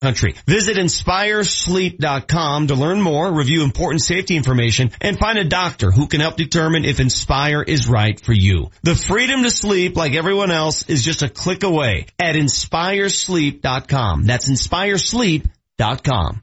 country. Visit inspiresleep.com to learn more, review important safety information, and find a doctor who can help determine if Inspire is right for you. The freedom to sleep like everyone else is just a click away at inspiresleep.com. That's inspiresleep.com.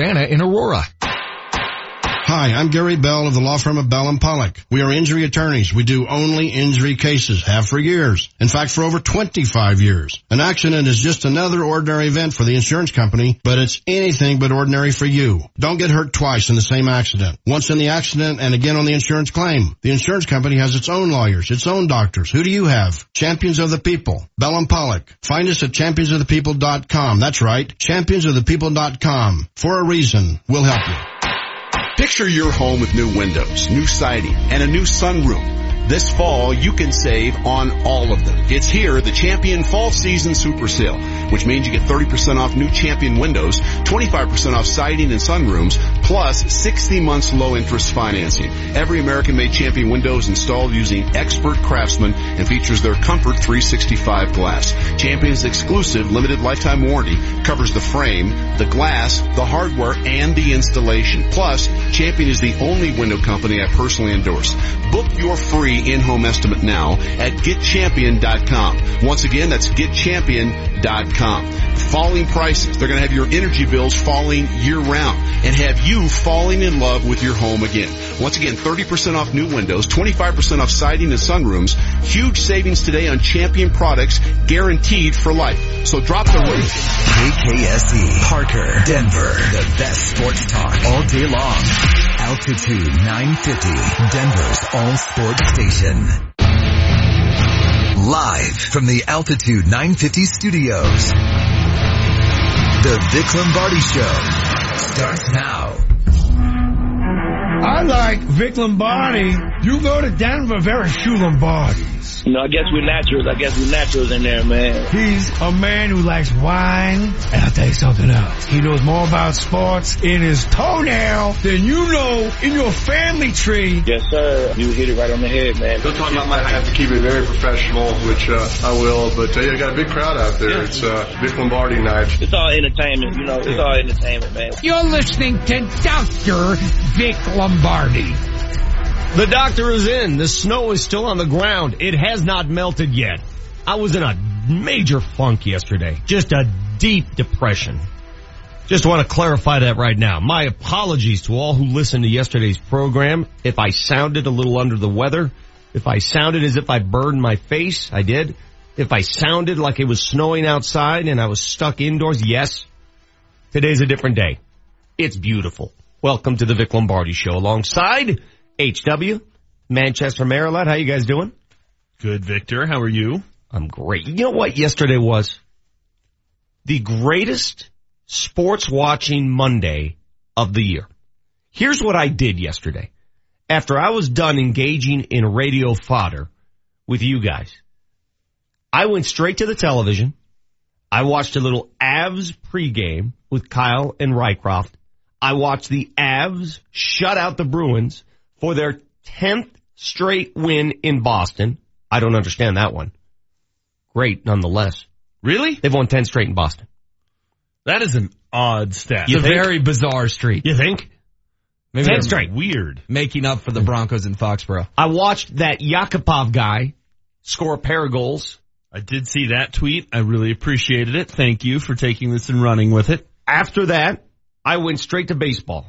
Havana in Aurora. Hi, I'm Gary Bell of the law firm of Bell and Pollock. We are injury attorneys. We do only injury cases, have for years. In fact, for over 25 years. An accident is just another ordinary event for the insurance company, but it's anything but ordinary for you. Don't get hurt twice in the same accident. Once in the accident and again on the insurance claim. The insurance company has its own lawyers, its own doctors. Who do you have? Champions of the People. Bell and Pollock. Find us at championsofthepeople.com. That's right. Championsofthepeople.com. For a reason. We'll help you. Picture your home with new windows, new siding, and a new sunroom. This fall, you can save on all of them. It's here, the Champion Fall Season Super Sale, which means you get 30% off new Champion windows, 25% off siding and sunrooms, plus 60 months low interest financing. Every American made Champion window is installed using expert craftsmen and features their Comfort 365 glass. Champion's exclusive limited lifetime warranty covers the frame, the glass, the hardware, and the installation. Plus, Champion is the only window company I personally endorse. Book your free in-home estimate now at getchampion.com. Once again, that's getchampion.com. Falling prices. They're going to have your energy bills falling year round and have you falling in love with your home again. Once again, 30% off new windows, 25% off siding and sunrooms. Huge savings today on champion products guaranteed for life. So drop the rate. KKSE, Parker, Denver, the best sports talk all day long. Altitude 950, Denver's all sports station. Live from the Altitude 950 studios. The Vic Lombardi Show starts now. I like Vic Lombardi. You go to Denver, very few Lombardis. You know, I guess we're naturals. I guess we're naturals in there, man. He's a man who likes wine. And I'll tell you something else. He knows more about sports in his toenail than you know in your family tree. Yes, sir. You hit it right on the head, man. Don't talk about my, I have to keep it very professional, which uh, I will, but uh, yeah, I got a big crowd out there. Yeah. It's uh, Vic Lombardi night. It's all entertainment, you know, it's all entertainment, man. You're listening to Dr. Vic Lombardi. The doctor is in. The snow is still on the ground. It has not melted yet. I was in a major funk yesterday. Just a deep depression. Just want to clarify that right now. My apologies to all who listened to yesterday's program. If I sounded a little under the weather, if I sounded as if I burned my face, I did. If I sounded like it was snowing outside and I was stuck indoors, yes. Today's a different day. It's beautiful. Welcome to the Vic Lombardi Show alongside HW, Manchester, Maryland. How you guys doing? Good, Victor. How are you? I'm great. You know what yesterday was? The greatest sports watching Monday of the year. Here's what I did yesterday. After I was done engaging in radio fodder with you guys, I went straight to the television. I watched a little Avs pregame with Kyle and Rycroft. I watched the Avs shut out the Bruins for their 10th straight win in Boston. I don't understand that one. Great nonetheless. Really? They've won 10 straight in Boston. That is an odd stat. It's a very bizarre streak. You think? Maybe 10 straight. Weird. Making up for the Broncos in Foxborough. I watched that Yakupov guy score a pair of goals. I did see that tweet. I really appreciated it. Thank you for taking this and running with it. After that, I went straight to baseball.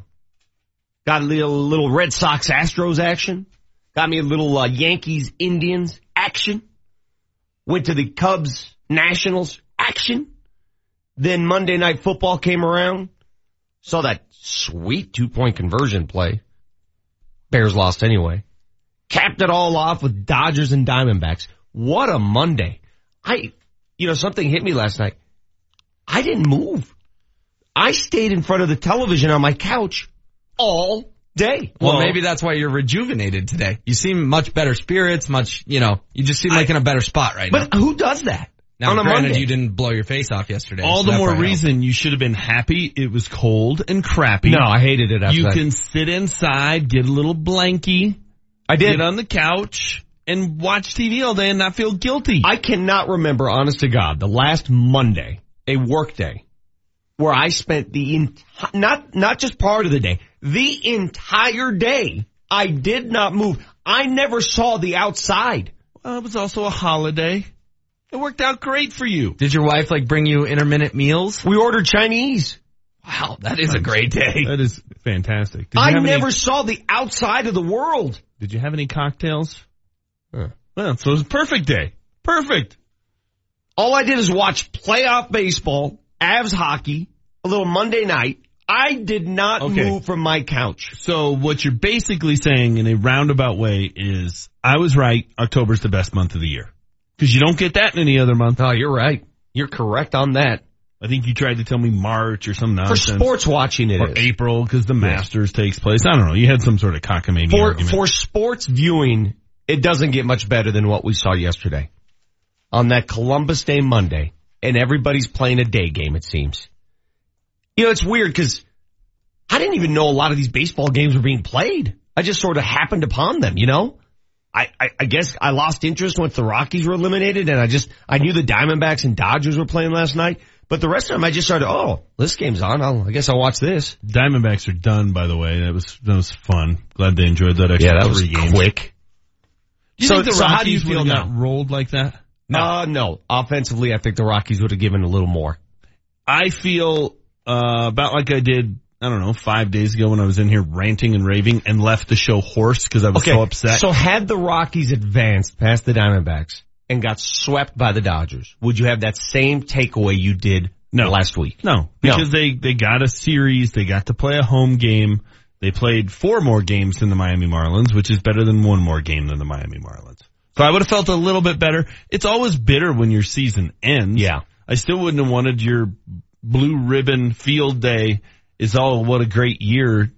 Got a little, little Red Sox Astros action. Got me a little uh, Yankees Indians action. Went to the Cubs Nationals action. Then Monday Night Football came around. Saw that sweet two point conversion play. Bears lost anyway. Capped it all off with Dodgers and Diamondbacks. What a Monday. I, you know, something hit me last night. I didn't move. I stayed in front of the television on my couch all day. Well, maybe that's why you're rejuvenated today. You seem much better spirits, much, you know, you just seem like in a better spot right now. But who does that? Now, on a granted, Monday? you didn't blow your face off yesterday. All so the more probably helped. reason you should have been happy. It was cold and crappy. No, I hated it after You that. can sit inside, get a little blanky, I did. get on the couch, and watch TV all day and not feel guilty. I cannot remember, honest to God, the last Monday, a work day, where I spent the enti- not not just part of the day, the entire day. I did not move. I never saw the outside. Well, it was also a holiday. It worked out great for you. Did your wife like bring you intermittent meals? We ordered Chinese. Wow, that is a great day. That is fantastic. Did you I have never Any, saw the outside of the world. did you have any cocktails? Well, so it was a perfect day. Perfect. All I did is watch playoff baseball, Avs hockey, a little Monday night. I did not Okay. move from my couch. So what you're basically saying in a roundabout way is I was right. October's the best month of the year. Cause you don't get that in any other month. Oh, you're right. You're correct on that. I think you tried to tell me March or some For nonsense. sports watching it or is. April because the Masters takes place. I don't know. You had some sort of cockamamie For, argument. for sports viewing, it doesn't get much better than what we saw yesterday. On that Columbus Day Monday, and everybody's playing a day game, it seems. You know, it's weird because I didn't even know a lot of these baseball games were being played. I just sort of happened upon them, you know? I, I, I guess I lost interest once the Rockies were eliminated and I just, I knew the Diamondbacks and Dodgers were playing last night. But the rest of them, I just started, oh, this game's on. I'll, I guess I'll watch this. Diamondbacks are done, by the way. That was that was fun. Glad they enjoyed that extra Yeah, that was games. quick. Do you So- think the so Rockies how do you feel now? rolled like that? No. Uh, no. Offensively, I think the Rockies would have given a little more. I feel uh, about like I did. I don't know, five days ago when I was in here ranting and raving and left the show hoarse because I was so upset. So had the Rockies advanced past the Diamondbacks and got swept by the Dodgers, would you have that same takeaway you did No. last week? no, because they they got a series. They got to play a home game. They played four more games than the Miami Marlins, which is better than one more game than the Miami Marlins. So I would have felt a little bit better. It's always bitter when your season ends. Yeah. I still wouldn't have wanted your blue ribbon field day is all what a great year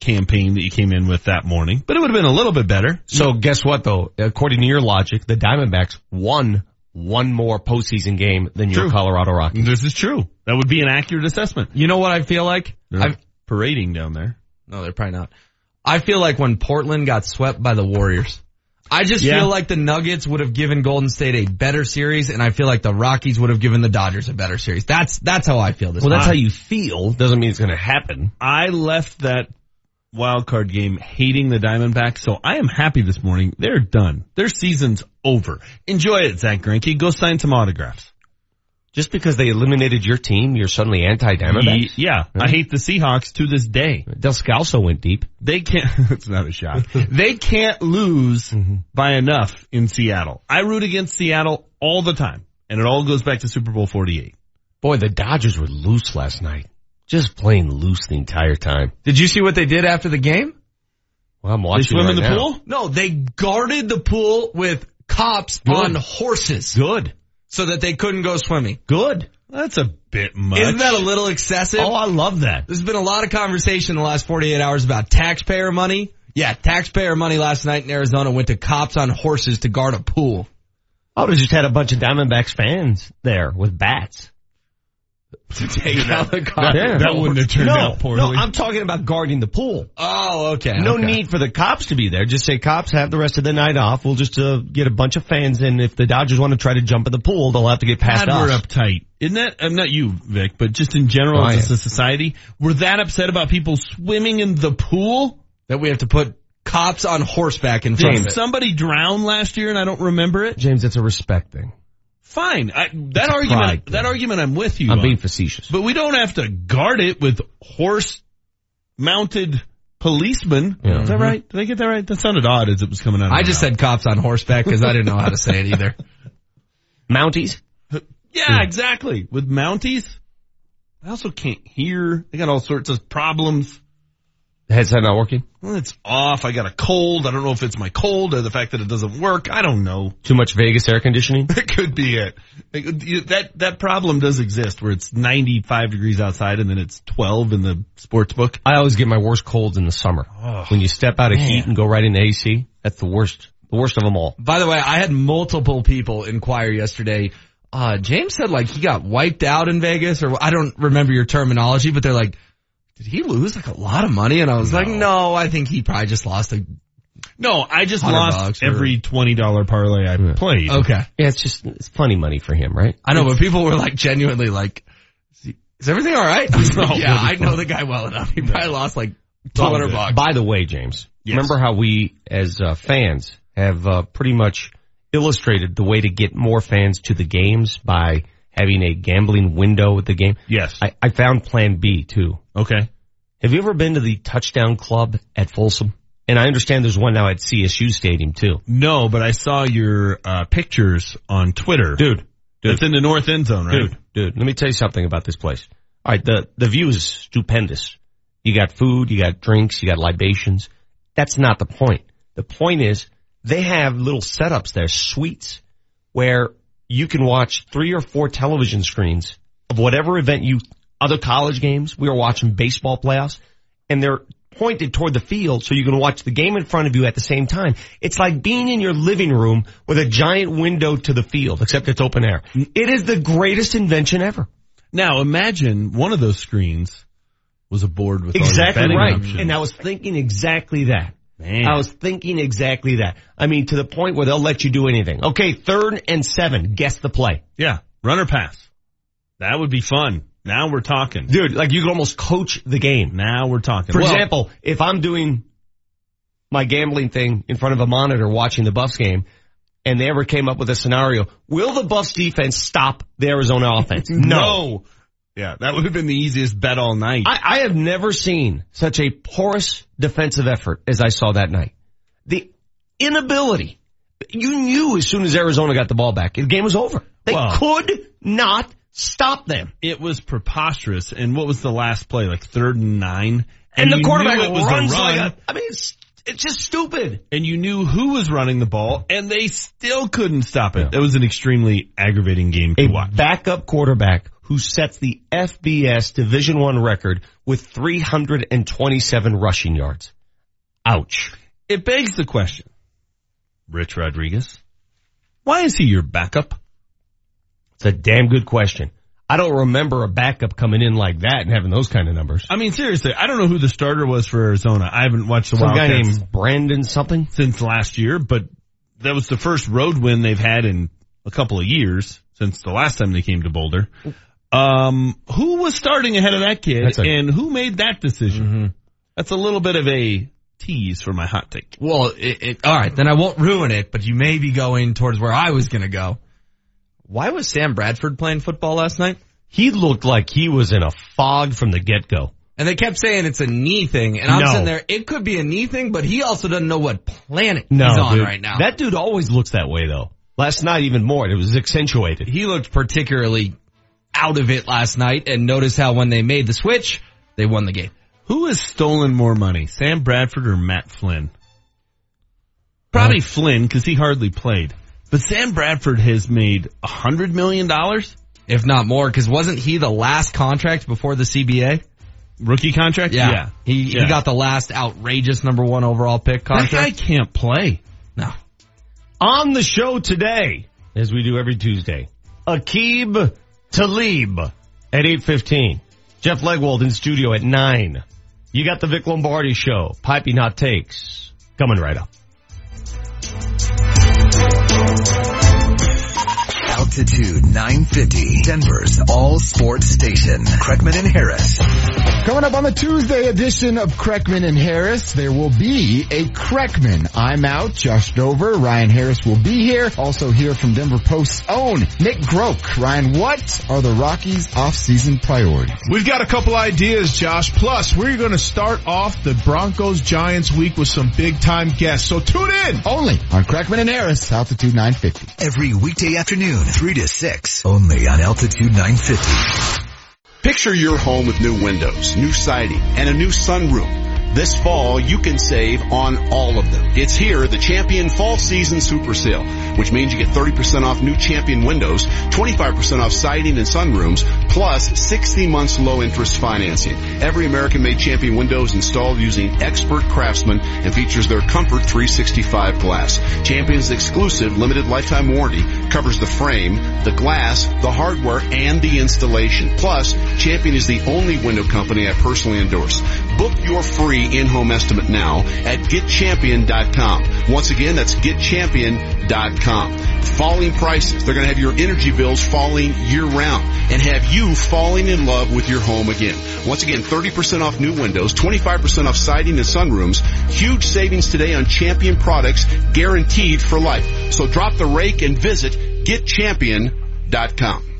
campaign that you came in with that morning, but it would have been a little bit better. So mm. guess what though? According to your logic, the Diamondbacks won one more postseason game than your True. Colorado Rockies. This is true. That would be an accurate assessment. You know what I feel like? They're I've, parading down there. no, they're probably not. I feel like when Portland got swept by the Warriors. I just Yeah. feel like the Nuggets would have given Golden State a better series, and I feel like the Rockies would have given the Dodgers a better series. That's that's how I feel this. Well, that's how you feel. Doesn't mean it's going to happen. I left that wild card game hating the Diamondbacks, so I am happy this morning. They're done. Their season's over. Enjoy it, Zack Greinke. Go sign some autographs. Just because they eliminated your team, you're suddenly anti-Diamondbacks? Yeah, I hate the Seahawks to this day. Del Scalzo went deep. They can't, it's not a shot. they can't lose mm-hmm. by enough in Seattle. I root against Seattle all the time, and it all goes back to Super Bowl 48. Boy, the Dodgers were loose last night. Just playing loose the entire time. Did you see what they did after the game? Well, I'm watching. They swim right in the now. pool? No, they guarded the pool with cops Good. on horses Good. So that they couldn't go swimming. Good. That's a bit much. Isn't that a little excessive? Oh, I love that. There's been a lot of conversation in the last 48 hours about taxpayer money. Yeah, taxpayer money last night in Arizona went to cops on horses to guard a pool. I would have just had a bunch of Diamondbacks fans there with bats. To take out the cops. Yeah. that wouldn't have turned no, out poorly. No, I'm talking about guarding the pool. Oh, okay. No okay. need for the cops to be there. Just say cops have the rest of the night off. We'll just uh, get a bunch of fans in. If the Dodgers want to try to jump in the pool, they'll have to get past God, we're uptight. Isn't that, I'm not you, Vic, but just in general Oh, as a society, we're that upset about people swimming in the pool? That we have to put cops on horseback in front it. somebody drown last year and I don't remember it? James, it's a respect thing. Fine. I, that argument, pride that argument I'm with you I'm on. being facetious. But we don't have to guard it with horse mounted policemen. Yeah. Is that mm-hmm. right? Did I get that right? That sounded odd as it was coming out. of I just mouth. said cops on horseback because I didn't know how to say it either. Mounties? Yeah, exactly. With Mounties, I also can't hear. They got all sorts of problems. The headset not working? Well, it's off. I got a cold. I don't know if it's my cold or the fact that it doesn't work. I don't know. Too much Vegas air conditioning? That could be it. That that problem does exist where it's 95 degrees outside and then it's 12 in the sports book. I always get my worst colds in the summer. Oh, when you step out of man. heat and go right into AC, that's the worst. The worst of them all. By the way, I had multiple people inquire yesterday. Uh, James said like he got wiped out in Vegas or I don't remember your terminology, but they're like, did he lose like a lot of money? And I was like, no, I think he probably just lost a No, I just lost bucks or- every $20 parlay I played. okay. Yeah, it's just, it's funny money for him, right? I know, but people were like genuinely like, is, he- is everything all right? I was like, yeah, it'll I know the guy well enough. He probably lost like By 200 bucks. By the way, James, Yes. remember how we as uh, fans have uh, pretty much illustrated the way to get more fans to the games by having a gambling window at the game? Yes. I, I found plan B too. okay. Have you ever been to the touchdown club at Folsom? And I understand there's one now at CSU Stadium too. No, but I saw your uh, pictures on Twitter. Dude, dude, It's in the north end zone, right? dude, dude, let me tell you something about this place. All right, the, the view is stupendous. You got food, you got drinks, you got libations. That's not the point. The point is they have little setups there, suites, where you can watch three or four television screens of whatever event you, other college games. We were watching baseball playoffs and they're pointed toward the field so you can watch the game in front of you at the same time. It's like being in your living room with a giant window to the field, except it's open air. It is the greatest invention ever. Now imagine one of those screens was a board with Exactly right. options. And I was thinking exactly that. Man. I was thinking exactly that. I mean, to the point where they'll let you do anything. Okay, third and seven. Guess the play. yeah, runner pass. That would be fun. Now we're talking. Dude, like you could almost coach the game. Now we're talking. For Well, example, if I'm doing my gambling thing in front of a monitor watching the Buffs game, and they ever came up with a scenario, will the Buffs defense stop the Arizona offense? no. Yeah, that would have been the easiest bet all night. I, I have never seen such a porous defensive effort as I saw that night. The inability. You knew as soon as Arizona got the ball back, the game was over. They Well- could not stop them. it was preposterous. And what was the last play? Like third and nine. And, the quarterback was runs a run, like a, I mean, it's, it's just stupid. and you knew who was running the ball, and they still couldn't stop it. It was an extremely aggravating game to A watch. backup quarterback who sets the FBS Division One record with 327 rushing yards. Ouch. It begs the question, Rich Rodriguez, why is he your backup? It's a damn good question. I don't remember a backup coming in like that and having those kind of numbers. I mean, seriously, I don't know who the starter was for Arizona. I haven't watched the Some guy Wildcats named Brandon something. since last year, but that was the first road win they've had in a couple of years since the last time they came to Boulder. Um, who was starting ahead of that kid a- and who made that decision? That's a little bit of a tease for my hot take. Well, it, it, all right, then I won't ruin it, but you may be going towards where I was going to go. Why was Sam Bradford playing football last night? He looked like he was in a fog from the get-go. And they kept saying it's a knee thing, and I'm No. sitting there, it could be a knee thing, but he also doesn't know what planet No, he's on dude. right now. That dude always looks that way though. Last night even more. It was accentuated. he looked particularly out of it last night, and notice how when they made the switch, they won the game. Who has stolen more money, Sam Bradford or Matt Flynn? Probably uh, Flynn because he hardly played. But Sam Bradford has made a hundred million dollars If not more, because wasn't he the last contract before the CBA? rookie contract. He, Yeah. he got the last outrageous number one overall pick contract. that guy can't play. No. On the show today, as we do every Tuesday, Aqib Talib at 8.15. Jeff Legwold in studio at 9. You got the Vic Lombardi show, Piping Hot Takes, coming right up. Altitude 950, Denver's all sports station. Kreckman and Harris. Coming up on the Tuesday edition of Kreckman and Harris, there will be a Kreckman. I'm out. Josh Dover, Ryan Harris will be here. Also here from Denver Post's own Nick Groke. Ryan, what are the Rockies off-season priorities? We've got a couple ideas, Josh. Plus, we're going to start off the Broncos Giants week with some big time guests. So tune in. Only on Kreckman and Harris, Altitude 950. Every weekday afternoon, 3 to 6, only on Altitude 950. Picture your home with new windows, new siding, and a new sunroom. This fall, you can save on all of them. It's here, the Champion Fall Season Super Sale, which means you get 30% off new Champion windows, 25% off siding and sunrooms, plus 60 months low interest financing. Every American made Champion window is installed using expert craftsmen and features their Comfort 365 glass. Champion's exclusive limited lifetime warranty covers the frame, the glass, the hardware, and the installation. Plus, Champion is the only window company I personally endorse. Book your free in-home estimate now at getchampion.com. Once again, that's getchampion.com. Falling prices. They're going to have your energy bills falling year round and have you falling in love with your home again. Once again, 30% off new windows, 25% off siding and sunrooms. Huge savings today on Champion products guaranteed for life. So drop the rake and visit getchampion.com.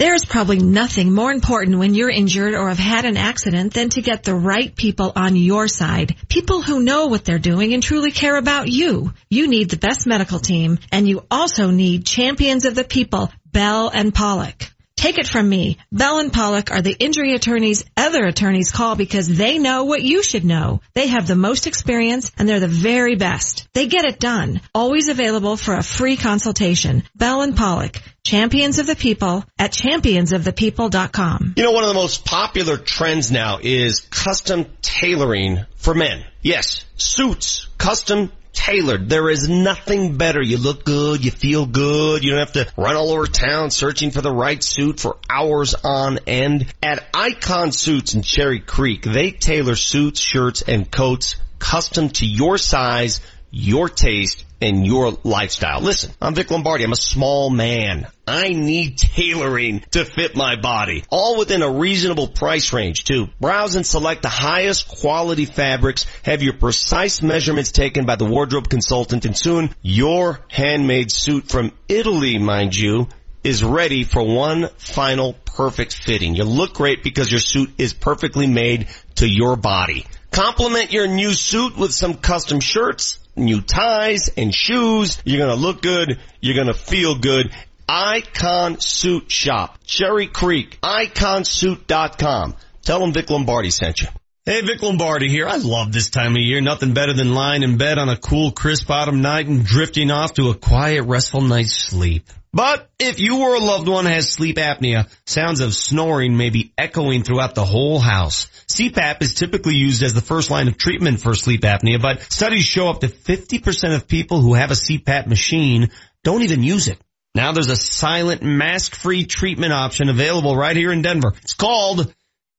There is probably nothing more important when you're injured or have had an accident than to get the right people on your side. People who know what they're doing and truly care about you. You need the best medical team and you also need champions of the people, Bell and Pollock. Take it from me. Bell and Pollock are the injury attorneys other attorneys call because they know what you should know. They have the most experience and they're the very best. They get it done. Always available for a free consultation. Bell and Pollock, champions of the people at championsofthepeople.com. You know, one of the most popular trends now is custom tailoring for men. Yes, suits, custom tailored. There is nothing better. You look good, you feel good, you don't have to run all over town searching for the right suit for hours on end. At Icon Suits in Cherry Creek, they tailor suits, shirts, and coats custom to your size, your taste, and your lifestyle. Listen, I'm Vic Lombardi. I'm a small man. I need tailoring to fit my body. All within a reasonable price range too. Browse and select the highest quality fabrics, have your precise measurements taken by the wardrobe consultant, and soon your handmade suit from Italy, mind you, is ready for one final perfect fitting. You look great because your suit is perfectly made to your body. Complement your new suit with some custom shirts, new ties and shoes. You're gonna look good. You're gonna feel good. Icon Suit Shop. Cherry Creek. IconSuit.com. Tell them Vic Lombardi sent you. Hey, Vic Lombardi here. I love this time of year. Nothing better than lying in bed on a cool, crisp autumn night and drifting off to a quiet, restful night's sleep. But if you or a loved one has sleep apnea, sounds of snoring may be echoing throughout the whole house. CPAP is typically used as the first line of treatment for sleep apnea, but studies show up to 50% of people who have a CPAP machine don't even use it. Now there's a silent mask-free treatment option available right here in Denver. It's called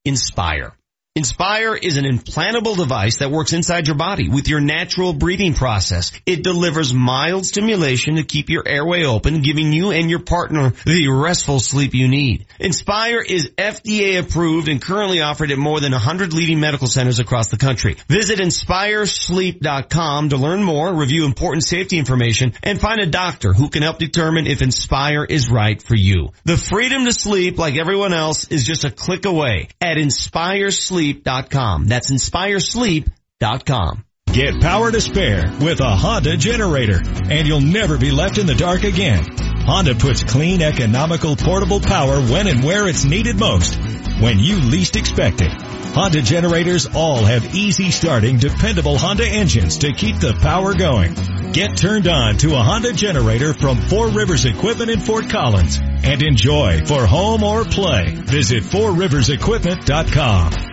Inspire. Inspire is an implantable device that works inside your body with your natural breathing process. It delivers mild stimulation to keep your airway open, giving you and your partner the restful sleep you need. Inspire is FDA approved and currently offered at more than 100 leading medical centers across the country. Visit inspiresleep.com to learn more, review important safety information, and find a doctor who can help determine if Inspire is right for you. The freedom to sleep like everyone else is just a click away at inspiresleep.com. That's inspiresleep.com. Get power to spare with a Honda generator and you'll never be left in the dark again. Honda puts clean, economical, portable power when and where it's needed most, when you least expect it. Honda generators all have easy starting, dependable Honda engines to keep the power going. Get turned on to a Honda generator from Four Rivers Equipment in Fort Collins and enjoy for home or play. Visit fourriversequipment.com.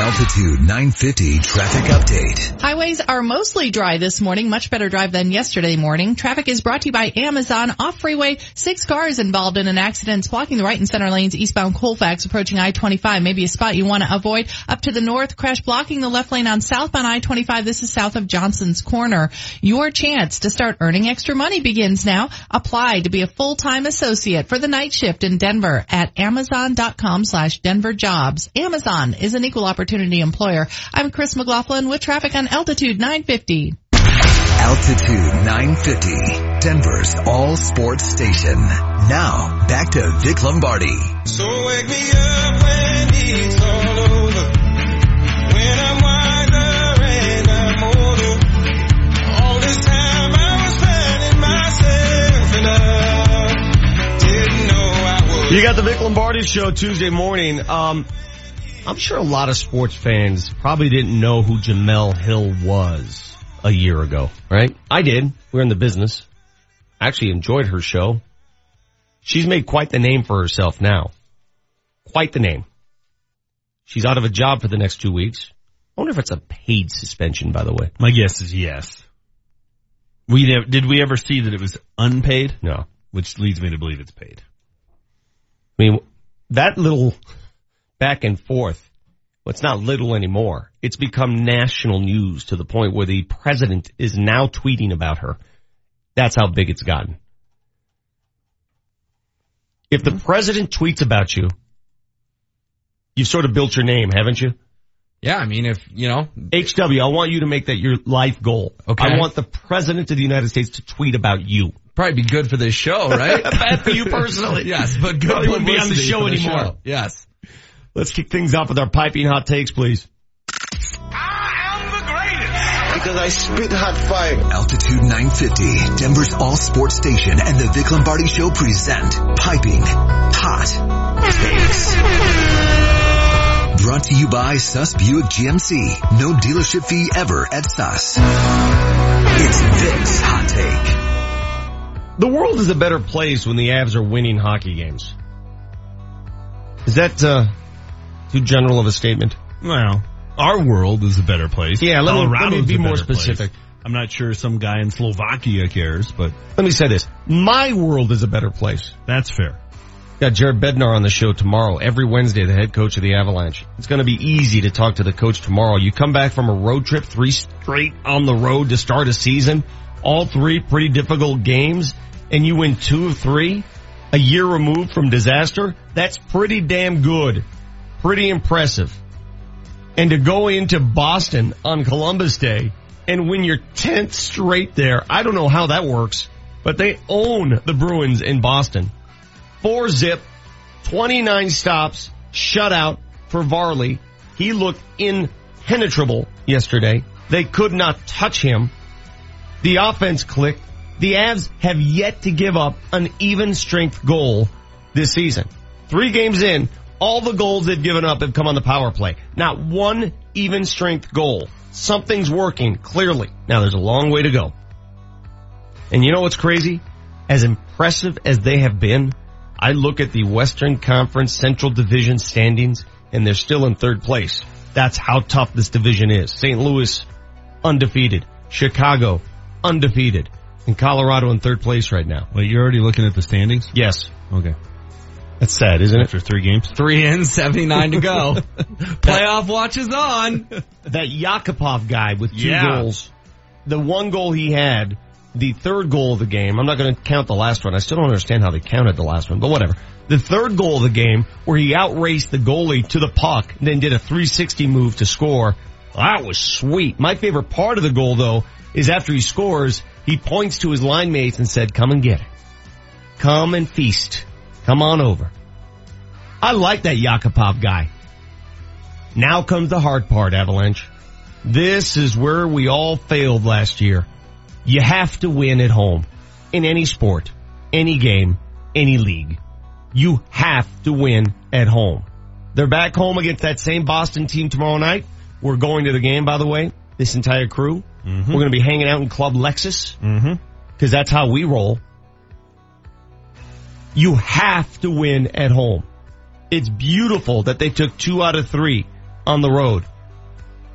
Altitude 950 traffic update. Highways are mostly dry this morning, much better drive than yesterday morning. Traffic is brought to you by Amazon. Off freeway, six cars involved in an accident blocking the right and center lanes eastbound Colfax approaching I-25. Maybe a spot you want to avoid. Up to the north, crash blocking the left lane on southbound I-25. This is south of Johnson's Corner. Your chance to start earning extra money begins now. Apply to be a full-time associate for the night shift in Denver at amazon.com slash Denver jobs. Amazon is an equal opportunity employer. I'm Chris McLaughlin with traffic on Altitude 950. Altitude 950, Denver's all sports station. Now, back to Vic Lombardi. So wake me up when it's all over. When I'm wiser and I'm older. All this time I was finding myself and I didn't know I would. You got the Vic Lombardi show Tuesday morning. Um, I'm sure a lot of sports fans probably didn't know who Jemele Hill was a year ago, right? I did. We're in the business. I actually enjoyed her show. She's made quite the name for herself now. Quite the name. She's out of a job for the next two weeks. I wonder if it's a paid suspension, by the way. My guess is yes. We never, did we ever see that it was unpaid? No. Which leads me to believe it's paid. I mean, that little back and forth, well, it's not little anymore. It's become national news to the point where the president is now tweeting about her. That's how big it's gotten. If the president tweets about you, you've sort of built your name, haven't you? Yeah, I mean, if, you know. HW, I want you to make that your life goal. Okay. I want the president of the United States to tweet about you. Probably be good for this show, right? Bad for you personally. yes, but good Probably wouldn't be on the show the anymore. show. Yes. Let's kick things off with our piping hot takes, please. I am the greatest because I spit hot fire. Altitude 950, Denver's all sports station and the Vic Lombardi Show present Piping Hot Takes. Brought to you by Suss Buick GMC. No dealership fee ever at Suss. It's Vic's Hot Take. The world is a better place when the Avs are winning hockey games. Is that uh, too general of a statement? Well, our world is a better place. Yeah, let me- let me be more better place. specific. I'm not sure some guy in Slovakia cares, but Let me say this. My world is a better place. that's fair. Got Jared Bednar on the show tomorrow, every Wednesday, the head coach of the Avalanche. It's going to be easy to talk to the coach tomorrow. You come back from a road trip, three straight on the road to start a season, all three pretty difficult games, and you win two of three, a year removed from disaster. That's pretty damn good. Pretty impressive. And to go into Boston on Columbus Day and win your 10th straight there, I don't know how that works, but they own the Bruins in Boston. Four zip, 29 stops, shutout for Varley. He looked impenetrable yesterday. They could not touch him. The offense clicked. The Avs have yet to give up an even strength goal this season. Three games in, all the goals they've given up have come on the power play. Not one even strength goal. Something's working, clearly. Now there's a long way to go. And you know what's crazy? As impressive as they have been, I look at the Western Conference Central Division standings and they're still in third place. That's how tough this division is. St. Louis, undefeated. Chicago, undefeated. And Colorado in third place right now. Wait, you're already looking at the standings? Yes. Okay. That's sad, isn't it? After three games? Three in, 79 to go. Playoff watch is on. that Yakupov guy with two Yeah. goals. The one goal he had, the third goal of the game, I'm not going to count the last one. I still don't understand how they counted the last one, but whatever. The third goal of the game where he outraced the goalie to the puck, then did a 360 move to score. That was sweet. My favorite part of the goal though is after he scores, he points to his line mates and said, come and get it. Come and feast. Come on over. I like that Yakupov guy. Now comes the hard part, Avalanche. This is where we all failed last year. You have to win at home. In any sport, any game, any league. You have to win at home. They're back home against that same Boston team tomorrow night. We're going to the game, by the way. This entire crew. We're going to be hanging out in Club Lexus. Mm-hmm. Cause that's how we roll. You have to win at home. It's beautiful that they took two out of three on the road.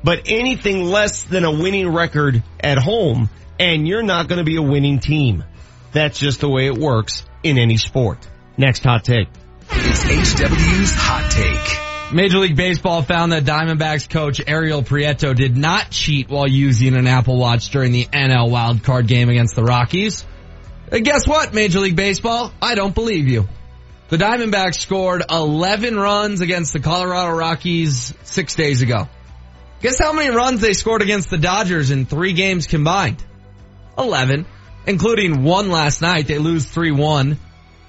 But anything less than a winning record at home and you're not going to be a winning team. That's just the way it works in any sport. Next hot take. It's HW's Hot Take. Major League Baseball found that Diamondbacks coach Ariel Prieto did not cheat while using an Apple Watch during the NL wildcard game against the Rockies. And guess what, Major League Baseball? I don't believe you. The Diamondbacks scored 11 runs against the Colorado Rockies six days ago. Guess how many runs they scored against the Dodgers in three games combined? 11, including one last night. They lose 3-1.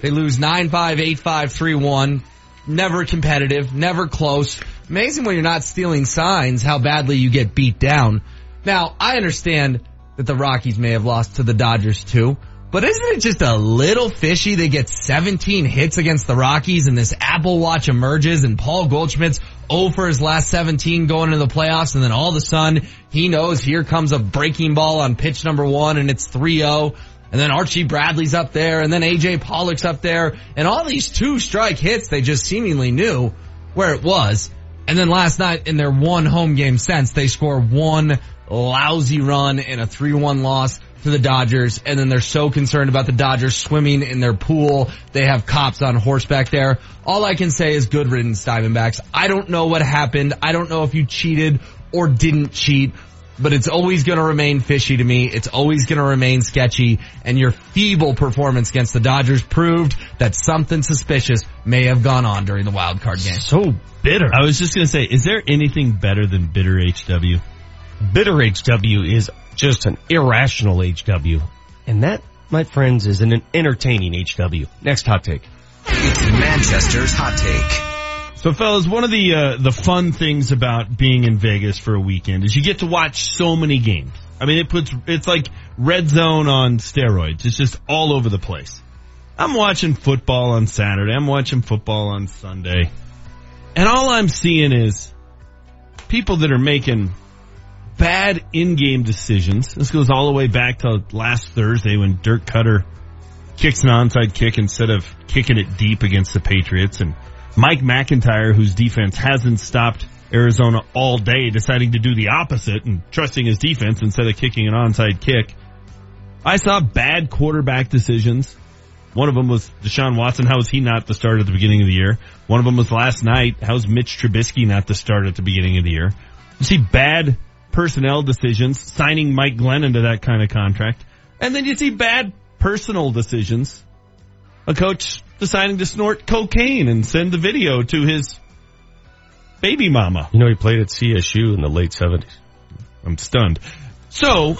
They lose 9-5, 8-5, 3-1. Never competitive, never close. Amazing when you're not stealing signs how badly you get beat down. Now, I understand that the Rockies may have lost to the Dodgers too, But isn't it just a little fishy? They get 17 hits against the Rockies and this Apple Watch emerges and Paul Goldschmidt's 0 for his last 17 going into the playoffs and then all of a sudden he knows here comes a breaking ball on pitch number one and it's 3-0 and then Archie Bradley's up there and then AJ Pollock's up there and all these two strike hits they just seemingly knew where it was. And then last night in their one home game since they score one lousy run in a 3-1 loss to the Dodgers and then they're so concerned about the Dodgers swimming in their pool. They have cops on horseback there. All I can say is good riddance Diamondbacks. I don't know what happened. I don't know if you cheated or didn't cheat, but it's always going to remain fishy to me. It's always going to remain sketchy and your feeble performance against the Dodgers proved that something suspicious may have gone on during the wild card game. So bitter. I was just gonna say, is there anything better than bitter HW? Bitter HW is just an irrational HW. And that, my friends, is an entertaining HW. Next hot take. It's Manchester's hot take. So fellas, one of the, uh, the fun things about being in Vegas for a weekend is you get to watch so many games. I mean, it puts, it's like red zone on steroids. It's just all over the place. I'm watching football on Saturday. I'm watching football on Sunday. And all I'm seeing is people that are making bad in-game decisions. This goes all the way back to last Thursday when Dirk Koetter kicks an onside kick instead of kicking it deep against the Patriots and Mike McIntyre, whose defense hasn't stopped Arizona all day, deciding to do the opposite and trusting his defense instead of kicking an onside kick. I saw bad quarterback decisions. One of them was Deshaun Watson. How was he not the start at the beginning of the year? One of them was last night. How's Mitch Trubisky not the start at the beginning of the year? You see bad personnel decisions, signing Mike Glennon to that kind of contract. And then you see bad personal decisions. A coach deciding to snort cocaine and send the video to his baby mama. You know, he played at CSU in the late 70s. I'm stunned. So,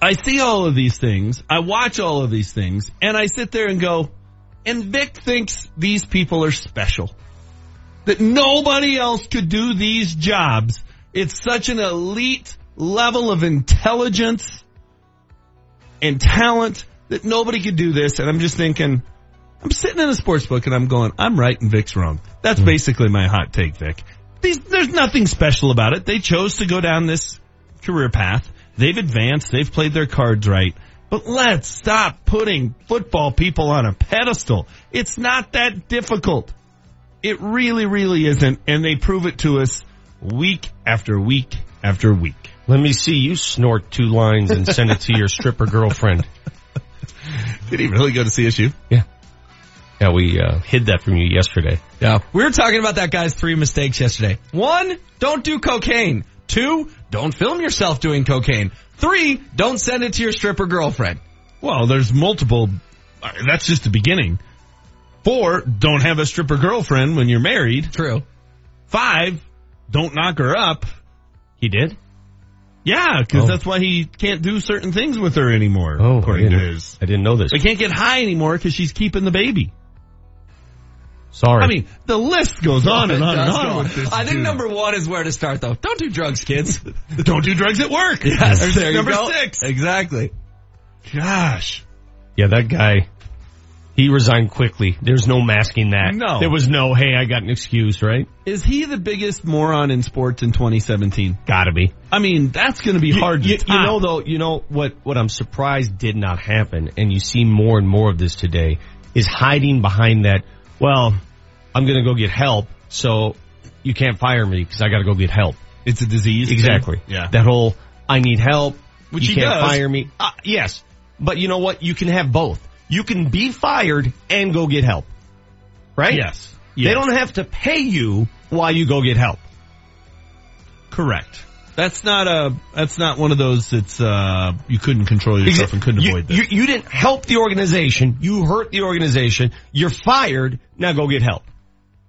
I see all of these things, I watch all of these things, and I sit there and go, and Vic thinks these people are special. That nobody else could do these jobs. It's such an elite level of intelligence and talent that nobody could do this. And I'm just thinking, I'm sitting in a sports book and I'm going, I'm right and Vic's wrong. That's hmm. basically my hot take, Vic. These, there's nothing special about it. They chose to go down this career path. They've advanced. They've played their cards right. But let's stop putting football people on a pedestal. It's not that difficult. It really, really isn't. And they prove it to us week after week after week. Let me see you snort two lines and send it to your stripper girlfriend. Did he really go to CSU? Yeah. Yeah, we uh, hid that from you yesterday. Yeah. We were talking about that guy's three mistakes yesterday. One, don't do cocaine. Two, don't film yourself doing cocaine. Three, don't send it to your stripper girlfriend. Well, there's multiple. uh, That's just the beginning. Four, don't have a stripper girlfriend when you're married. True. Five, don't knock her up. He did? Yeah, because Oh. that's why he can't do certain things with her anymore. Oh, according I to didn't, his. I didn't know this. They can't get high anymore because she's keeping the baby. Sorry. I mean, the list goes on and on and on with this. I think dude. number one is where to start though. Don't do drugs, kids. don't do drugs at work. Yes, There's there you number go. six. Exactly. Gosh. yeah, that guy, he resigned quickly. There's no masking that. No. There was no, hey, I got an excuse, right? Is he the biggest moron in sports in 2017? Gotta be. I mean, that's going to be You- hard You, to you know though, you know what, what I'm surprised did not happen, and you see more and more of this today, is hiding behind that, well, I'm gonna go get help, so you can't fire me because I gotta go get help. It's a disease. thing? Exactly. Yeah. That whole, I need help, Which you he can't does. fire me. Uh, yes. But you know what? You can have both. You can be fired and go get help. Right? Yes. They don't have to pay you while you go get help. Correct. That's not a. That's not one of those. That's uh. You couldn't control yourself and couldn't you, avoid this. You, you didn't help the organization. You hurt the organization. You're fired. Now go get help.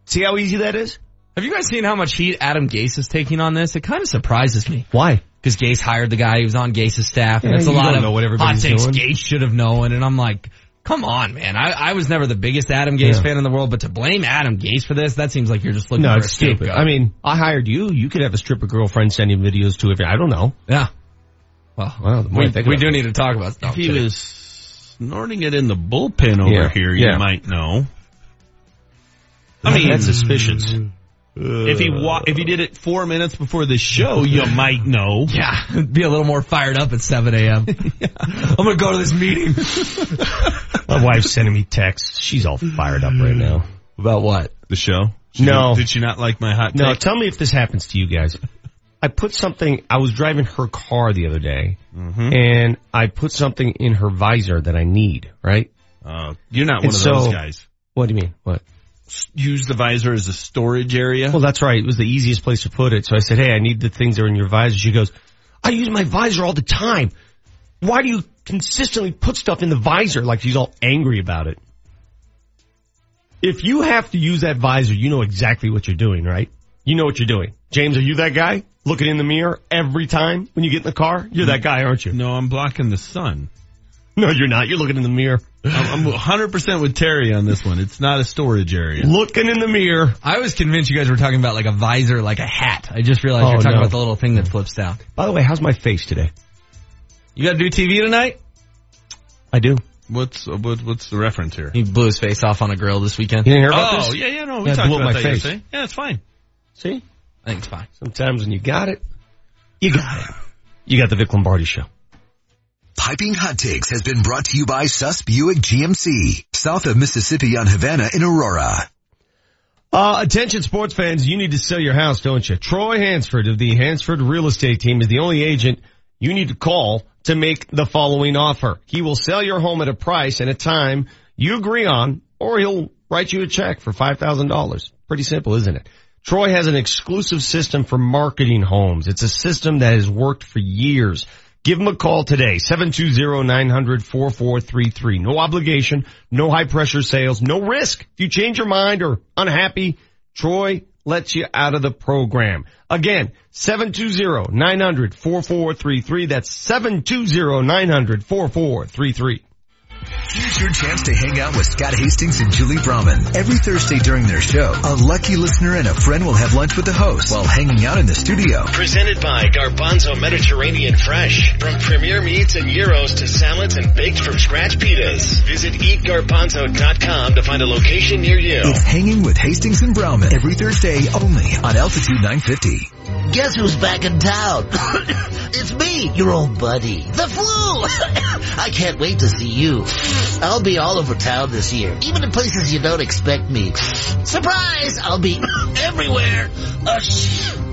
See how easy that is? Have you guys seen how much heat Adam Gase is taking on this? It kind of surprises me. Why? Because Gase hired the guy. He was on Gase's staff. And Yeah, it's a lot of know what hot everybody's takes doing. Gase should have known. And I'm like, come on, man. I, I was never the biggest Adam Gase Yeah. fan in the world, but to blame Adam Gase for this, that seems like you're just looking No, for it's a stupid. scapegoat. I mean, I hired you. You could have a stripper girlfriend sending videos to if I don't know. yeah. Well, Wow, the more we, think we do it. need to talk about stuff. if he today. was snorting it in the bullpen over Yeah, here, yeah. you might know. I mean, that's suspicious. If he wa- if he did it four minutes before the show, you might know. Yeah, be a little more fired up at 7 a.m. I'm gonna go to this meeting. My wife's sending me texts. She's all fired up right now. About what? The show? She No. Did, did she not like my hot No, take? tell me if this happens to you guys. I put something, I was driving her car the other day, Mm-hmm. and I put something in her visor that I need, right? Uh, you're not And one of so- those guys. What do you mean? What? Use the visor as a storage area. Well, that's right. It was the easiest place to put it. So I said, hey, I need the things that are in your visor. She goes, I use my visor all the time. Why do you consistently put stuff in the visor? Like she's all angry about it. If you have to use that visor, you know exactly what you're doing, right? You know what you're doing. James, are you that guy? Looking in the mirror every time when you get in the car? You're that guy, aren't you? No, I'm blocking the sun. No, you're not. You're looking in the mirror. I'm, I'm 100% with Terry on this one. It's not a storage area. Looking in the mirror. I was convinced you guys were talking about like a visor, like a hat. I just realized Oh, you're talking no. about the little thing that flips down. By the way, how's my face today? You gotta do TV tonight? I do. What's uh, what, what's the reference here? He blew his face off on a grill this weekend. You didn't hear about Oh, this? yeah, yeah, no, we Yeah, talked blew about my that face. yesterday. Yeah, it's fine. See? I think it's fine. Sometimes when you got it, you got it. You got the Vic Lombardi show. Piping Hot Takes has been brought to you by Suss Buick GMC, south of Mississippi on Havana in Aurora. Uh, attention sports fans, you need to sell your house, don't you? Troy Hansford of the Hansford Real Estate Team is the only agent you need to call to make the following offer. He will sell your home at a price and a time you agree on, or he'll write you a check for $5,000. Pretty simple, isn't it? Troy has an exclusive system for marketing homes. It's a system that has worked for years. Give him a call today, 720-900-4433. No obligation, no high pressure sales, no risk. If you change your mind or unhappy, Troy lets you out of the program. Again, 720-900-4433. That's 720-900-4433. Here's your chance to hang out with Scott Hastings and Julie Brahman. Every Thursday during their show, a lucky listener and a friend will have lunch with the host while hanging out in the studio. Presented by Garbanzo Mediterranean Fresh. From premier meats and euros to salads and baked from scratch pitas. Visit eatgarbanzo.com to find a location near you. It's Hanging with Hastings and Brahman every Thursday only on Altitude 950. Guess who's back in town? it's me, your old buddy. The flu! I can't wait to see you. I'll be all over town this year, even in places you don't expect me. Surprise! I'll be everywhere. Uh,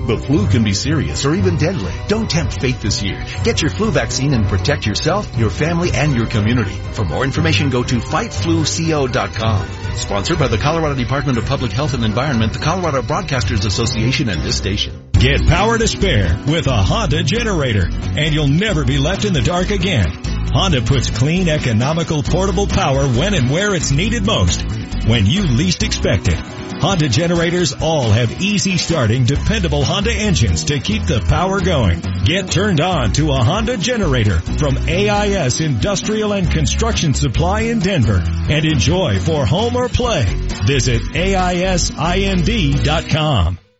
The flu can be serious or even deadly. Don't tempt fate this year. Get your flu vaccine and protect yourself, your family, and your community. For more information, go to fightfluco.com. Sponsored by the Colorado Department of Public Health and Environment, the Colorado Broadcasters Association, and this station. Get power to spare with a Honda generator, and you'll never be left in the dark again. Honda puts clean, economical, portable power when and where it's needed most, when you least expect it. Honda generators all have easy starting, dependable Honda engines to keep the power going. Get turned on to a Honda generator from AIS Industrial and Construction Supply in Denver and enjoy for home or play. Visit AISIND.com.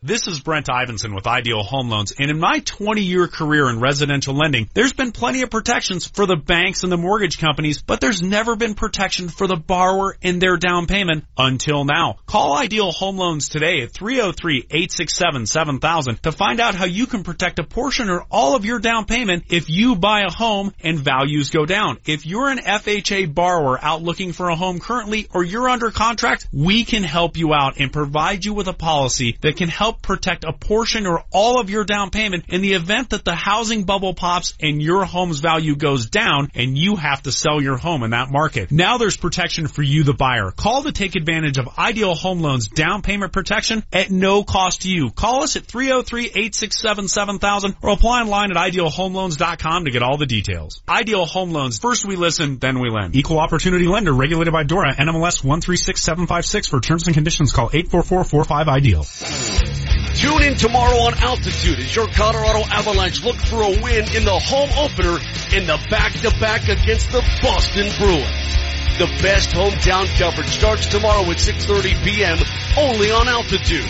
This is Brent Ivinson with Ideal Home Loans, and in my 20 year career in residential lending, there's been plenty of protections for the banks and the mortgage companies, but there's never been protection for the borrower and their down payment until now. Call Ideal Home Loans today at 303-867-7000 to find out how you can protect a portion or all of your down payment if you buy a home and values go down. If you're an FHA borrower out looking for a home currently or you're under contract, we can help you out and provide you with a policy that can help protect a portion or all of your down payment in the event that the housing bubble pops and your home's value goes down and you have to sell your home in that market. Now there's protection for you, the buyer. Call to take advantage of Ideal Home Loans down payment protection at no cost to you. Call us at 303-867-7000 or apply online at idealhomeloans.com to get all the details. Ideal Home Loans. First we listen, then we lend. Equal opportunity lender regulated by DORA, NMLS 136756 for terms and conditions call 844-45-IDEAL. Tune in tomorrow on Altitude as your Colorado Avalanche look for a win in the home opener in the back-to-back against the Boston Bruins. The best hometown coverage starts tomorrow at 6.30 p.m. only on Altitude.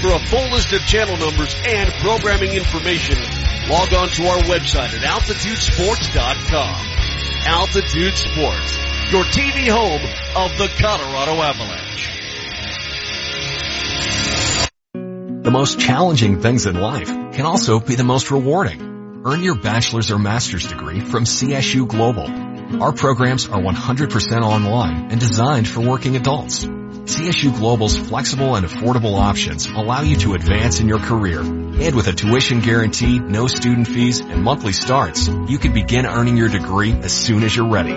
For a full list of channel numbers and programming information, log on to our website at altitudesports.com. Altitude Sports, your TV home of the Colorado Avalanche. The most challenging things in life can also be the most rewarding. Earn your bachelor's or master's degree from CSU Global. Our programs are 100% online and designed for working adults. CSU Global's flexible and affordable options allow you to advance in your career. And with a tuition guarantee, no student fees, and monthly starts, you can begin earning your degree as soon as you're ready.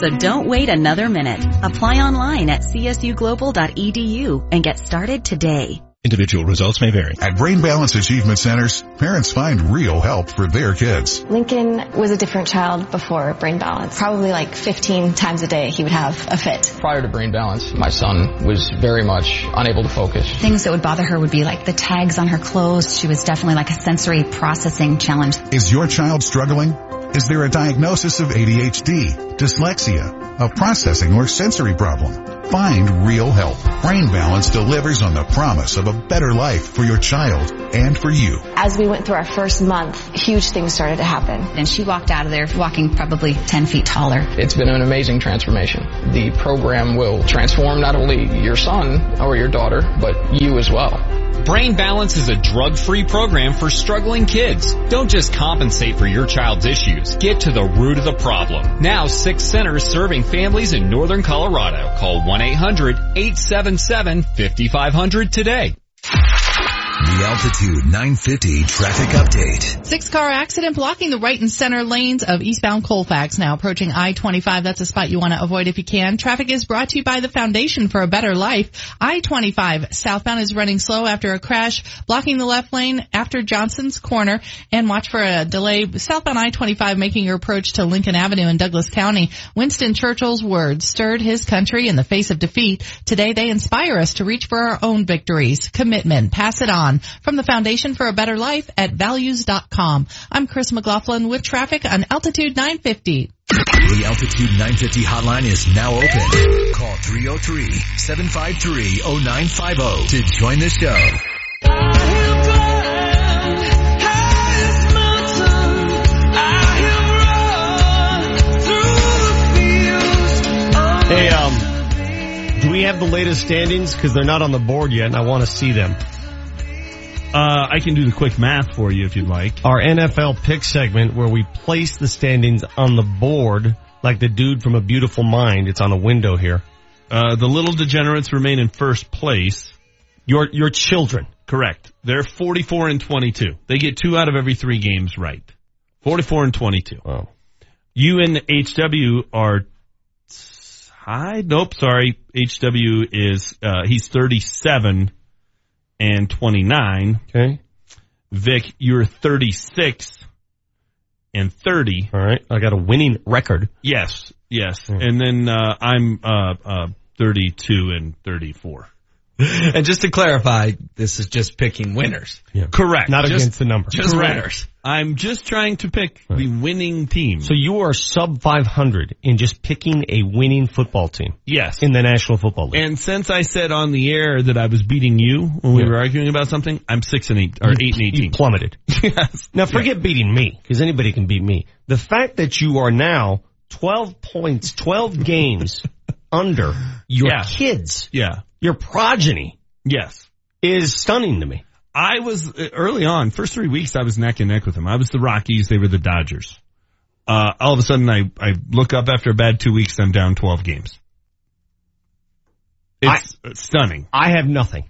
So don't wait another minute. Apply online at csuglobal.edu and get started today. Individual results may vary. At Brain Balance Achievement Centers, parents find real help for their kids. Lincoln was a different child before Brain Balance. Probably like 15 times a day he would have a fit. Prior to Brain Balance, my son was very much unable to focus. Things that would bother her would be like the tags on her clothes. She was definitely like a sensory processing challenge. Is your child struggling? Is there a diagnosis of ADHD, dyslexia, a processing or sensory problem? Find real help. Brain Balance delivers on the promise of a better life for your child and for you. As we went through our first month, huge things started to happen. And she walked out of there walking probably 10 feet taller. It's been an amazing transformation. The program will transform not only your son or your daughter, but you as well. Brain Balance is a drug-free program for struggling kids. Don't just compensate for your child's issues. Get to the root of the problem. Now six centers serving families in northern Colorado. Call 1-800-877-5500 today. The Altitude 950 traffic update. Six car accident blocking the right and center lanes of eastbound Colfax now approaching I-25. That's a spot you want to avoid if you can. Traffic is brought to you by the Foundation for a Better Life. I-25 southbound is running slow after a crash blocking the left lane after Johnson's Corner and watch for a delay southbound I-25 making your approach to Lincoln Avenue in Douglas County. Winston Churchill's words stirred his country in the face of defeat. Today they inspire us to reach for our own victories. Commitment. Pass it on from the Foundation for a Better Life at values.com. I'm Chris McLaughlin with traffic on Altitude 950. The Altitude 950 hotline is now open. Call 303-753-0950 to join the show. Hey, um, do we have the latest standings? Because they're not on the board yet, and I want to see them. Uh, I can do the quick math for you if you'd like. Our NFL pick segment where we place the standings on the board like the dude from A Beautiful Mind. It's on a window here. Uh, the little degenerates remain in first place. Your, your children. Correct. They're 44 and 22. They get two out of every three games right. 44 and 22. Wow. You and HW are tied. Nope, sorry. HW is, uh, he's 37 and 29. Okay. Vic, you're 36 and 30. All right. I got a winning record. Yes, yes. And then, uh, I'm, uh, uh, 32 and 34. And just to clarify, this is just picking winners. Yeah. Correct. Not Just- against the number. Just Correct. winners. I'm just trying to pick the winning team. So you are sub 500 in just picking a winning football team yes. in the National Football League. And since I said on the air that I was beating you when we Yeah. were arguing about something, I'm six and eight or You- eight and You eighteen. plummeted. yes. Now forget beating me, because anybody can beat me. The fact that you are now 12 points, 12 games under your Yeah. kids, Yeah. your progeny, Yes. is stunning to me. I was uh, early on, first three weeks, I was neck and neck with them. I was the Rockies, they were the Dodgers. Uh, all of a sudden, I I look up after a bad two weeks, I'm down twelve games. It's uh, stunning. I have nothing.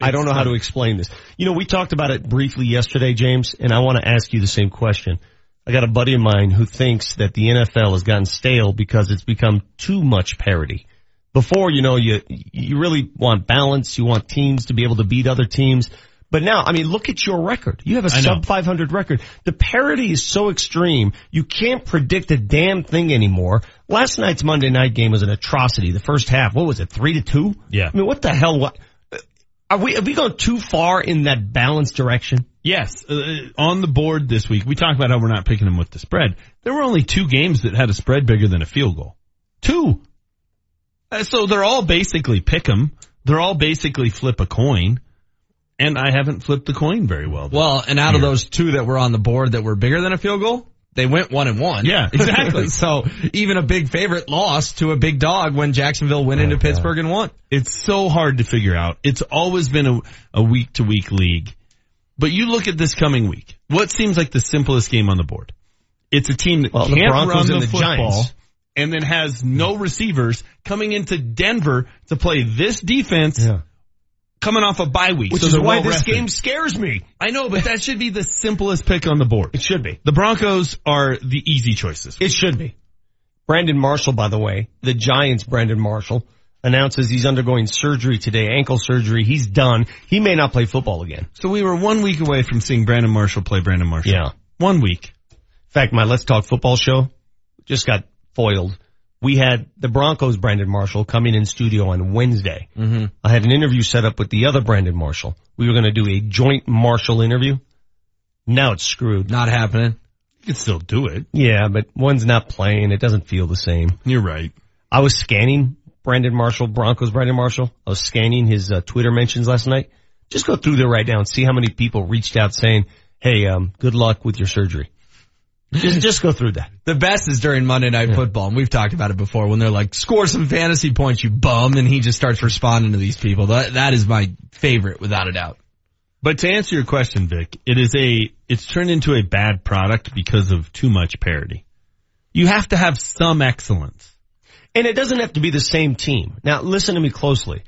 I don't know how to explain this. You know, we talked about it briefly yesterday, James, and I want to ask you the same question. I got a buddy of mine who thinks that the NFL has gotten stale because it's become too much parity. Before, you know, you, you really want balance. You want teams to be able to beat other teams. But now, I mean, look at your record. You have a sub 500 record. The parity is so extreme. You can't predict a damn thing anymore. Last night's Monday night game was an atrocity. The first half, what was it? Three to two? Yeah. I mean, what the hell? What? Are we, have we gone too far in that balanced direction? Yes, uh, on the board this week, we talked about how we're not picking them with the spread. There were only two games that had a spread bigger than a field goal. Two. Uh, so they're all basically pick 'em. They're all basically flip a coin. And I haven't flipped the coin very well. Well, and out of those two that were on the board that were bigger than a field goal, they went one and one. Yeah, exactly. so even a big favorite lost to a big dog when Jacksonville went into oh, Pittsburgh and won. It's so hard to figure out. It's always been a, a week to week league. But you look at this coming week. What seems like the simplest game on the board? It's a team that Well, can't Broncos run the, and the football Giants. and then has no receivers coming into Denver to play this defense coming off a bye week. Which So is why well this rested. game scares me. I know, but that should be the simplest pick on the board. It should be. The Broncos are the easy choices. It should be. Brandon Marshall, by the way, the Giants' Brandon Marshall announces he's undergoing surgery today, ankle surgery. He's done. He may not play football again. So we were one week away from seeing Brandon Marshall play Brandon Marshall. Yeah. One week. In fact, my Let's Talk Football show just got foiled. We had the Broncos Brandon Marshall coming in studio on Wednesday. Mm-hmm. I had an interview set up with the other Brandon Marshall. We were going to do a joint Marshall interview. Now it's screwed. Not happening. You can still do it. Yeah, but one's not playing. It doesn't feel the same. You're right. I was scanning Brandon Marshall, Broncos Brandon Marshall. I was scanning his uh, Twitter mentions last night. Just go through there right now and see how many people reached out saying, "Hey, um, good luck with your surgery." Just just go through that. The best is during Monday Night Football, and we've talked about it before. When they're like, "Score some fantasy points, you bum," and he just starts responding to these people. That that is my favorite, without a doubt. But to answer your question, Vic, it is a, it's turned into a bad product because of too much parity. You have to have some excellence. And it doesn't have to be the same team. Now listen to me closely.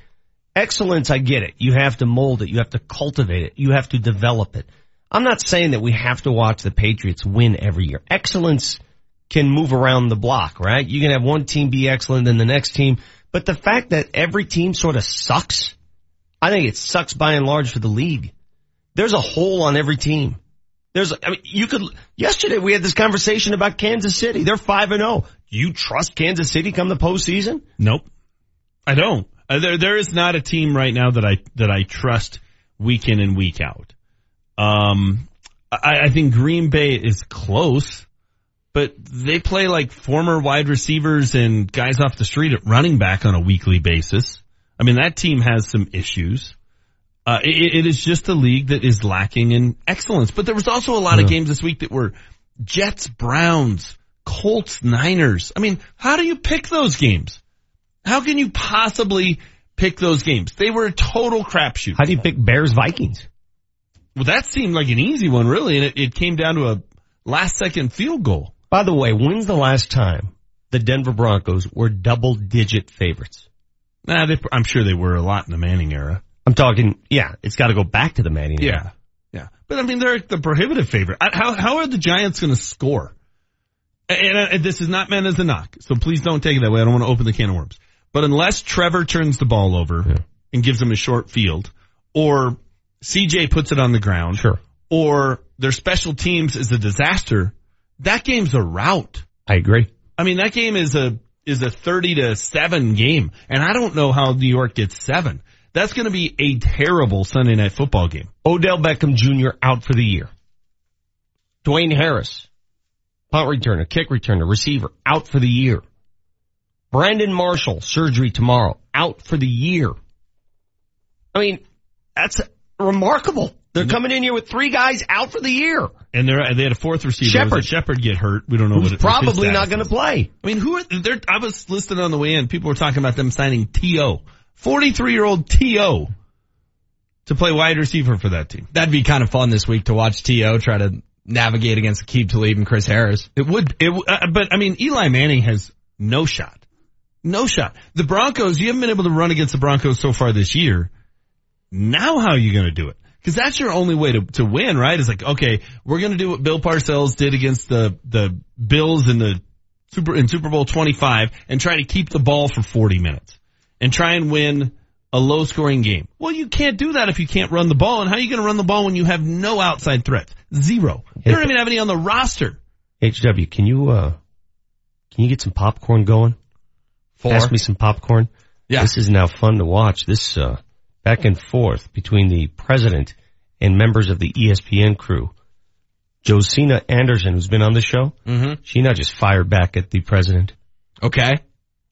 Excellence, I get it. You have to mold it. You have to cultivate it. You have to develop it. I'm not saying that we have to watch the Patriots win every year. Excellence can move around the block, right? You can have one team be excellent than the next team, but the fact that every team sort of sucks, I think it sucks by and large for the league. There's a hole on every team. There's, I mean, you could, yesterday we had this conversation about Kansas City. They're 5 and 0. You trust Kansas City come the postseason? Nope. I don't. Uh, there, there is not a team right now that I, that I trust week in and week out. Um, I, I think Green Bay is close, but they play like former wide receivers and guys off the street at running back on a weekly basis. I mean, that team has some issues. Uh, it, it is just a league that is lacking in excellence. But there was also a lot of games this week that were Jets, Browns, Colts, Niners. I mean, how do you pick those games? How can you possibly pick those games? They were a total crapshoot. How do you pick Bears Vikings? Well, that seemed like an easy one, really, and it, it came down to a last second field goal. By the way, when's the last time the Denver Broncos were double digit favorites? Nah, they, I'm sure they were a lot in the Manning era. I'm talking, yeah, it's got to go back to the Manning. era. Yeah, yeah. But I mean, they're the prohibitive favorite. How how are the Giants going to score? And, and, and this is not meant as a knock, so please don't take it that way. I don't want to open the can of worms. But unless Trevor turns the ball over and gives them a short field, or CJ puts it on the ground, sure, or their special teams is a disaster, that game's a rout. I agree. I mean, that game is a is a thirty to seven game, and I don't know how New York gets seven. That's going to be a terrible Sunday night football game. Odell Beckham Jr. out for the year. Dwayne Harris, punt returner, kick returner, receiver, out for the year. Brandon Marshall, surgery tomorrow, out for the year. I mean, that's remarkable. They're coming in here with three guys out for the year. And they they had a fourth receiver. Shepard. Shepard get hurt. We don't know Who's what it, what probably not going to play. I mean, who are there? I was listening on the way in. People were talking about them signing T.O., forty three year old T.O., to play wide receiver for that team. That'd be kind of fun this week to watch T.O. try to navigate against Aqib Talib and Chris Harris. It would. It. Uh, but I mean, Eli Manning has no shot. No shot. The Broncos. You haven't been able to run against the Broncos so far this year. Now, how are you going to do it? Because that's your only way to to win, right? It's like, okay, we're going to do what Bill Parcells did against the the Bills in the Super in Super Bowl 25 and try to keep the ball for 40 minutes and try and win a low scoring game. Well, you can't do that if you can't run the ball. And how are you going to run the ball when you have no outside threats? Zero. You don't even have any on the roster. HW, can you, uh, can you get some popcorn going? Four. Pass me some popcorn. Yeah. This is now fun to watch. This, uh, back and forth between the president and members of the ESPN crew. Josina Anderson, who's been on the show, Mm-hmm. she not just fired back at the president. Okay.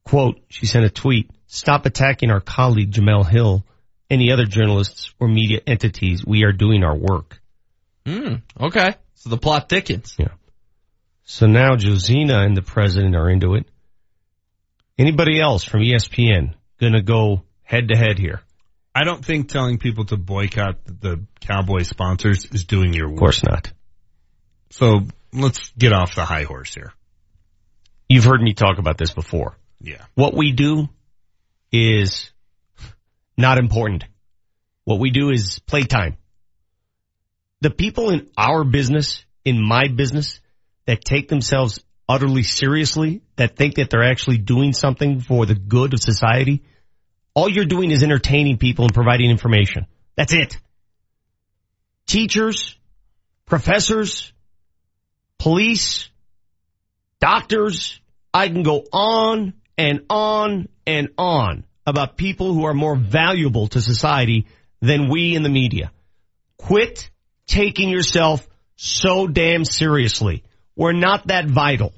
Quote, she sent a tweet, stop attacking our colleague Jemele Hill, any other journalists or media entities. We are doing our work. Mm, okay. So the plot thickens. Yeah. So now Josina and the president are into it. Anybody else from ESPN gonna go head to head here? I don't think telling people to boycott the Cowboy sponsors is doing your work. Of course not. So let's get off the high horse here. You've heard me talk about this before. Yeah. What we do is not important. What we do is playtime. The people in our business, in my business, that take themselves utterly seriously, that think that they're actually doing something for the good of society, all you're doing is entertaining people and providing information. That's it. Teachers, professors, police, doctors, I can go on and on and on about people who are more valuable to society than we in the media. Quit taking yourself so damn seriously. We're not that vital.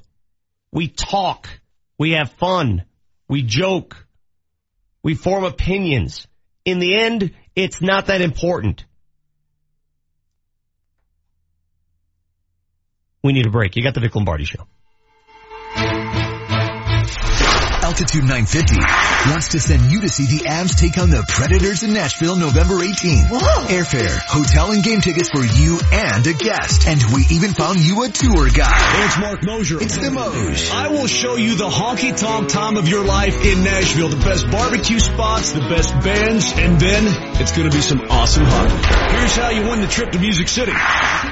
We talk. We have fun. We joke. We form opinions. In the end, it's not that important. We need a break. You got the Vic Lombardi show. Altitude 950 wants to send you to see the Avs take on the Predators in Nashville November 18th. Airfare, hotel and game tickets for you and a guest. And we even found you a tour guide. It's Marc Moser. It's the Moj. I will show you the honky tonk time of your life in Nashville. The best barbecue spots, the best bands, and then it's gonna be some awesome hockey. Here's how you win the trip to Music City.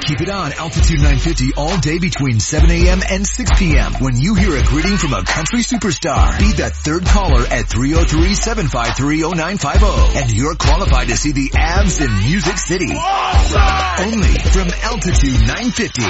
Keep it on Altitude 950 all day between 7 a.m. and 6 p.m. when you hear a greeting from a country superstar. Be that third caller at 303-753-0950 and you're qualified to see the Avs in Music City. Only from Altitude 950.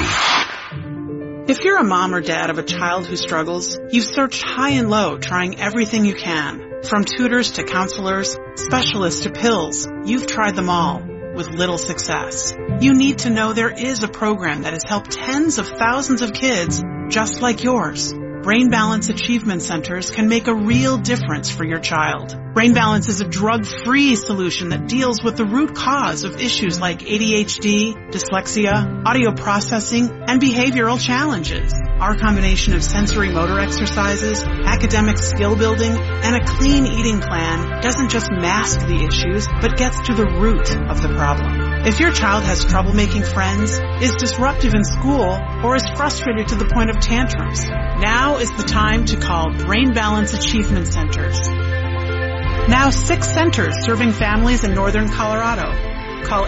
If you're a mom or dad of a child who struggles, you've searched high and low trying everything you can. From tutors to counselors, specialists to pills, you've tried them all with little success. You need to know there is a program that has helped tens of thousands of kids just like yours. Brain Balance Achievement Centers can make a real difference for your child. Brain Balance is a drug-free solution that deals with the root cause of issues like ADHD, dyslexia, audio processing, and behavioral challenges. Our combination of sensory motor exercises, academic skill building, and a clean eating plan doesn't just mask the issues, but gets to the root of the problem. If your child has trouble making friends, is disruptive in school, or is frustrated to the point of tantrums, now is the time to call Brain Balance Achievement Centers. Now six centers serving families in northern Colorado. Call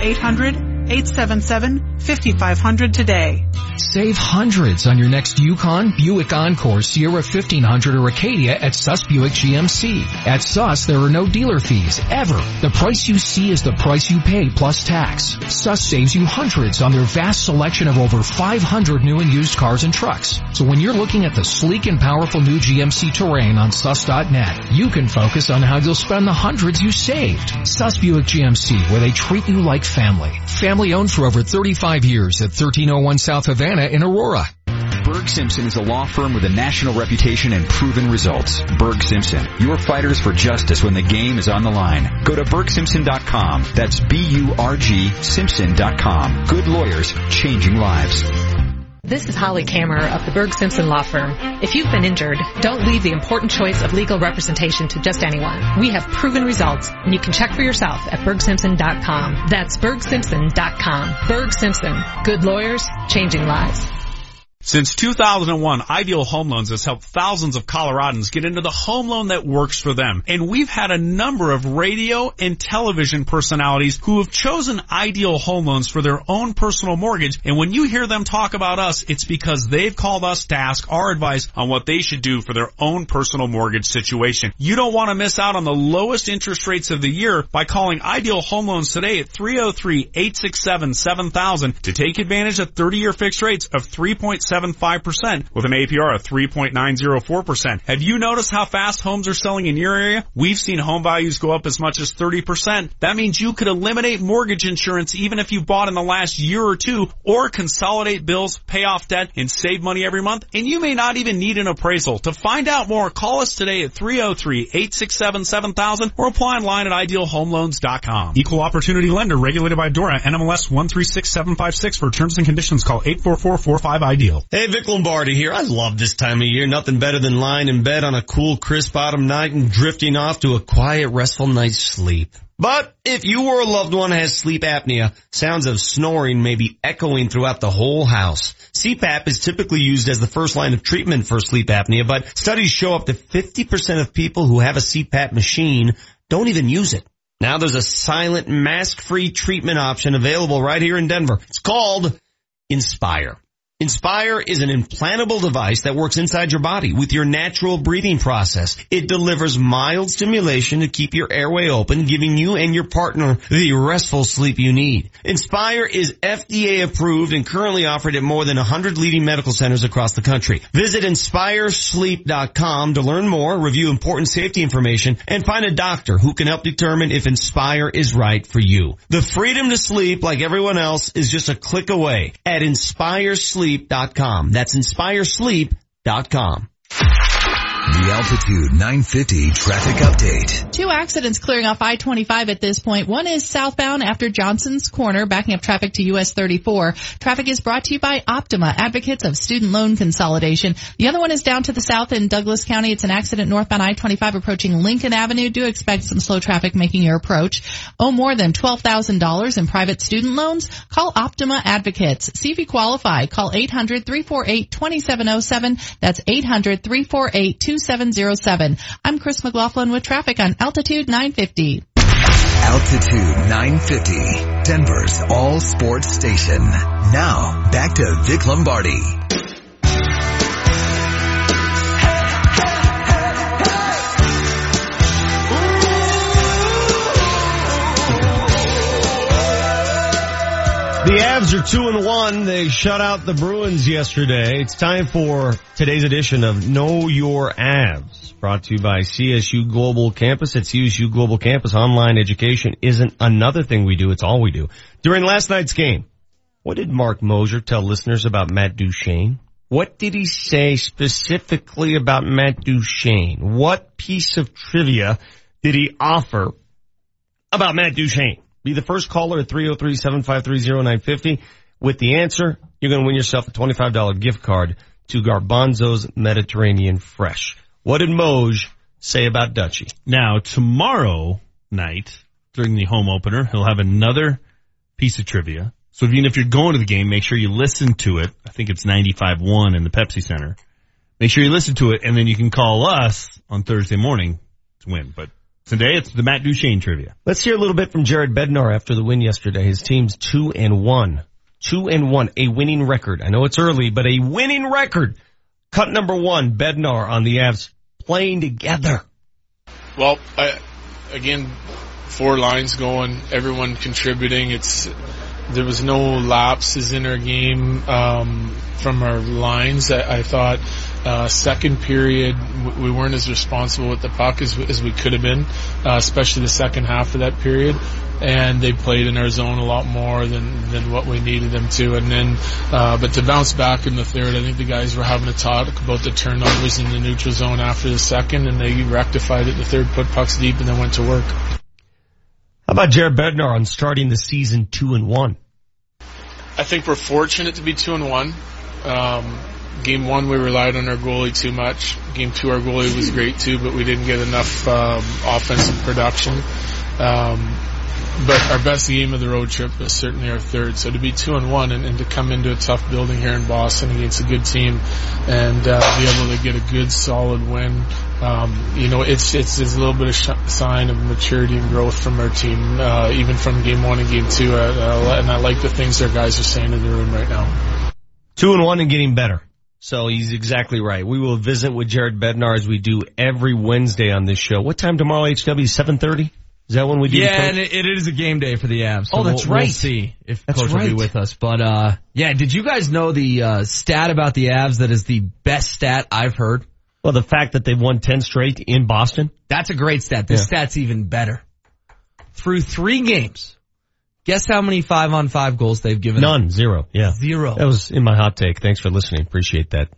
800-877-5500 today. Save hundreds on your next Yukon, Buick Encore, Sierra 1500 or Acadia at Suss Buick GMC. At Suss, there are no dealer fees, ever. The price you see is the price you pay plus tax. Suss saves you hundreds on their vast selection of over 500 new and used cars and trucks. So when you're looking at the sleek and powerful new GMC Terrain on sus.net, you can focus on how you'll spend the hundreds you saved. Suss Buick GMC, where they treat you like family. Family owned for over 35 years at 1301 South Havana in Aurora. Burg Simpson is a law firm with a national reputation and proven results. Burg Simpson, your fighters for justice when the game is on the line. Go to burgsimpson.com. That's B-U-R-G Simpson.com. Good lawyers, changing lives. This is Holly Kammerer of the Burg Simpson Law Firm. If you've been injured, don't leave the important choice of legal representation to just anyone. We have proven results, and you can check for yourself at burgsimpson.com. That's burgsimpson.com. Burg Simpson. Good lawyers, changing lives. Since 2001, Ideal Home Loans has helped thousands of Coloradans get into the home loan that works for them. And we've had a number of radio and television personalities who have chosen Ideal Home Loans for their own personal mortgage. And when you hear them talk about us, it's because they've called us to ask our advice on what they should do for their own personal mortgage situation. You don't want to miss out on the lowest interest rates of the year by calling Ideal Home Loans today at 303-867-7000 to take advantage of 30-year fixed rates of 3.75% with an APR of 3.904%. Have you noticed how fast homes are selling in your area? We've seen home values go up as much as 30%. That means you could eliminate mortgage insurance even if you bought in the last year or two or consolidate bills, pay off debt, and save money every month. And you may not even need an appraisal. To find out more, call us today at 303-867-7000 or apply online at idealhomeloans.com. Equal opportunity lender regulated by DORA NMLS 136756 for terms and conditions call 844-45-IDEAL. Hey, Vic Lombardi here. I love this time of year. Nothing better than lying in bed on a cool, crisp autumn night and drifting off to a quiet, restful night's sleep. But if you or a loved one has sleep apnea, sounds of snoring may be echoing throughout the whole house. CPAP is typically used as the first line of treatment for sleep apnea, but studies show up to 50% of people who have a CPAP machine don't even use it. Now there's a silent mask-free treatment option available right here in Denver. It's called Inspire. Inspire is an implantable device that works inside your body with your natural breathing process. It delivers mild stimulation to keep your airway open, giving you and your partner the restful sleep you need. Inspire is FDA approved and currently offered at more than 100 leading medical centers across the country. Visit inspiresleep.com to learn more, review important safety information, and find a doctor who can help determine if Inspire is right for you. The freedom to sleep like everyone else is just a click away at inspiresleep.com. That's inspiresleep.com. The Altitude 950 traffic update. Two accidents clearing off I-25 at this point. One is southbound after Johnson's Corner, backing up traffic to US 34. Traffic is brought to you by Optima, advocates of student loan consolidation. The other one is down to the south in Douglas County. It's an accident northbound I-25 approaching Lincoln Avenue. Do expect some slow traffic making your approach. Owe more than $12,000 in private student loans? Call Optima Advocates. See if you qualify. Call 800-348-2707. That's 800-348-2707. 2707. I'm Chris McLaughlin with traffic on Altitude 950. Altitude 950, Denver's all sports station. Now, back to Vic Lombardi. The Avs are two and one. They shut out the Bruins yesterday. It's time for today's edition of Know Your Avs, brought to you by CSU Global Campus. At CSU Global Campus, online education isn't another thing we do, it's all we do. During last night's game, what did Marc Moser tell listeners about Matt Duchene? What did he say specifically about Matt Duchene? What piece of trivia did he offer about Matt Duchene? Be the first caller at 303-753-0950. With the answer, you're going to win yourself a $25 gift card to Garbanzo's Mediterranean Fresh. What did Moj say about Dutchy? Now, tomorrow night, during the home opener, he'll have another piece of trivia. So even if you're going to the game, make sure you listen to it. I think it's 95-1 in the Pepsi Center. Make sure you listen to it, and then you can call us on Thursday morning to win. But Today it's the Matt Duchene trivia. Let's hear a little bit from Jared Bednar after the win yesterday. His team's two and one. Two and one. A winning record. I know it's early, but a winning record. Cut number one, Bednar on the Avs playing together. Well, I, again, four lines going, everyone contributing. It's, there was no lapses in our game, um, from our lines. I, I thought, uh, second period, we weren't as responsible with the puck as, as we could have been, uh, especially the second half of that period. And they played in our zone a lot more than, than what we needed them to. And then, uh, but to bounce back in the third, I think the guys were having a talk about the turnovers in the neutral zone after the second, and they rectified it. The third put pucks deep and then went to work. How about Jared Bednar on starting the season two and one? I think we're fortunate to be two and one. Um, game one, we relied on our goalie too much. Game two, our goalie was great too, but we didn't get enough um, offensive production. Um, but our best game of the road trip is certainly our third. So to be two and one and, and to come into a tough building here in Boston against a good team and uh, be able to get a good solid win, um, you know, it's, it's it's a little bit of sh- sign of maturity and growth from our team, uh, even from game one and game two. Uh, uh, and I like the things our guys are saying in the room right now. Two and one and getting better. So he's exactly right. We will visit with Jared Bednar as we do every Wednesday on this show. What time tomorrow, HW? 7.30? Is that when we do Yeah, and it, it is a game day for the Avs. So Oh, that's we'll, right. We'll see if That's Coach will be with us. But, uh, yeah, did you guys know the, uh, stat about the Avs that is the best stat I've heard? Well, the fact that they've won 10 straight in Boston. That's a great stat. This Yeah. stat's even better. Through three games, guess how many five on five goals they've given? up? None. Zero. Yeah. Zero. That was in my hot take. Thanks for listening. Appreciate that.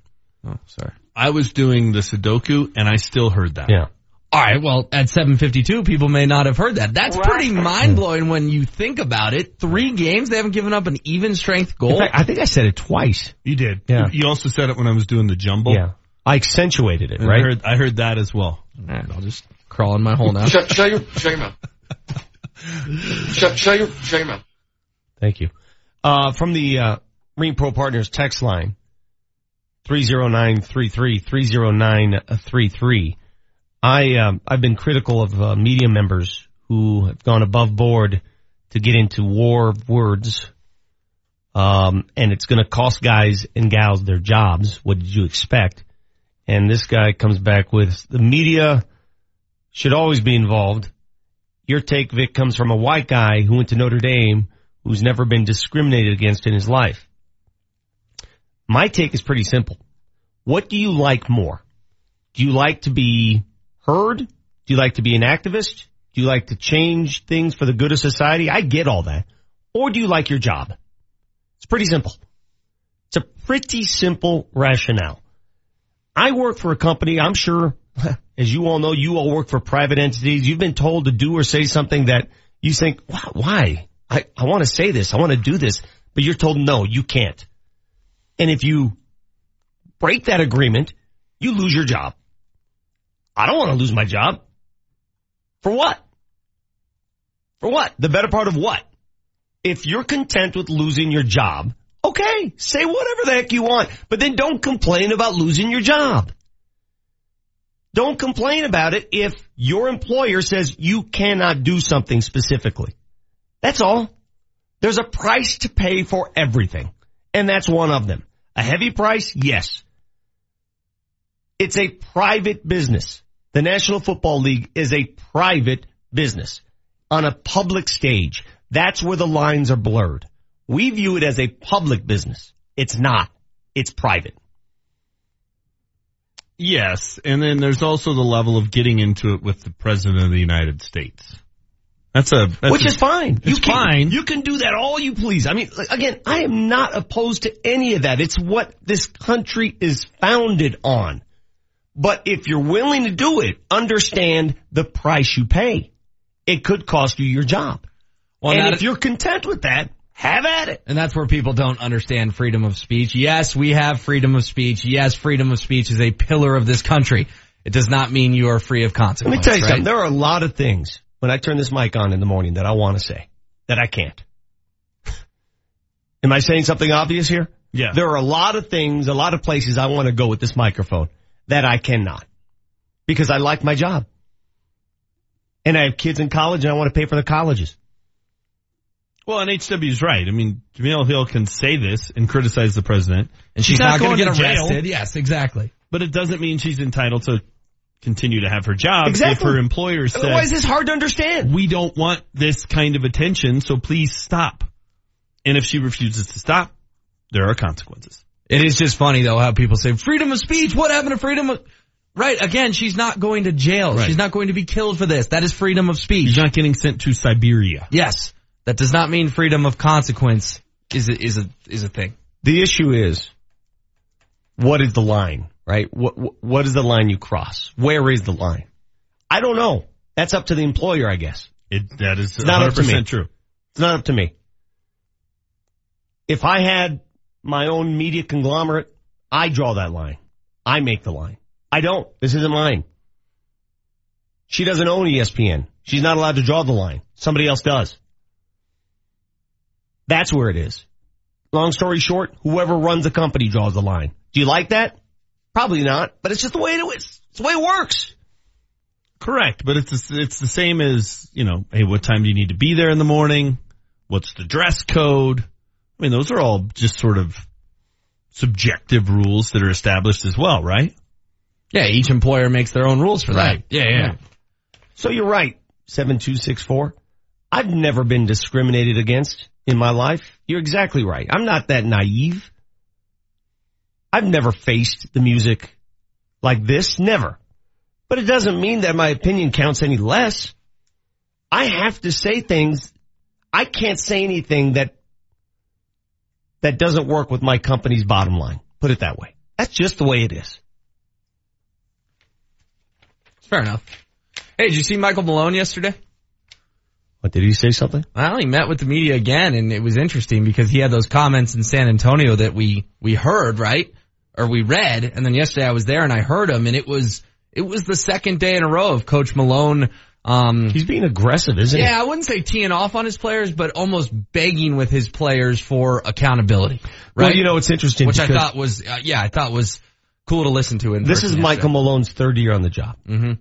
Oh, sorry. I was doing the Sudoku and I still heard that. Yeah. All right, well, at 752, people may not have heard that. That's pretty mind blowing when you think about it. Three games, they haven't given up an even strength goal. In fact, I think I said it twice. You did. Yeah. You also said it when I was doing the jumble. Yeah. I accentuated it, And right? I heard, I heard that as well. All right, I'll just crawl in my hole now. Shut, shut your, shut your mouth. shut, shut your, shut your mouth. Thank you. Uh, from the, uh, Marine Pro Partners text line, 30933, 30933. I, um, I've been critical of, uh, media members who have gone above board to get into war of words. Um, and it's gonna cost guys and gals their jobs. What did you expect? And this guy comes back with the media should always be involved. Your take, Vic, comes from a white guy who went to Notre Dame who's never been discriminated against in his life. My take is pretty simple. What do you like more? Do you like to be heard? Do you like to be an activist? Do you like to change things for the good of society? I get all that. Or do you like your job? It's pretty simple. It's a pretty simple rationale. I work for a company, I'm sure, as you all know, you all work for private entities. You've been told to do or say something that you think, "Why-? I, I want to say this. I want to do this. But you're told, no, you can't. And if you break that agreement, you lose your job. I don't want to lose my job. For what? For what? The better part of what? If you're content with losing your job, okay, say whatever the heck you want, but then don't complain about losing your job. Don't complain about it if your employer says you cannot do something specifically. That's all. There's a price to pay for everything. And that's one of them. A heavy price? Yes. It's a private business. The National Football League is a private business on a public stage. That's where the lines are blurred. We view it as a public business. It's not. It's private. Yes, and then there's also the level of getting into it with the president of the United States. That's a that's Which a- is fine. It's you can, fine. You can do that all you please. I mean, again, I am not opposed to any of that. It's what this country is founded on. But if you're willing to do it, understand the price you pay. It could cost you your job. Well, and that- if you're content with that, have at it. And that's where people don't understand freedom of speech. Yes, we have freedom of speech. Yes, freedom of speech is a pillar of this country. It does not mean you are free of consequences. Let me tell you right? something. There are a lot of things when I turn this mic on in the morning that I want to say that I can't. Am I saying something obvious here? Yeah. There are a lot of things, a lot of places I want to go with this microphone that I cannot because I like my job. And I have kids in college and I want to pay for the colleges. Well, and HW's right. I mean, Jemele Hill can say this and criticize the president, And she's not going gonna get to jail, arrested. Yes, exactly. But it doesn't mean she's entitled to continue to have her job Exactly. if her employer says, Otherwise it's hard to understand. we don't want this kind of attention, so please stop. And if she refuses to stop, there are consequences. It is just funny though how people say freedom of speech. What happened to freedom of? Right. Again, she's not going to jail. Right. She's not going to be killed for this. That is freedom of speech. She's not getting sent to Siberia. Yes. That does not mean freedom of consequence is a, is a, is a thing. The issue is, what is the line, right? What, what- what is the line you cross? Where is the line? I don't know. That's up to the employer, I guess. It, that is It's not up to me. true. It's not up to me. If I had my own media conglomerate, I draw that line. I make the line. I don't. This isn't mine. She doesn't own ESPN. She's not allowed to draw the line. Somebody else does. That's where it is. Long story short, whoever runs the company draws the line. Do you like that? Probably not, but it's just the way it is. It's the way it works. Correct, but it's the, it's the same as you know. Hey, what time do you need to be there in the morning? What's the dress code? I mean, those are all just sort of subjective rules that are established as well, right? Yeah. Each employer makes their own rules for that. Right. Yeah. Yeah. So you're right, 7264. I've never been discriminated against in my life. You're exactly right. I'm not that naive. I've never faced the music like this, never. But it doesn't mean that my opinion counts any less. I have to say things. I can't say anything that that doesn't work with my company's bottom line. Put it that way. That's just the way it is. Fair enough. Hey, did you see Michael Malone yesterday? What did he say something? Well, he met with the media again, and it was interesting because he had those comments in San Antonio that we we heard right or we read, and then yesterday I was there and I heard him, and it was it was the second day in a row of Coach Malone. Um, He's being aggressive, isn't he? yeah, I wouldn't say teeing off on his players, but almost begging with his players for accountability. Right? Well, you know, it's interesting which I thought was uh, yeah, I thought was cool to listen to. In This is Michael Malone's third year on the job. Mm-hmm.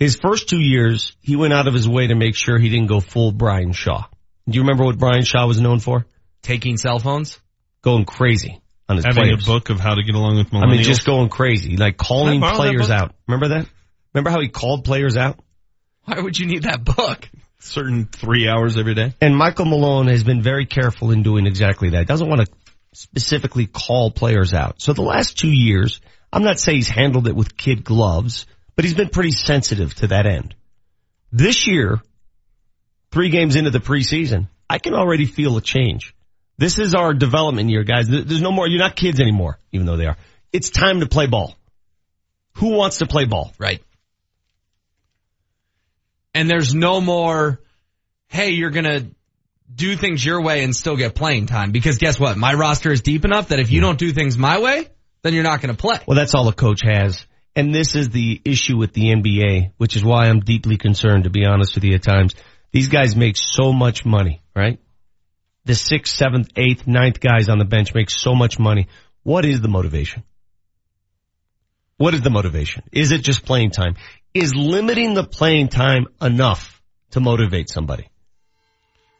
His first two years, he went out of his way to make sure he didn't go full Brian Shaw. Do you remember what Brian Shaw was known for? Taking cell phones? Going crazy on his Having players. a book of how to get along with millennials. I mean, just going crazy, like calling Can I borrow that players out. Remember that? Remember how he called players out? Why would you need that book? certain three hours every day. And Michael Malone has been very careful in doing exactly that. Doesn't want to specifically call players out. So the last two years, I'm not saying he's handled it with kid gloves, but he's been pretty sensitive to that end. This year, three games into the preseason, I can already feel a change. This is our development year, guys. There's no more, you're not kids anymore, even though they are. It's time to play ball. Who wants to play ball? Right. And there's no more, hey, you're gonna do things your way and still get playing time. Because guess what? My roster is deep enough that if you don't do things my way, then you're not gonna play. Well, that's all a coach has. And this is the issue with the NBA, which is why I'm deeply concerned, to be honest with you at times. These guys make so much money, right? The sixth, seventh, eighth, ninth guys on the bench make so much money. What is the motivation? What is the motivation? Is it just playing time? Is limiting the playing time enough to motivate somebody?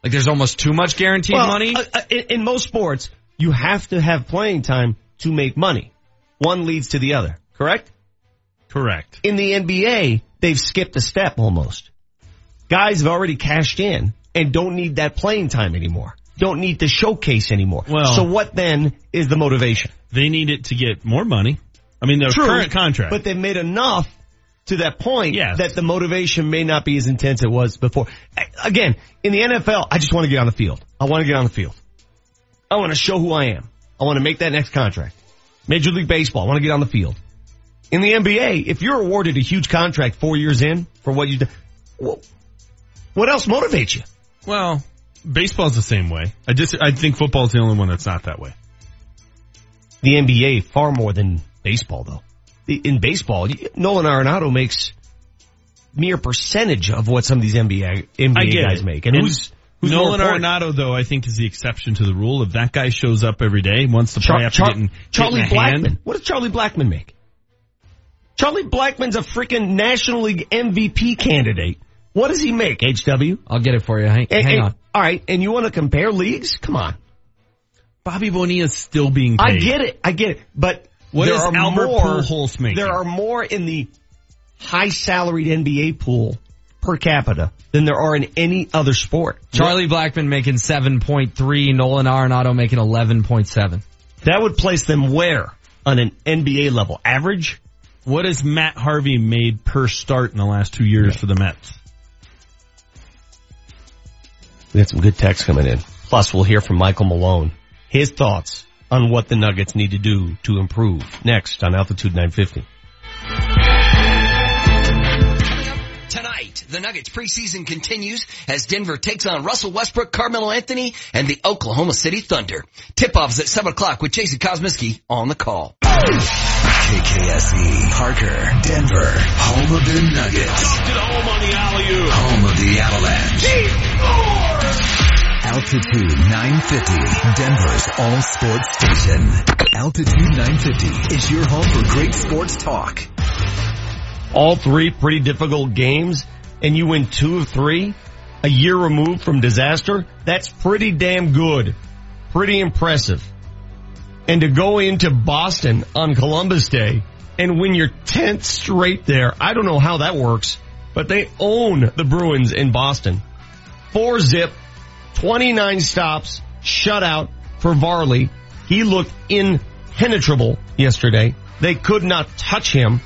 Like there's almost too much guaranteed Well, money? uh, uh, in, in most sports, you have to have playing time to make money. One leads to the other, correct? Correct. In the NBA, they've skipped a step almost. Guys have already cashed in and don't need that playing time anymore. Don't need to showcase anymore. Well- so what then is the motivation? They need it to get more money. I mean, their True, current contract. But they've made enough to that point Yes. that the motivation may not be as intense as it was before. Again, in the NFL, I just want to get on the field. I want to get on the field. I want to show who I am. I want to make that next contract. Major League Baseball, I want to get on the field. In the NBA, if you're awarded a huge contract four years in for what you do, what else motivates you? well, baseball's the same way. I just, I think football's the only one that's not that way. The NBA far more than baseball though. In baseball, Nolan Arenado makes mere percentage of what some of these NBA, NBA guys it. make. And, who's, who's Nolan? Arenado though, I think is the exception to the rule. If that guy shows up every day, wants to play Char- after Char- getting Charlie in the hand, What does Charlie Blackmon make? Charlie Blackmon's a freaking National League MVP candidate. What does he make, HW? I'll get it for you. Hang, And- hang and- on. All right, and you want to compare leagues? Come on. Bobby Bonilla's still being paid. I get it. I get it. But What there is are Albert more, Pujols making? There are more in the high salaried NBA pool per capita than there are in any other sport. Charlie Blackmon making 7.3, Nolan Arenado making 11.7. That would place them where on an NBA level? Average? What has Matt Harvey made per start in the last two years for the Mets? We got some good texts coming in. Plus, we'll hear from Michael Malone. His thoughts on what the Nuggets need to do to improve next on Altitude 950. Tonight, the Nuggets preseason continues as Denver takes on Russell Westbrook, Carmelo Anthony, and the Oklahoma City Thunder. Tip-off is at 7 o'clock with Jason Kosmicki on the call. KKSE, Parker, Denver, home of the Nuggets. home on the alley-oop. Home of the Avalanche. Altitude 950, Denver's all sports station. Altitude 950 is your home for great sports talk. All three pretty difficult games and you win two of three a year removed from disaster. That's pretty damn good. Pretty impressive. And to go into Boston on Columbus Day and win your 10th straight there, I don't know how that works, but they own the Bruins in Boston. Four zip, 29 stops, shutout for Varley. He looked impenetrable yesterday. They could not touch him.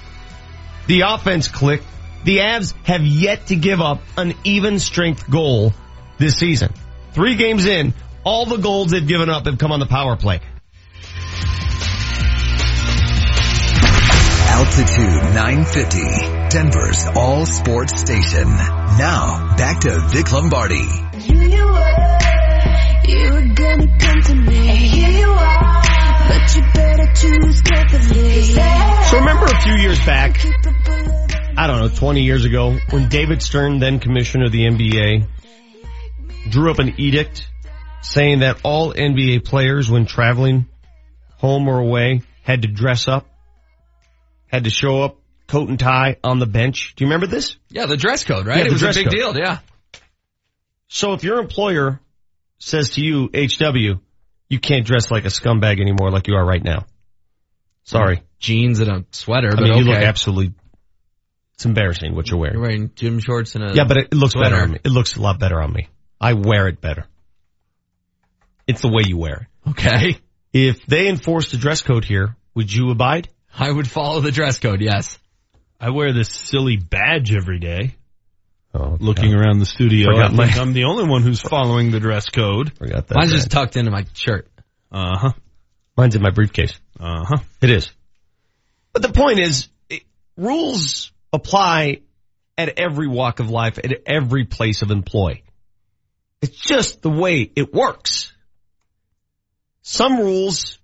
The offense clicked. The Avs have yet to give up an even strength goal this season. Three games in, all the goals they've given up have come on the power play. Altitude 950, Denver's all sports station. Now, back to Vic Lombardi. You, you were, you were gonna come to me. And here you are, but you better choose carefully. So remember a few years back, I don't know, 20 years ago, when David Stern, then commissioner of the NBA, drew up an edict saying that all NBA players, when traveling home or away, had to dress up, had to show up coat and tie on the bench. Do you remember this? Yeah, the dress code, right? Yeah, it the was a big code. deal, yeah. So if your employer says to you, HW, you can't dress like a scumbag anymore like you are right now. Sorry. Jeans and a sweater, I but mean, you look absolutely, it's embarrassing what you're wearing. You're wearing gym shorts and a Yeah, but it, it looks sweater. better on me. It looks a lot better on me. I wear it better. It's the way you wear it. Okay. If they enforced a dress code here, would you abide? I would follow the dress code, yes. I wear this silly badge every day. Oh, Looking around the studio, Forgot I think my- I'm the only one who's following the dress code. Forgot that. Mine's bad. just tucked into my shirt. Uh huh. Mine's in my briefcase. Uh huh. It is. But the point is, it, rules apply at every walk of life, at every place of employ. It's just the way it works. Some rules,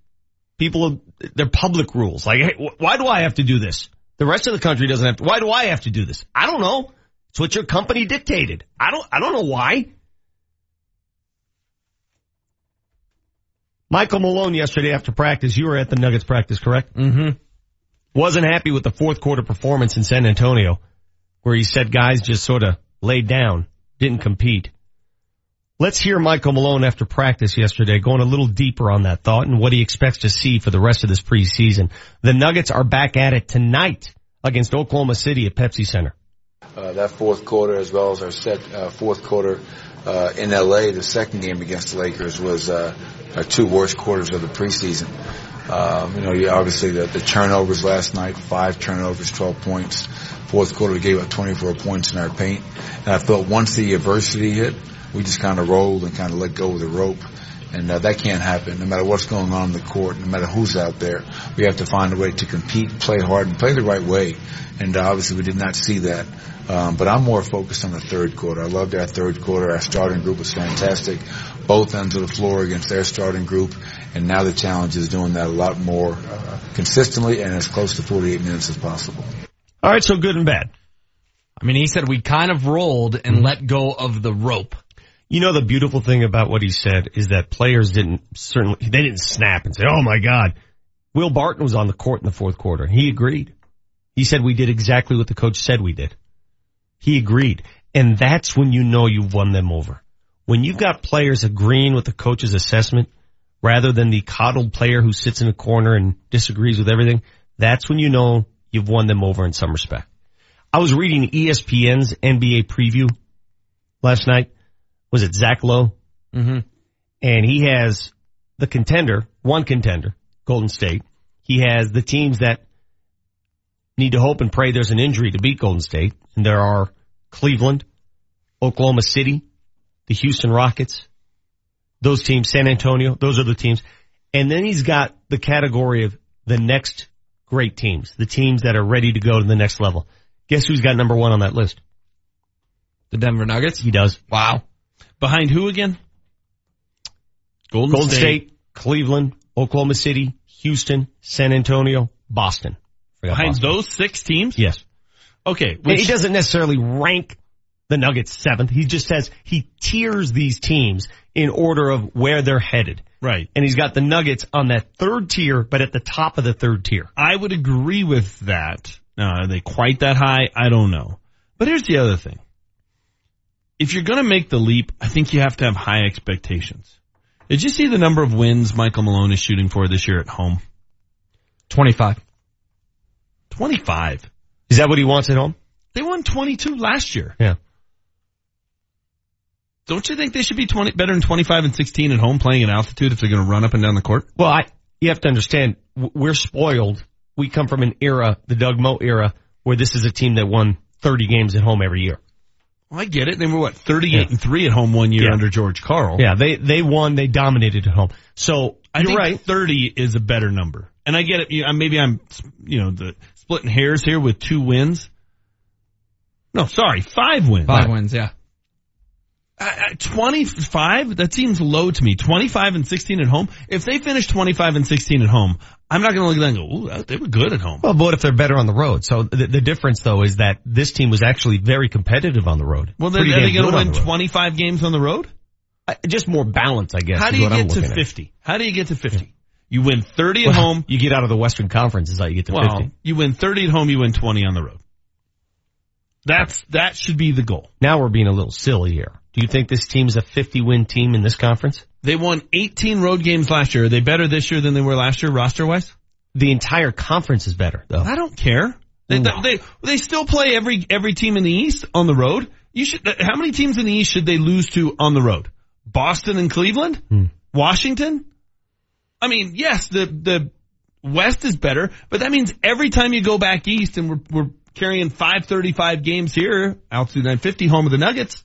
people, they're public rules. Like, hey, why do I have to do this? The rest of the country doesn't have to. Why do I have to do this? I don't know. It's what your company dictated. I don't, I don't know why. Michael Malone yesterday after practice, you were at the Nuggets practice, correct? Mm-hmm. Wasn't happy with the fourth quarter performance in San Antonio, where he said guys just sort of laid down, didn't compete. Let's hear Michael Malone after practice yesterday, going a little deeper on that thought and what he expects to see for the rest of this preseason. The Nuggets are back at it tonight against Oklahoma City at Pepsi Center. Uh, that fourth quarter, as well as our sec, uh, fourth quarter uh, in LA, the second game against the Lakers was uh, our two worst quarters of the preseason. Um, you know, you obviously the, the turnovers last night, five turnovers, 12 points. Fourth quarter, we gave up 24 points in our paint. And I felt once the adversity hit, we just kind of rolled and kind of let go of the rope. And uh, that can't happen no matter what's going on in the court, no matter who's out there. We have to find a way to compete, play hard, and play the right way. And uh, obviously we did not see that. Um, but I'm more focused on the third quarter. I loved our third quarter. Our starting group was fantastic. Both ends of the floor against their starting group. And now the challenge is doing that a lot more uh, consistently and as close to 48 minutes as possible. All right, so good and bad. I mean, he said we kind of rolled and Mm-hmm. let go of the rope. You know, the beautiful thing about what he said is that players didn't certainly, they didn't snap and say, oh my God. Will Barton was on the court in the fourth quarter. He agreed. He said we did exactly what the coach said we did. He agreed. And that's when you know you've won them over. When you've got players agreeing with the coach's assessment rather than the coddled player who sits in a corner and disagrees with everything, that's when you know you've won them over in some respect. I was reading ESPN's NBA preview last night. Was it Zach Lowe? Mm-hmm. And he has the contender, one contender, Golden State. He has the teams that need to hope and pray there's an injury to beat Golden State. And there are Cleveland, Oklahoma City, the Houston Rockets, those teams, San Antonio, those are the teams. And then he's got the category of the next great teams, the teams that are ready to go to the next level. Guess who's got number one on that list? The Denver Nuggets? He does. Wow. Behind who again? Golden, Golden State. State, Cleveland, Oklahoma City, Houston, San Antonio, Boston. Behind Boston. those six teams? Yes. Okay. Which, he doesn't necessarily rank the Nuggets seventh. He just says he tiers these teams in order of where they're headed. right. And he's got the Nuggets on that third tier, but at the top of the third tier. I would agree with that. Now, are they quite that high? I don't know. But here's the other thing. If you're going to make the leap, I think you have to have high expectations. Did you see the number of wins Michael Malone is shooting for this year at home? 25. 25. Is that what he wants at home? They won 22 last year. Yeah. Don't you think they should be 20, better than 25 and 16 at home playing at altitude if they're going to run up and down the court? Well, I, you have to understand, we're spoiled. We come from an era, the Doug Moe era, where this is a team that won 30 games at home every year. Well, I get it. They were what, 38 Yeah. and 3 at home one year Yeah. under George Karl. Yeah, they, they won, they dominated at home. So, I you're think right. 30 is a better number. And I get it. Uh, maybe I'm, you know, the splitting hairs here with two wins. No, sorry, five wins. Five wins, yeah. Uh, uh, 25? That seems low to me. 25 and 16 at home. If they finish 25 and 16 at home, I'm not going to look at that and go, ooh, they were good at home. Well, but what if they're better on the road? So the, the difference though is that this team was actually very competitive on the road. Well, then, are they going to win 25 games on the road? Uh, Just more balance, I guess. How do you I'm get to looking at. 50? How do you get to 50? You win 30 at Well, home. You get out of the Western Conference is how you get to Well, 50. you win 30 at home, you win 20 on the road. That's, that should be the goal. Now we're being a little silly here. Do you think this team is a 50 win team in this conference? They won 18 road games last year. Are they better this year than they were last year, roster wise? The entire conference is better though. I don't care. They, No. they, they still play every, every team in the East on the road. You should, how many teams in the East should they lose to on the road? Boston and Cleveland? Hmm. Washington? I mean, yes, the, the West is better, but that means every time you go back East and we're, we're carrying 535 games here, altitude 950, home of the Nuggets,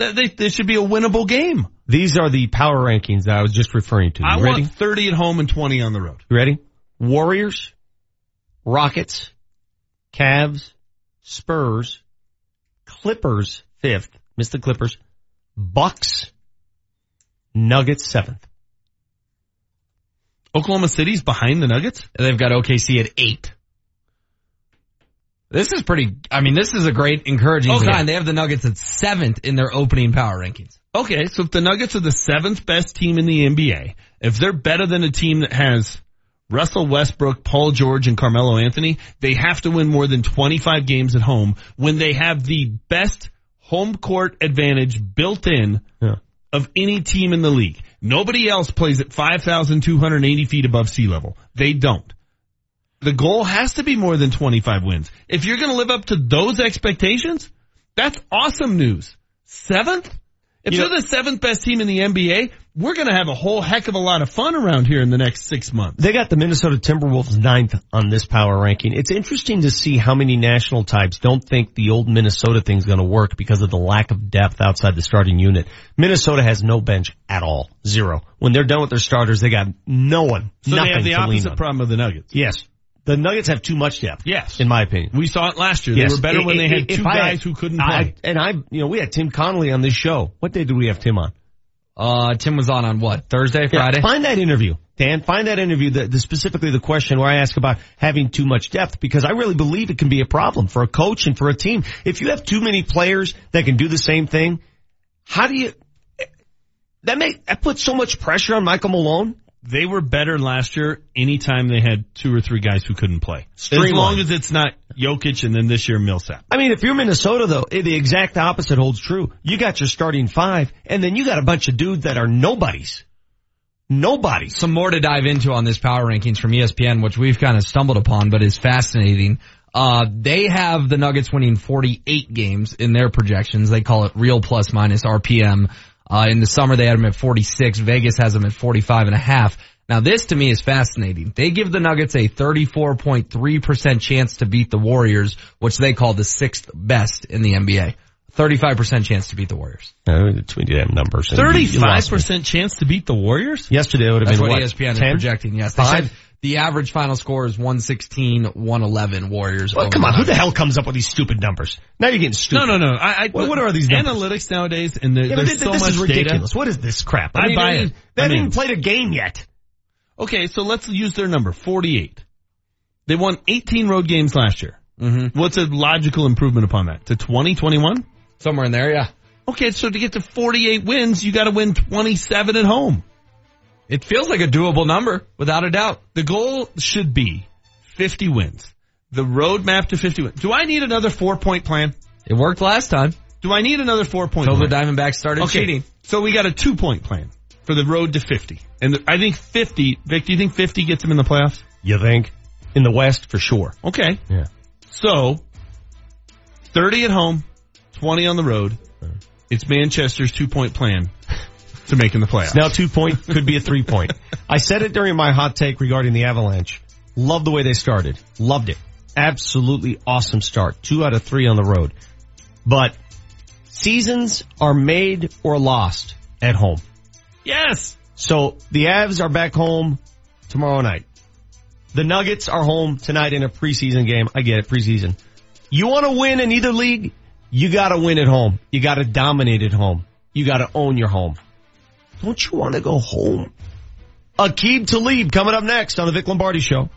they, this should be a winnable game. These are the power rankings that I was just referring to. You I ready? want 30 at home and 20 on the road. You ready? Warriors, Rockets, Cavs, Spurs, Clippers fifth, missed the Clippers, Bucks, Nuggets seventh. Oklahoma City's behind the Nuggets? And they've got OKC at eight. This is pretty, I mean, this is a great encouraging Okay. sign. They have the Nuggets at seventh in their opening power rankings. Okay, so if the Nuggets are the seventh best team in the NBA, if they're better than a team that has Russell Westbrook, Paul George, and Carmelo Anthony, they have to win more than 25 games at home when they have the best home court advantage built in Yeah. of any team in the league. Nobody else plays at 5,280 feet above sea level. They don't. The goal has to be more than 25 wins. If you're going to live up to those expectations, that's awesome news. Seventh? If You you are know- the seventh best team in the NBA, we're going to have a whole heck of a lot of fun around here in the next six months. They got the Minnesota Timberwolves ninth on this power ranking. It's interesting to see how many national types don't think the old Minnesota thing's going to work because of the lack of depth outside the starting unit. Minnesota has no bench at all. Zero. When they're done with their starters, they got no one. So they have the opposite problem of the Nuggets. Yes. The Nuggets have too much depth. Yes. In my opinion. We saw it last year. Yes. They were better when they I- had two I guys who couldn't I- play. and I, you know, we had Tim Connolly on this show. What day did we have Tim on? Uh, Tim was on on what? Thursday, Friday? Yeah, find that interview, Dan. Find that interview, the, the specifically the question where I ask about having too much depth, because I really believe it can be a problem for a coach and for a team. If you have too many players that can do the same thing, how do you? That make that puts so much pressure on Michael Malone. They were better last year anytime they had two or three guys who couldn't play. As long as it's not Jokic and then this year Millsap. I mean, if you're Minnesota though, eh, the exact opposite holds true. You got your starting five, and then you got a bunch of dudes that are nobodies. Nobodies. Some more to dive into on this power rankings from ESPN, which we've kind of stumbled upon, but is fascinating. Uh, they have the Nuggets winning 48 games in their projections. They call it real plus minus RPM. Uh, in the summer they had them at 46. Vegas has them at 45 and a half. Now this to me is fascinating. They give the Nuggets a 34.3% chance to beat the Warriors, which they call the sixth best in the NBA. 35% chance to beat the Warriors. Uh, between them numbers, and you- you Thirty-five lost me. percent chance to beat the Warriors. Yesterday it would have That's been what, what? ESPN 10? is projecting. Yes, they Five? said the average final score is 116, 111 Warriors. Well, come on, who the hell comes up with these stupid numbers? Now you're getting stupid. No, no, no. I, I, What- what are these numbers? analytics nowadays? And there, Yeah, there's this, so this much is ridiculous. data. What is this crap? I mean, buy they- it. They I haven't mean- even played a game yet. Okay, so let's use their number, 48. They won 18 road games last year. Mm-hmm. What's a logical improvement upon that? To 20, 21? Somewhere in there, yeah. Okay, so to get to 48 wins, you gotta win 27 at home. It feels like a doable number, without a doubt. The goal should be 50 wins. The roadmap to 50 wins. Do I need another four point plan? It worked last time. Do I need another four point Until the plan? Diamondbacks started Okay, cheating. so we got a two point plan for the road to 50. And the- I think 50, Vic, do you think 50 gets them in the playoffs? You think? In the West, for sure. Okay. Yeah. So, 30 at home, 20 on the road. Uh-huh. It's Manchester's two point plan to making the playoffs. Now two point could be a three point. I said it during my hot take regarding the Avalanche. Love the way they started. Loved it. Absolutely awesome start. Two out of three on the road. But seasons are made or lost at home. Yes. So the Avs are back home tomorrow night. The Nuggets are home tonight in a preseason game. I get it, preseason. You want to win in either league? You gotta win at home. You gotta dominate at home. You gotta own your home. Don't you want to go home? Aqib Talib coming up next on the Vic Lombardi Show.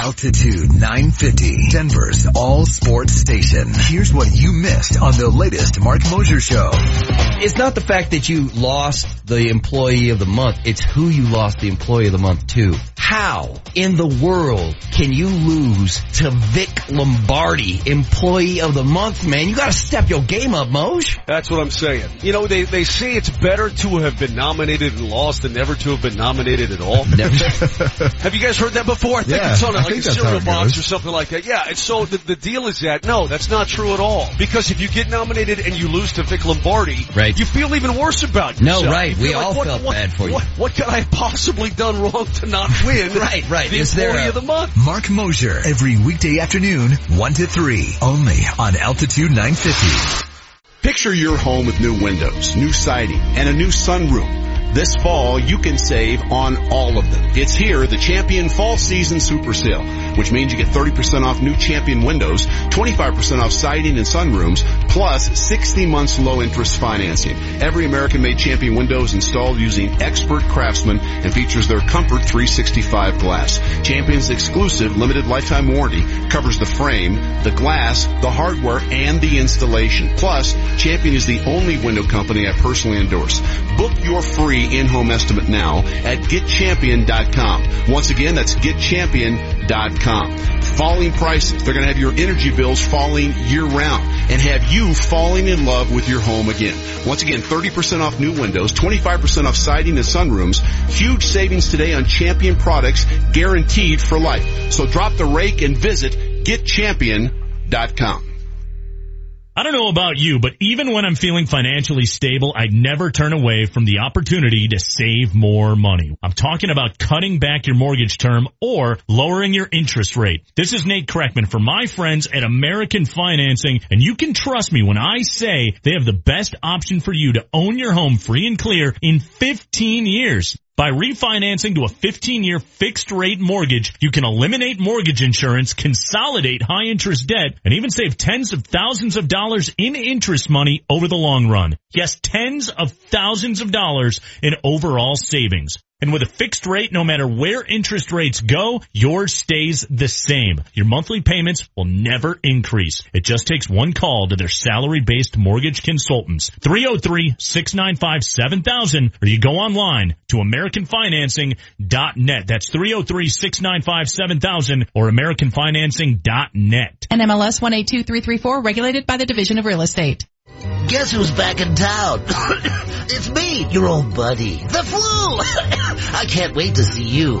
Altitude 950, Denver's all sports station. Here's what you missed on the latest Marc Moser show. It's not the fact that you lost the employee of the month. It's who you lost the employee of the month to. How in the world can you lose to Vic Lombardi, employee of the month, man? You gotta step your game up, Moj. That's what I'm saying. You know, they, they say it's better to have been nominated and lost than never to have been nominated at all. Never. have you guys heard that before? I think Yeah, it's on I like a think that's how cereal it box goes. or something like that. Yeah, and so the, the deal is that, no, that's not true at all. Because if you get nominated and you lose to Vic Lombardi, Right. you feel even worse about No, right. You We like, all what, felt what, bad for you. What, what could I have possibly done wrong to not win? Right, right. The Is there employee a- of the month. Marc Moser every weekday afternoon, 1 to 3, only on Altitude 950. Picture your home with new windows, new siding, and a new sunroom. This fall, you can save on all of them. It's here, the Champion Fall Season Super Sale, which means you get 30% off new Champion windows, 25% off siding and sunrooms, plus 60 months low interest financing. Every American made Champion window is installed using expert craftsmen and features their Comfort 365 glass. Champion's exclusive limited lifetime warranty covers the frame, the glass, the hardware, and the installation. Plus, Champion is the only window company I personally endorse. Book your free in-home estimate now at getchampion.com. Once again, that's getchampion.com. Falling prices. They're going to have your energy bills falling year round and have you falling in love with your home again. Once again, 30% off new windows, 25% off siding and sunrooms. Huge savings today on Champion products guaranteed for life. So drop the rake and visit getchampion.com. I don't know about you, but even when I'm feeling financially stable, I'd never turn away from the opportunity to save more money. I'm talking about cutting back your mortgage term or lowering your interest rate. This is Nate Kreckman for my friends at American Financing, and you can trust me when I say they have the best option for you to own your home free and clear in 15 years. By refinancing to a 15-year fixed rate mortgage, you can eliminate mortgage insurance, consolidate high interest debt, and even save tens of thousands of dollars in interest money over the long run. Yes, tens of thousands of dollars in overall savings. And with a fixed rate, no matter where interest rates go, yours stays the same. Your monthly payments will never increase. It just takes one call to their salary-based mortgage consultants. 303-695-7000 or you go online to americanfinancing.net. That's 303-695-7000 or americanfinancing.net. MLS 182334 regulated by the Division of Real Estate. Guess who's back in town? it's me, your old buddy. The flu! I can't wait to see you.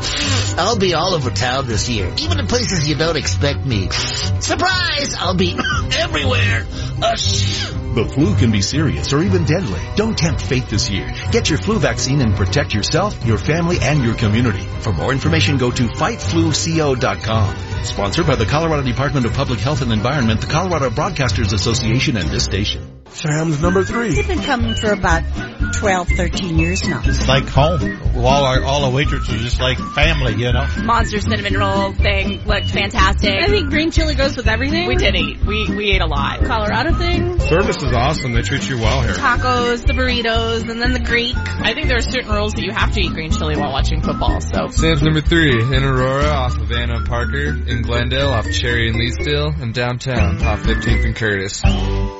I'll be all over town this year, even in places you don't expect me. Surprise! I'll be everywhere. Ush. The flu can be serious or even deadly. Don't tempt fate this year. Get your flu vaccine and protect yourself, your family, and your community. For more information, go to fightfluco.com. Sponsored by the Colorado Department of Public Health and Environment, the Colorado Broadcasters Association, and this station. Sam's number three. They've been coming for about 12, 13 years now. It's like home. All our all the waitresses are just like family, you know. Monster cinnamon roll thing looked fantastic. I think green chili goes with everything. We did eat. We we ate a lot. Colorado thing. Service is awesome. They treat you well here. Tacos, the burritos, and then the Greek. I think there are certain rules that you have to eat green chili while watching football. So Sam's number three in Aurora off of Anna and Parker, in Glendale off Cherry and Leetsdale, and downtown off 15th and Curtis.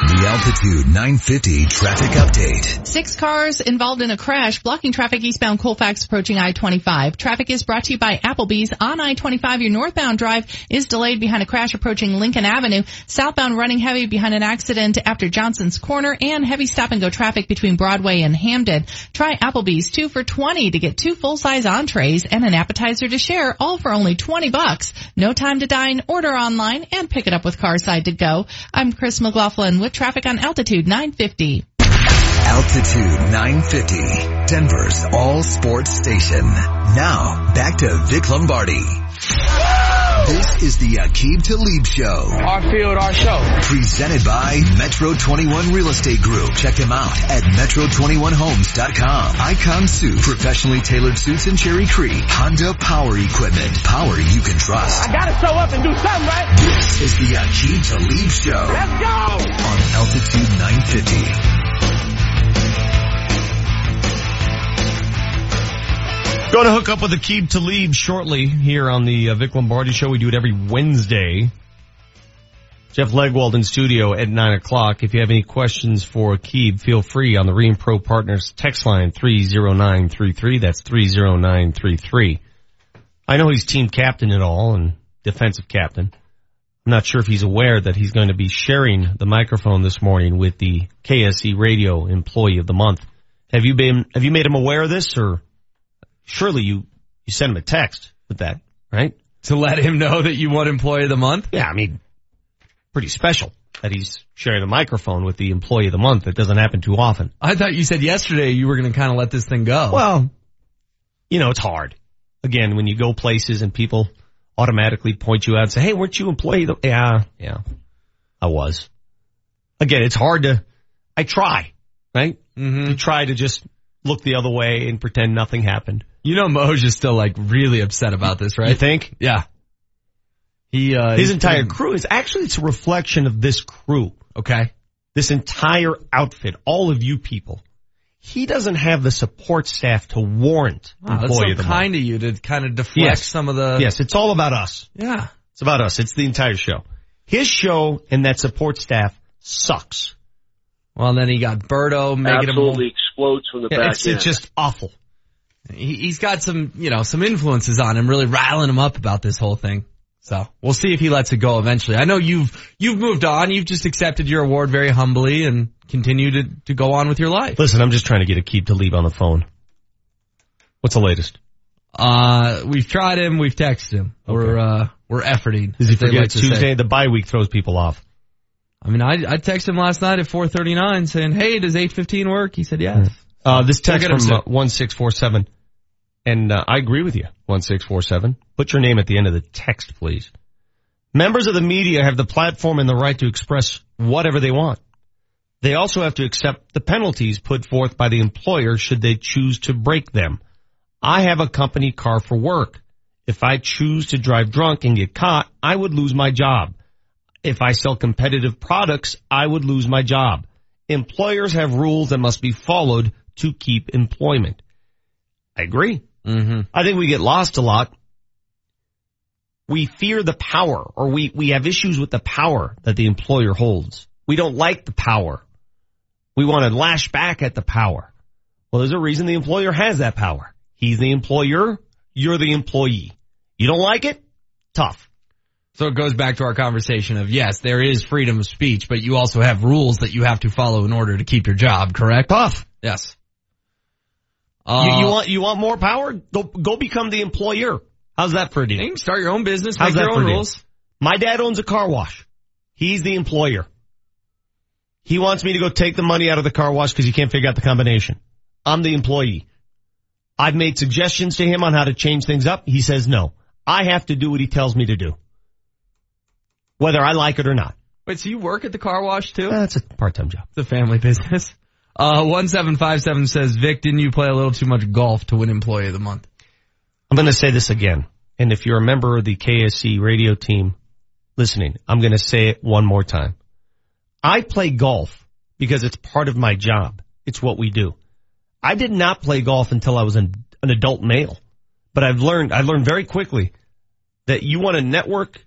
The Altitude 950 traffic update. Six cars involved in a crash blocking traffic eastbound Colfax approaching I-25. Traffic is brought to you by Applebee's on I-25. Your northbound drive is delayed behind a crash approaching Lincoln Avenue. Southbound running heavy behind an accident after Johnson's Corner and heavy stop and go traffic between Broadway and Hampden. Try Applebee's two for 20 to get two full-size entrees and an appetizer to share all for only 20 bucks. No time to dine, order online and pick it up with Carside to go. I'm Chris McLaughlin with traffic on Altitude 950. Altitude 950, Denver's all sports station. Now, back to Vic Lombardi. This is the Aqib Talib Show. Our field, our show. Presented by Metro 21 Real Estate Group. Check them out at metro21homes.com. Icon Suit, professionally tailored suits in Cherry Creek. Honda Power Equipment, power you can trust. I gotta show up and do something, right? This is the Aqib Talib Show. Let's go! On Altitude 950. Going to hook up with Aqib Talib shortly here on the uh, Vic Lombardi Show. We do it every Wednesday. Jeff Legwold in studio at 9 o'clock. If you have any questions for Aqib, feel free on the Ream Pro Partners text line 30933. That's 30933. I know he's team captain at all and defensive captain. I'm not sure if he's aware that he's going to be sharing the microphone this morning with the KSE Radio Employee of the Month. Have you been, have you made him aware of this or surely you, you sent him a text with that, right? To let him know that you want employee of the month? Yeah, I mean, pretty special that he's sharing the microphone with the employee of the month. It doesn't happen too often. I thought you said yesterday you were going to kind of let this thing go. Well, you know, it's hard. Again, when you go places and people automatically point you out and say, Hey, weren't you employee? of the-" Yeah, yeah, I was. Again, it's hard to, I try, right? Mm-hmm. To try to just look the other way and pretend nothing happened. You know Moj is still like really upset about this, right? You think? Yeah. He, uh, His entire been- crew is actually, it's a reflection of this crew. Okay. This entire outfit, all of you people. He doesn't have the support staff to warrant Wow, that's so of the month. kind of you to kind of deflect Yes. some of the. Yes, it's all about us. Yeah. It's about us. It's the entire show. His show and that support staff sucks. Well, then he got Birdo making Absolutely explodes from the Yeah, back it's, end. it's just awful. He, he's got some, you know, some influences on him, really riling him up about this whole thing. So we'll see if he lets it go eventually. I know you've you've moved on. You've just accepted your award very humbly and continue to to go on with your life. Listen, I'm just trying to get a keep to leave on the phone. What's the latest? Uh, we've tried him. We've texted him. We're uh we're efforting. Does he as they forget like to say. Tuesday? The bye week throws people off. I mean, I I texted him last night at 4:39 saying, "Hey, does 8:15 work?" He said, "Yes." Uh, this text We'll get him from uh, 1647, and uh, I agree with you, 1647. Put your name at the end of the text, please. Members of the media have the platform and the right to express whatever they want. They also have to accept the penalties put forth by the employer should they choose to break them. I have a company car for work. If I choose to drive drunk and get caught, I would lose my job. If I sell competitive products, I would lose my job. Employers have rules that must be followed to keep employment. I agree. Mm-hmm. I think we get lost a lot. We fear the power or we, we have issues with the power that the employer holds. We don't like the power. We want to lash back at the power. Well, there's a reason the employer has that power. He's the employer. You're the employee. You don't like it? Tough. So it goes back to our conversation of yes, there is freedom of speech, but you also have rules that you have to follow in order to keep your job, correct? Tough. Yes. you, Uh, you want, you want more power? Go, go become the employer. How's that for a deal? You start your own business, How's make that your for own deal? rules. My dad owns a car wash. He's the employer. He wants me to go take the money out of the car wash because he can't figure out the combination. I'm the employee. I've made suggestions to him on how to change things up. He says no. I have to do what he tells me to do. Whether I like it or not. Wait, so you work at the car wash too? That's a part-time job. It's a family business. Uh, 1757 says, Vic, didn't you play a little too much golf to win employee of the month? I'm going to say this again. And if you're a member of the KSE radio team listening, I'm going to say it one more time. I play golf because it's part of my job. It's what we do. I did not play golf until I was an, an adult male, but I've learned, I learned very quickly that you want to network,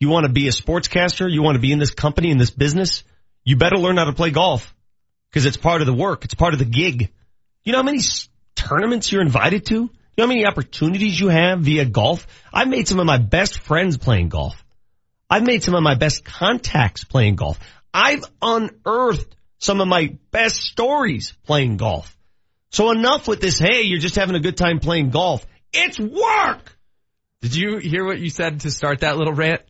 you want to be a sportscaster, you want to be in this company, in this business, you better learn how to play golf because it's part of the work. It's part of the gig. You know how many tournaments you're invited to? You know how many opportunities you have via golf? I've made some of my best friends playing golf. I've made some of my best contacts playing golf. I've unearthed some of my best stories playing golf. So enough with this, hey, you're just having a good time playing golf. It's work! Did you hear what you said to start that little rant?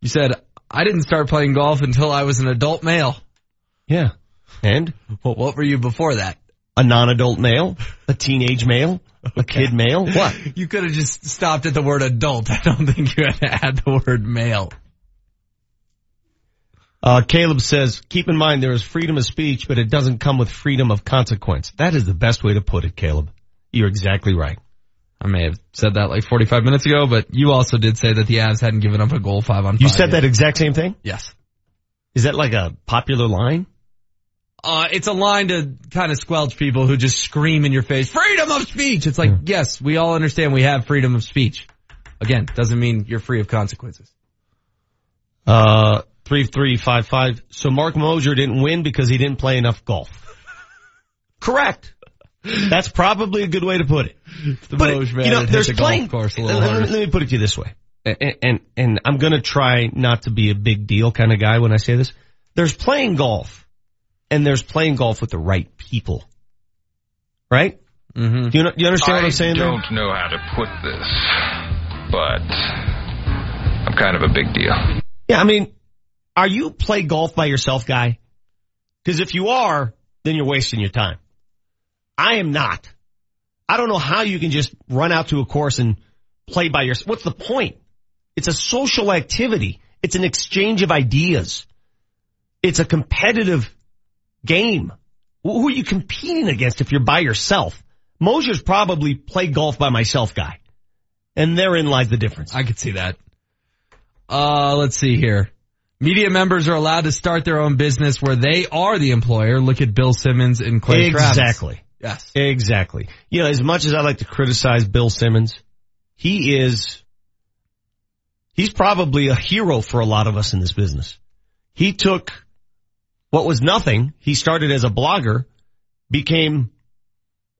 You said, I didn't start playing golf until I was an adult male. Yeah. And? Well, what were you before that? A non-adult male? A teenage male? A kid male? What? You could have just stopped at the word adult. I don't think you had to add the word male. Uh, Caleb says, keep in mind there is freedom of speech, but it doesn't come with freedom of consequence. That is the best way to put it, Caleb. You're exactly right. I may have said that like 45 minutes ago, but you also did say that the Avs hadn't given up a goal five on five. You said yet. that exact same thing? Yes. Is that like a popular line? Uh, it's a line to kind of squelch people who just scream in your face, freedom of speech. It's like, yes, we all understand we have freedom of speech. Again, doesn't mean you're free of consequences. Uh, 3355. So Marc Moser didn't win because he didn't play enough golf. Correct. That's probably a good way to put it. The But, Moj man you know, there's the playing, golf course a little let, harder. let me put it to you this way. And, and, and I'm gonna try not to be a big deal kind of guy when I say this. There's playing golf and there's playing golf with the right people. Right? Mm-hmm. Do you, do you understand what I'm saying I don't know how to put this, but I'm kind of a big deal. Yeah, I mean, are you play golf by yourself guy? Because if you are, then you're wasting your time. I am not. I don't know how you can just run out to a course and play by yourself. What's the point? It's a social activity. It's an exchange of ideas. It's a competitive game. Who are you competing against if you're by yourself? Moser's probably play golf by myself guy. And therein lies the difference. I could see that. Uh, let's see here. Media members are allowed to start their own business where they are the employer. Look at Bill Simmons and Clay Travis. Exactly. Yes. Exactly. You know, as much as I like to criticize Bill Simmons, he is, he's probably a hero for a lot of us in this business. He took what was nothing. He started as a blogger, became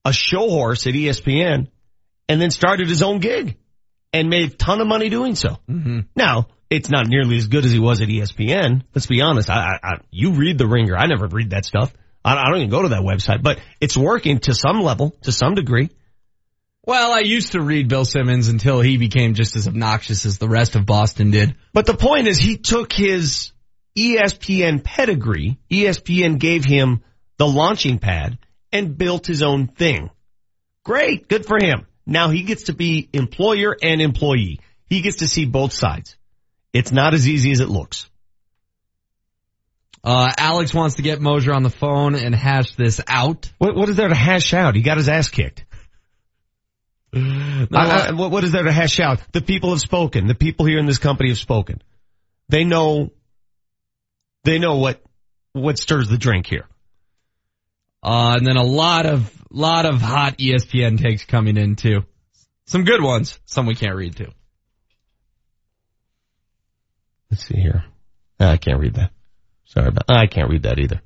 a show horse at ESPN, and then started his own gig and made a ton of money doing so. Mm-hmm. Now, it's not nearly as good as he was at ESPN. Let's be honest. I, I, I you read the ringer. I never read that stuff. I, I don't even go to that website, but it's working to some level, to some degree. Well, I used to read Bill Simmons until he became just as obnoxious as the rest of Boston did. But the point is he took his ESPN pedigree. ESPN gave him the launching pad and built his own thing. Great. Good for him. Now he gets to be employer and employee. He gets to see both sides. It's not as easy as it looks. Uh, Alex wants to get Moser on the phone and hash this out. What, what is there to hash out? He got his ass kicked. I- I- what what is there to hash out? The people have spoken. The people here in this company have spoken. They know, they know what, what stirs the drink here. Uh, and then a lot of, lot of hot ESPN takes coming in too. Some good ones, some we can't read too. Let's see here. Ah, I can't read that. Sorry about, I can't read that either.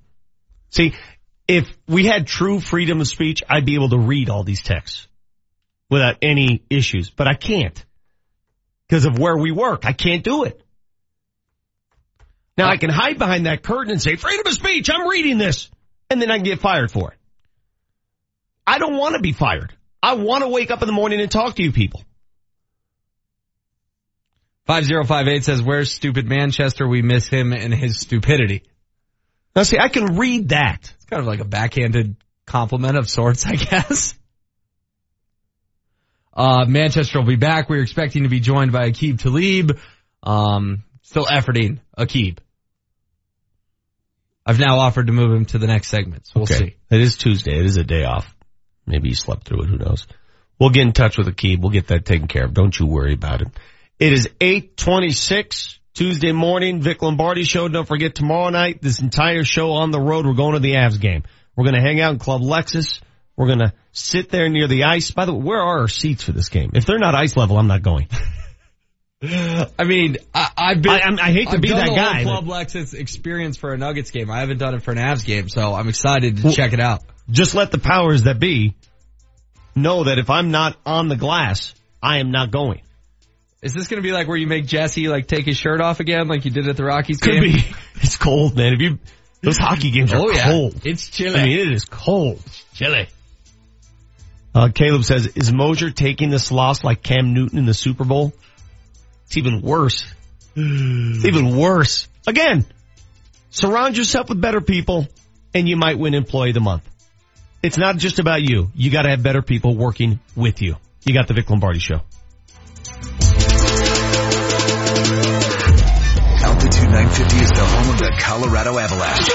See, if we had true freedom of speech, I'd be able to read all these texts without any issues, but I can't because of where we work. I can't do it. Now I can hide behind that curtain and say freedom of speech. I'm reading this and then I can get fired for it. I don't want to be fired. I want to wake up in the morning and talk to you people. 5058 says, where's stupid Manchester? We miss him and his stupidity. Now see, I can read that. It's kind of like a backhanded compliment of sorts, I guess. Uh, Manchester will be back. We're expecting to be joined by Aqib Talib. Um, still efforting Aqib. I've now offered to move him to the next segment, so we'll see. It is Tuesday. It is a day off. Maybe he slept through it. Who knows? We'll get in touch with Aqib. We'll get that taken care of. Don't you worry about it. It is 826 Tuesday morning. Vic Lombardi show. Don't forget tomorrow night, this entire show on the road. We're going to the Avs game. We're going to hang out in Club Lexus. We're going to sit there near the ice. By the way, where are our seats for this game? If they're not ice level, I'm not going. I mean, I, I've been. I- I'm- I hate to I've be that guy, Club Lexus experience for a Nuggets game. I haven't done it for an Avs game, so I'm excited to check it out. Just let the powers that be know that if I'm not on the glass, I am not going. Is this going to be like where you make Jesse like take his shirt off again, like you did at the Rockies Could game? be. It's cold, man. If you those hockey games are Oh, yeah. cold. It's chilly. I mean, it is cold. Chilly. Uh, Caleb says, is Moser taking this loss like Cam Newton in the Super Bowl? It's even worse. It's even worse. Again, surround yourself with better people and you might win employee of the month. it's not just about you. You got to have better people working with you. You got the Vic Lombardi show. 950 is the home of the Colorado Avalanche.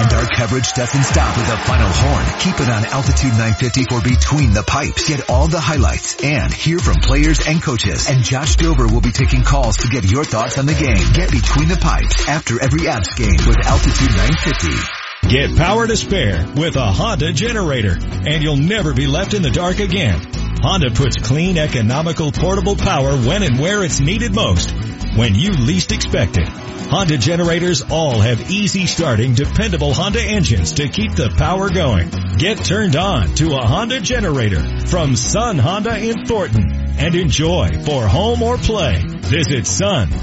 And our coverage doesn't stop with a final horn. Keep it on Altitude 950 for Between the Pipes. Get all the highlights and hear from players and coaches. And Josh Dover will be taking calls to get your thoughts on the game. Get Between the Pipes after every Avs game with Altitude 950. Get power to spare with a Honda generator and you'll never be left in the dark again. Honda puts clean, economical, portable power when and where it's needed most, when you least expect it. Honda generators all have easy starting, dependable Honda engines to keep the power going. Get turned on to a Honda generator from Sun Honda in Thornton and enjoy for home or play. Visit sunent.com.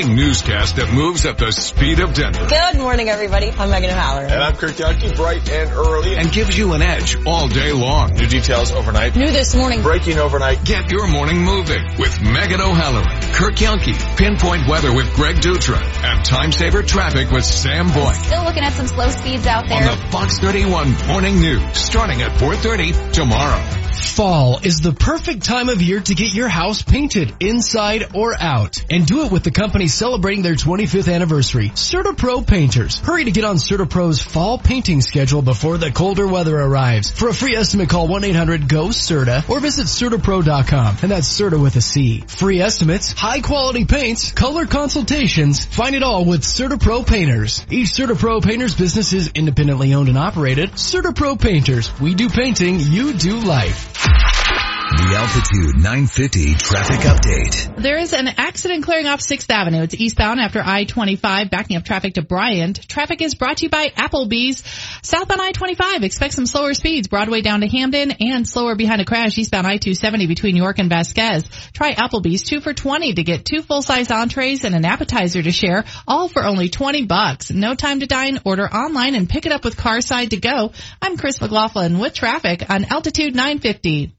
newscast that moves at the speed of Denver. Good morning, everybody. I'm Megan O'Halloran. And I'm Kirk Yankee, bright and early. And gives you an edge all day long. New details overnight. New this morning. Breaking overnight. Get your morning moving with Megan O'Halloran, Kirk Yankee, Pinpoint Weather with Greg Dutra, and Time Saver Traffic with Sam Boyd. Still looking at some slow speeds out there. On the Fox 31 Morning News, starting at 4.30 tomorrow. Fall is the perfect time of year to get your house painted inside or out and do it with the company celebrating their 25th anniversary, CertaPro Painters. Hurry to get on CertaPro's fall painting schedule before the colder weather arrives. For a free estimate, call 1-800-GO-CERTA or visit CertaPro.com and that's Certa with a C. Free estimates, high quality paints, color consultations, find it all with CertaPro Painters. Each CertaPro Painters business is independently owned and operated. CertaPro Painters. We do painting, you do life. The Altitude 950 traffic update. There is an accident clearing off 6th Avenue. It's eastbound after I-25, backing up traffic to Bryant. Traffic is brought to you by Applebee's. Southbound I-25, expect some slower speeds. Broadway down to Hampden and slower behind a crash eastbound I-270 between York and Vasquez. Try Applebee's 2 for 20 to get two full-size entrees and an appetizer to share, all for only 20 bucks. No time to dine, order online and pick it up with Carside to go. I'm Chris McLaughlin with traffic on Altitude 950.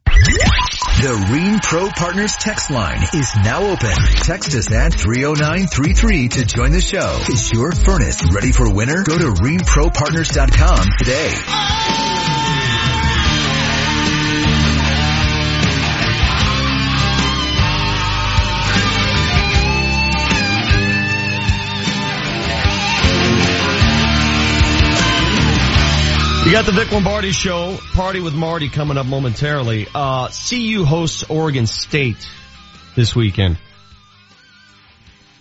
The Reen Pro Partners text line is now open. Text us at 30933 to join the show. Is your furnace ready for winter? Go to ReenProPartners.com today. Got the Vic Lombardi show, Party with Marty coming up momentarily. Uh, CU hosts Oregon State this weekend.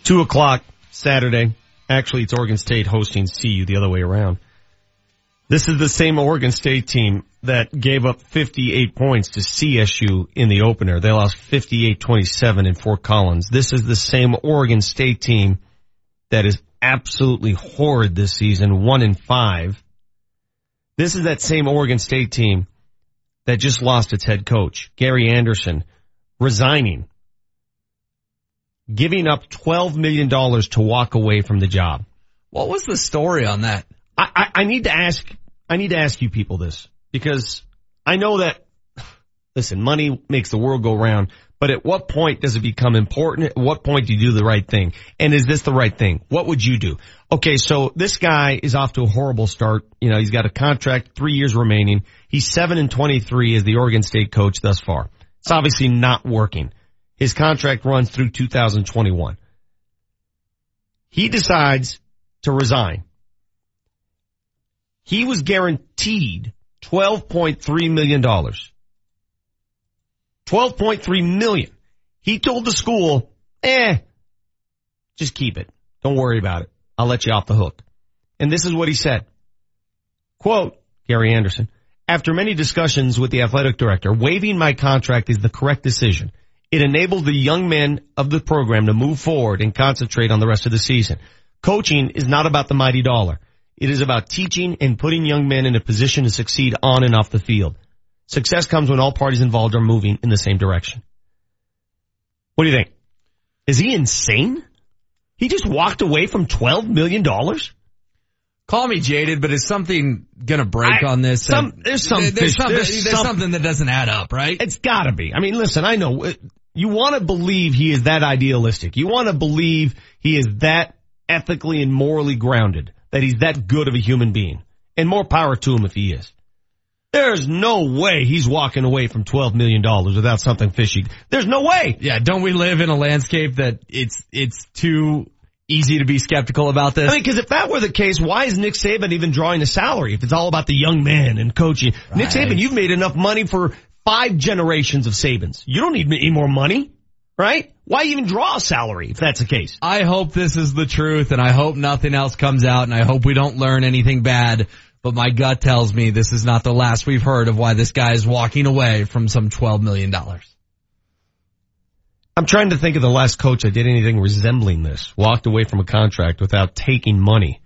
Two o'clock Saturday. Actually, it's Oregon State hosting CU the other way around. This is the same Oregon State team that gave up 58 points to CSU in the opener. They lost 58-27 in Fort Collins. This is the same Oregon State team that is absolutely horrid this season, one in five. This is that same Oregon State team that just lost its head coach, Gary Anderson, resigning, giving up $12 million to walk away from the job. What was the story on that? I, I, I need to ask, I need to ask you people this because I know that, listen, money makes the world go round, but at what point does it become important? At what point do you do the right thing? And is this the right thing? What would you do? Okay, so this guy is off to a horrible start. You know, he's got a contract, three years remaining. He's seven and 23 as the Oregon State coach thus far. It's obviously not working. His contract runs through 2021. He decides to resign. He was guaranteed $12.3 million. $12.3 million. He told the school, eh, just keep it. Don't worry about it. I'll let you off the hook. And this is what he said. Quote, Gary Anderson, after many discussions with the athletic director, waiving my contract is the correct decision. It enabled the young men of the program to move forward and concentrate on the rest of the season. Coaching is not about the mighty dollar. It is about teaching and putting young men in a position to succeed on and off the field. Success comes when all parties involved are moving in the same direction. What do you think? Is he insane? He just walked away from $12 million? Call me jaded, but is something gonna break I- on this? some- And there's some there's, fish- something, there's there's some- something that doesn't add up, right? It's gotta be. I mean, listen, I know uh, you want to believe he is that idealistic. You want to believe he is that ethically and morally grounded, that he's that good of a human being. And more power to him if he is. There's no way he's walking away from $12 million without something fishy. There's no way. Yeah, don't we live in a landscape that it's it's too easy to be skeptical about this? I mean, because if that were the case, why is Nick Saban even drawing a salary if it's all about the young men and coaching? Nick Saban, you've made enough money for five generations of Sabans. You don't need any more money, right? Why even draw a salary if that's the case? I hope this is the truth and I hope nothing else comes out and I hope we don't learn anything bad. But my gut tells me this is not the last we've heard of why this guy is walking away from some $12 million. I'm trying to think of the last coach that did anything resembling this. Walked away from a contract without taking money.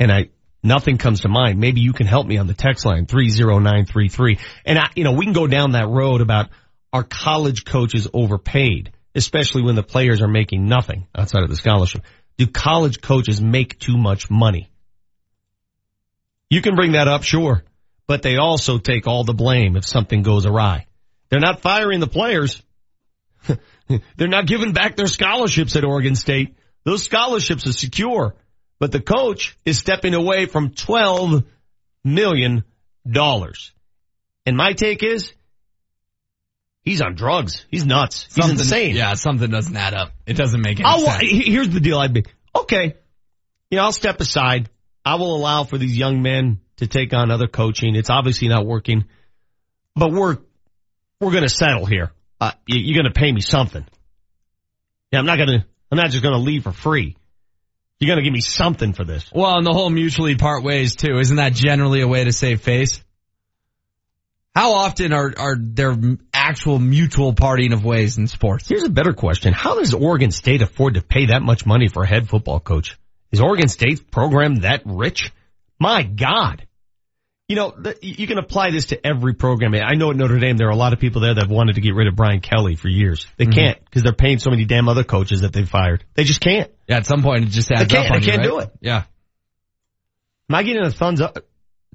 And I, nothing comes to mind. Maybe you can help me on the text line, 30933. And I, you know, we can go down that road about are college coaches overpaid, especially when the players are making nothing outside of the scholarship. Do college coaches make too much money? You can bring that up, sure. But they also take all the blame if something goes awry. They're not firing the players. They're not giving back their scholarships at Oregon State. Those scholarships are secure, but the coach is stepping away from $12 million. And my take is he's on drugs. He's nuts. He's Something- insane. Yeah, something doesn't add up. It doesn't make any I'll, sense. here's the deal. I'd be okay. You know, I'll step aside. I will allow for these young men to take on other coaching. It's obviously not working, but we're we're going to settle here. Uh, you, you're going to pay me something. Yeah, I'm not going to. I'm not just going to leave for free. You're going to give me something for this. Well, and the whole mutually part ways too. Isn't that generally a way to save face? How often are, are there actual mutual parting of ways in sports? Here's a better question. How does Oregon State afford to pay that much money for a head football coach? Is Oregon State's program that rich? My God. You know, you can apply this to every program. I know at Notre Dame there are a lot of people there that have wanted to get rid of Brian Kelly for years. They mm-hmm. can't because they're paying so many damn other coaches that they've fired. They just can't. Yeah, at some point it just They adds can't. up on They you, can't right? do it. Yeah. Am I getting a thumbs up?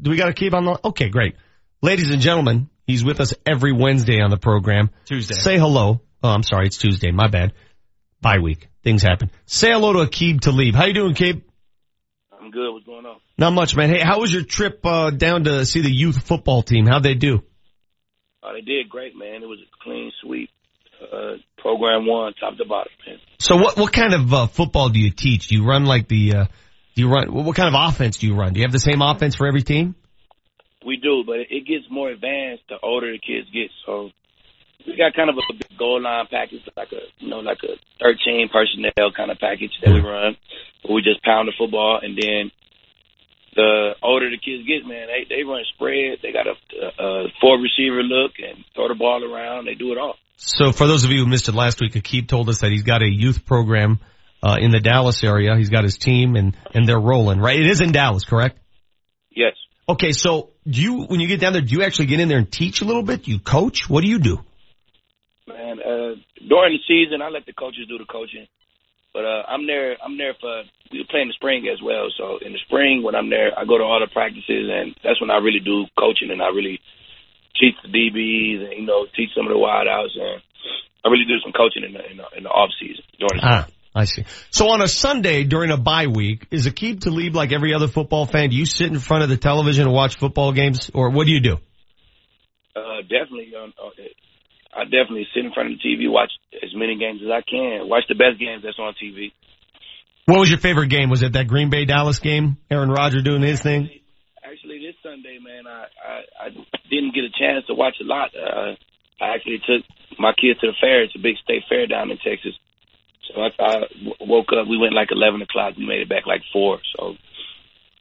Do we got to keep on the? Okay, great. Ladies and gentlemen, he's with us every Wednesday on the program. Tuesday. Say hello. Oh, I'm sorry. It's Tuesday. My bad. Bye week. Things happen. Say hello to Aqib Talib. How you doing, Aqib? I'm good. What's going on? Not much, man. Hey, how was your trip uh, down to see the youth football team? How'd they do? Uh, they did great, man. It was a clean sweep. Uh, program one, top to bottom, man. So what what kind of uh, football do you teach? Do you run like the uh, do you run what kind of offense do you run? Do you have the same offense for every team? We do, but it gets more advanced the older the kids get. So we got kind of a big goal line package, like a you know, like a 13 personnel kind of package that we run. Where we just pound the football, and then the older the kids get, man, they they run spread. They got a, a, four receiver look and throw the ball around. They do it all. So for those of you who missed it last week, Aqib told us that he's got a youth program uh, in the Dallas area. He's got his team and and they're rolling, right? It is in Dallas, correct? Yes. Okay, so do you when you get down there, do you actually get in there and teach a little bit? Do you coach? What do you do? Man, uh, during the season, I let the coaches do the coaching, but uh, I'm there. I'm there for we play in the spring as well. So in the spring, when I'm there, I go to all the practices, and that's when I really do coaching, and I really teach the DBs, and you know, teach some of the wideouts, and I really do some coaching in the in the, in the off season during the Ah, I see. So on a Sunday during a bye week, is Aqib Talib like every other football fan? Do you sit in front of the television and watch football games, or what do you do? Uh, definitely. Um, uh, I definitely sit in front of the TV, watch as many games as I can, watch the best games that's on TV. What was your favorite game? Was it that Green Bay Dallas game? Aaron Rodgers doing his thing? Actually, this Sunday man, I, I I didn't get a chance to watch a lot. Uh, I actually took my kids to the fair. It's a big state fair down in Texas. So I, I w- woke up. We went like eleven o'clock. We made it back like four. So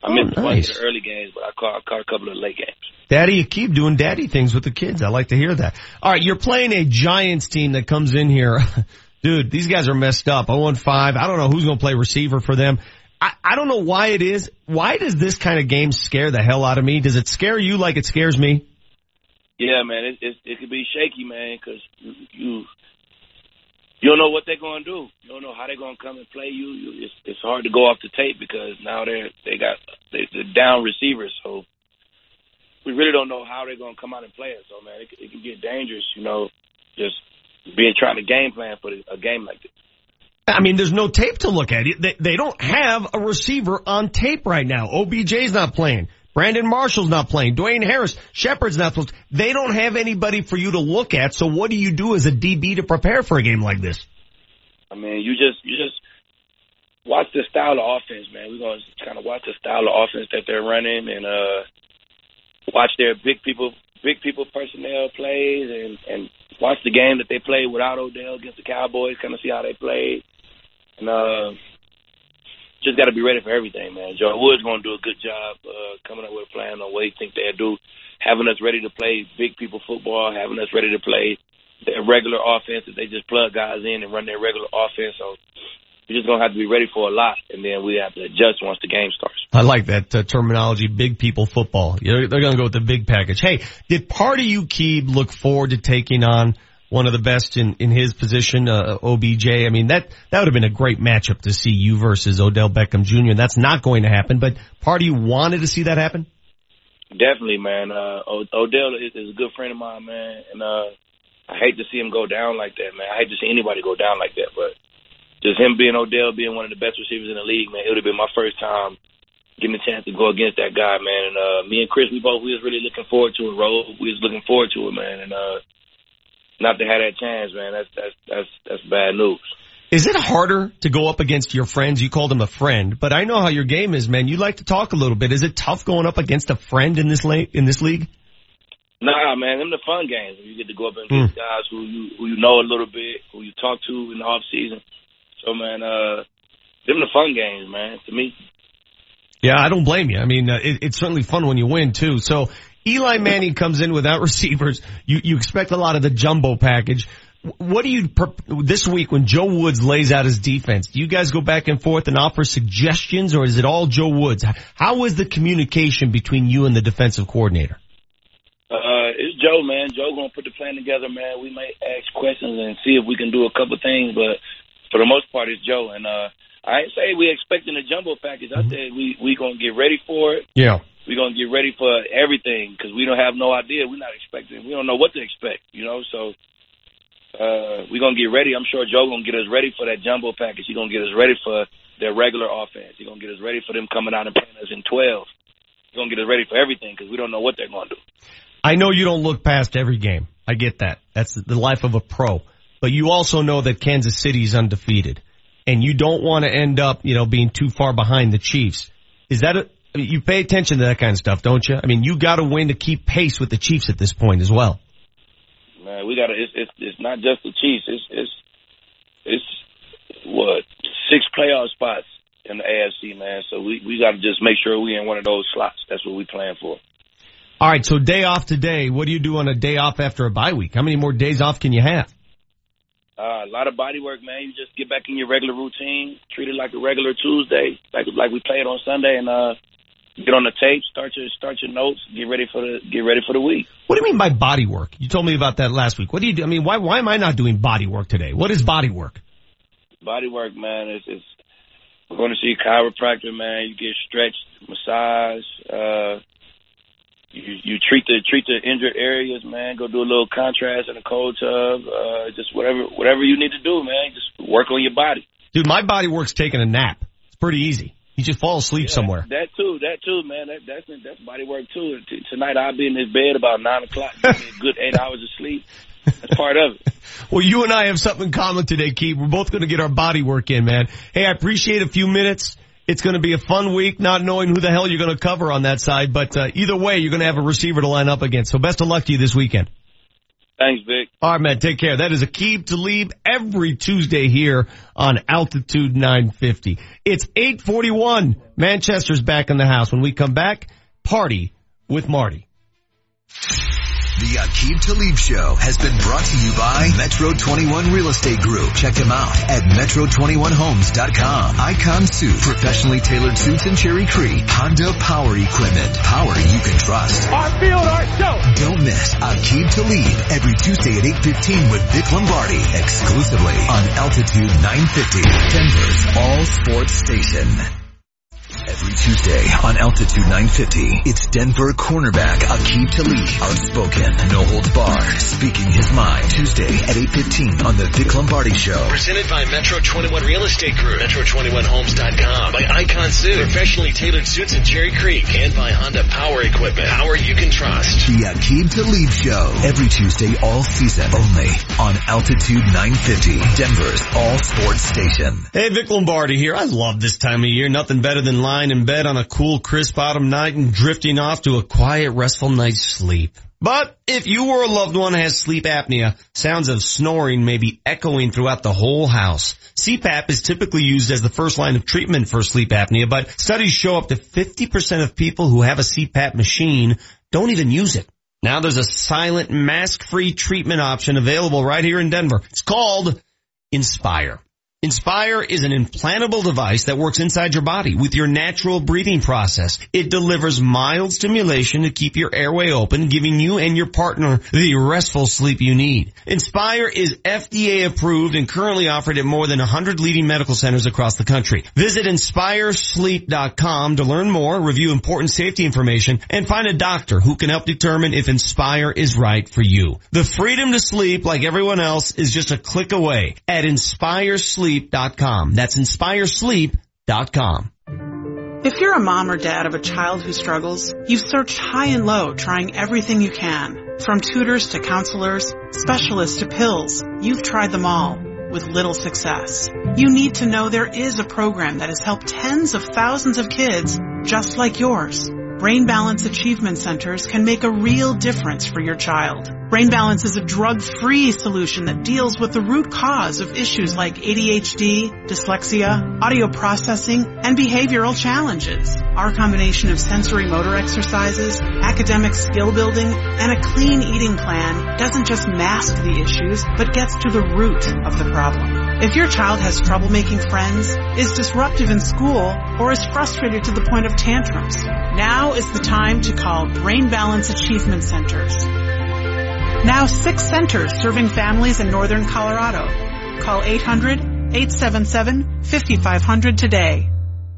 I Oh, missed a bunch of the early games, but I caught I caught a couple of late games. Daddy, you keep doing daddy things with the kids. I like to hear that. All right, you're playing a Giants team that comes in here. Dude, these guys are messed up. 0 5. I don't know who's going to play receiver for them. I, I don't know why it is. Why does this kind of game scare the hell out of me? Does it scare you like it scares me? Yeah, man, it it, it could be shaky, man, because you, you don't know what they're going to do. You don't know how they're going to come and play you. you it's, it's hard to go off the tape because now they're they got they, they're down receivers, so we really don't know how they're going to come out and play us. So man, it, it can get dangerous. You know, just being trying to game plan for a game like this. I mean, there's no tape to look at. They, they don't have a receiver on tape right now. OBJ's not playing. Brandon Marshall's not playing. Dwayne Harris, Shepard's not supposed. They don't have anybody for you to look at. So what do you do as a DB to prepare for a game like this? I mean, you just you just watch the style of offense, man. We're gonna kind of watch the style of offense that they're running and uh watch their big people big people personnel plays and and watch the game that they played without Odell against the Cowboys, kind of see how they played. And uh just got to be ready for everything, man. Joe Wood's going to do a good job uh, coming up with a plan on what he think they'll do, having us ready to play big people football, having us ready to play their regular offense that they just plug guys in and run their regular offense. So we're just going to have to be ready for a lot, and then we have to adjust once the game starts. I like that uh, terminology, big people football. They're, they're going to go with the big package. Hey, did part of you, Keeb, look forward to taking on one of the best in, in his position, uh, OBJ? I mean, that, that would have been a great matchup to see you versus Odell Beckham Jr. That's not going to happen, but part of you wanted to see that happen? Definitely, man. Uh, Odell is, is a good friend of mine, man, and uh, I hate to see him go down like that, man. I hate to see anybody go down like that, but just him being Odell, being one of the best receivers in the league, man, it would have been my first time getting a chance to go against that guy, man. And uh, me and Chris, we both we was really looking forward to it, Ro. We was looking forward to it, man, and uh, not to have that chance, man. That's that's that's that's bad news. Is it harder to go up against your friends? You called him a friend, but I know how your game is, man. You like to talk a little bit. Is it tough going up against a friend in this la- in this league? Nah, man, them the fun games. You get to go up against guys who you who you know a little bit, who you talk to in the off season. So, man, uh, them the fun games, man. To me, Yeah, I don't blame you. I mean, uh, it, it's certainly fun when you win too. So Eli Manning comes in without receivers. You you expect a lot of the jumbo package. What do you this week when Joe Woods lays out his defense? Do you guys go back and forth and offer suggestions, or is it all Joe Woods? How is the communication between you and the defensive coordinator? uh, it's Joe, man. Joe gonna put the plan together, man. We may ask questions and see if we can do a couple things, but for the most part, it's Joe. And uh, I ain't say we expecting a jumbo package. I said we we gonna get ready for it. Yeah. We're gonna get ready for everything because we don't have no idea. We're not expecting. We don't know what to expect. You know, so uh, we're gonna get ready. I'm sure Joe gonna get us ready for that jumbo package. He's gonna get us ready for their regular offense. He's gonna get us ready for them coming out and playing us in 12. He's gonna get us ready for everything because we don't know what they're gonna do. I know you don't look past every game. I get that. That's the life of a pro. But you also know that Kansas City is undefeated. And you don't want to end up, you know, being too far behind the Chiefs. Is that a, you pay attention to that kind of stuff, don't you? I mean, you gotta win to keep pace with the Chiefs at this point as well. Man, we gotta. It's it's, it's not just the Chiefs. It's it's it's what six playoff spots in the AFC, man. So we we gotta just make sure we in one of those slots. That's what we plan for. All right, so day off today. What do you do on a day off after a bye week? How many more days off can you have? Uh, a lot of body work, man. You just get back in your regular routine, treat it like a regular Tuesday, like like we played on Sunday, and uh, get on the tape, start your start your notes, get ready for the get ready for the week. What do you mean by body work? You told me about that last week. What do you do? I mean, why why am I not doing body work today? What is body work? Body work, man, is is we're going to see a chiropractor, man. You get stretched, massage. Uh, you you treat the treat the injured areas, man. Go do a little contrast in a cold tub. Uh, just whatever whatever you need to do, man. Just work on your body. Dude, my body work's taking a nap. It's pretty easy. You just fall asleep somewhere. That too, that too, man. That that's that's body work too. T- Tonight I'll be in this bed about nine o'clock, get me a good eight hours of sleep. That's part of it. Well, you and I have something in common today, Keith. We're both going to get our body work in, man. Hey, I appreciate a few minutes. It's going to be a fun week, not knowing who the hell you're going to cover on that side. But uh, either way, you're going to have a receiver to line up against. So best of luck to you this weekend. Thanks, Vic. All right, man. Take care. That is Aqib Talib every Tuesday here on Altitude 950. It's 841. Manchester's back in the house. When we come back, party with Marty. The Aqib Talib Show has been brought to you by Metro 21 Real Estate Group. Check them out at metro21homes.com. Icon Suit, professionally tailored suits in Cherry Creek. Honda Power Equipment, power you can trust. Our field, our show. Don't miss Aqib Talib every Tuesday at 8.15 with Vic Lombardi, exclusively on Altitude 950, Denver's all sports station. Every Tuesday on Altitude 950, it's Denver cornerback Aqib Talib, outspoken, no holds barred, speaking his mind. Tuesday at 8.15 on the Vic Lombardi Show. Presented by Metro 21 Real Estate Group, Metro21Homes.com, by Icon Suit, professionally tailored suits in Cherry Creek, and by Honda Power Equipment, power you can trust. The Aqib Talib Show, every Tuesday all season, only on Altitude 950, Denver's all sports station. Hey, Vic Lombardi here. I love this time of year. Nothing better than lying in bed on a cool, crisp autumn night and drifting off to a quiet, restful night's sleep. But if you or a loved one has sleep apnea, sounds of snoring may be echoing throughout the whole house. CPAP is typically used as the first line of treatment for sleep apnea, but studies show up to 50% of people who have a CPAP machine don't even use it. Now there's a silent, mask-free treatment option available right here in Denver. It's called Inspire. Inspire is an implantable device that works inside your body with your natural breathing process. It delivers mild stimulation to keep your airway open, giving you and your partner the restful sleep you need. Inspire is FDA approved and currently offered at more than 100 leading medical centers across the country. Visit inspiresleep.com to learn more, review important safety information, and find a doctor who can help determine if Inspire is right for you. The freedom to sleep like everyone else is just a click away at inspiresleep.com. That's inspiresleep.com. If you're a mom or dad of a child who struggles, you've searched high and low trying everything you can. From tutors to counselors, specialists to pills, you've tried them all with little success. You need to know there is a program that has helped tens of thousands of kids just like yours. Brain Balance Achievement Centers can make a real difference for your child. Brain Balance is a drug-free solution that deals with the root cause of issues like ADHD, dyslexia, audio processing, and behavioral challenges. Our combination of sensory motor exercises, academic skill building, and a clean eating plan doesn't just mask the issues, but gets to the root of the problem. If your child has trouble making friends, is disruptive in school, or is frustrated to the point of tantrums, now is the time to call Brain Balance Achievement Centers. Now six centers serving families in northern Colorado. Call 800-877-5500 today.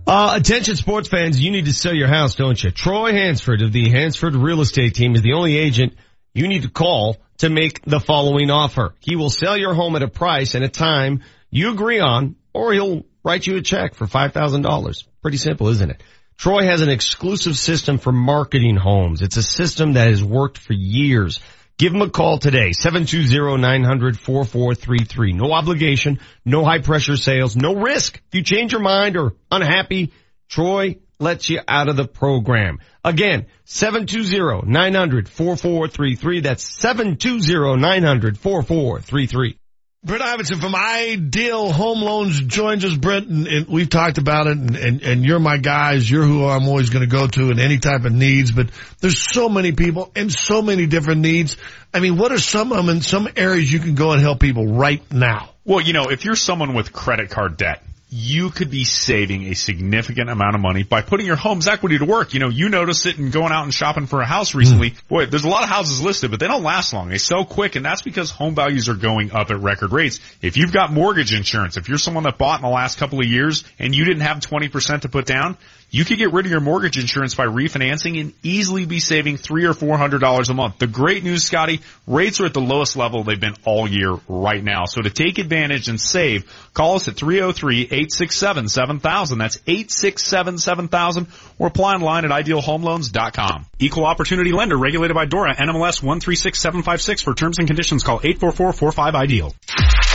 Uh, attention sports fans, you need to sell your house, don't you? Troy Hansford of the Hansford Real Estate Team is the only agent you need to call to make the following offer. He will sell your home at a price and a time you agree on, or he'll write you a check for $5,000. Pretty simple, isn't it? Troy has an exclusive system for marketing homes. It's a system that has worked for years. Give him a call today, 720-900-4433. No obligation, no high pressure sales, no risk. If you change your mind or unhappy, Troy lets you out of the program. Again, 720-900-4433. That's 720-900-4433. Brent Iverson from Ideal Home Loans joins us, Brent, and, and we've talked about it, and, and, and, you're my guys. You're who I'm always going to go to in any type of needs, but there's so many people and so many different needs. I mean, what are some of them in some areas you can go and help people right now? Well, you know, if you're someone with credit card debt, you could be saving a significant amount of money by putting your home's equity to work. You know, you notice it in going out and shopping for a house recently. Mm. Boy, there's a lot of houses listed, but they don't last long. They sell quick, and that's because home values are going up at record rates. If you've got mortgage insurance, if you're someone that bought in the last couple of years and you didn't have 20% to put down, you could get rid of your mortgage insurance by refinancing and easily be saving three or four hundred dollars a month. The great news, Scotty, rates are at the lowest level they've been all year right now. So to take advantage and save, call us at 303-867-7000. That's 867-7000 or apply online at idealhomeloans.com. Equal opportunity lender regulated by DORA NMLS 136756 for terms and conditions call 844-45-IDEAL.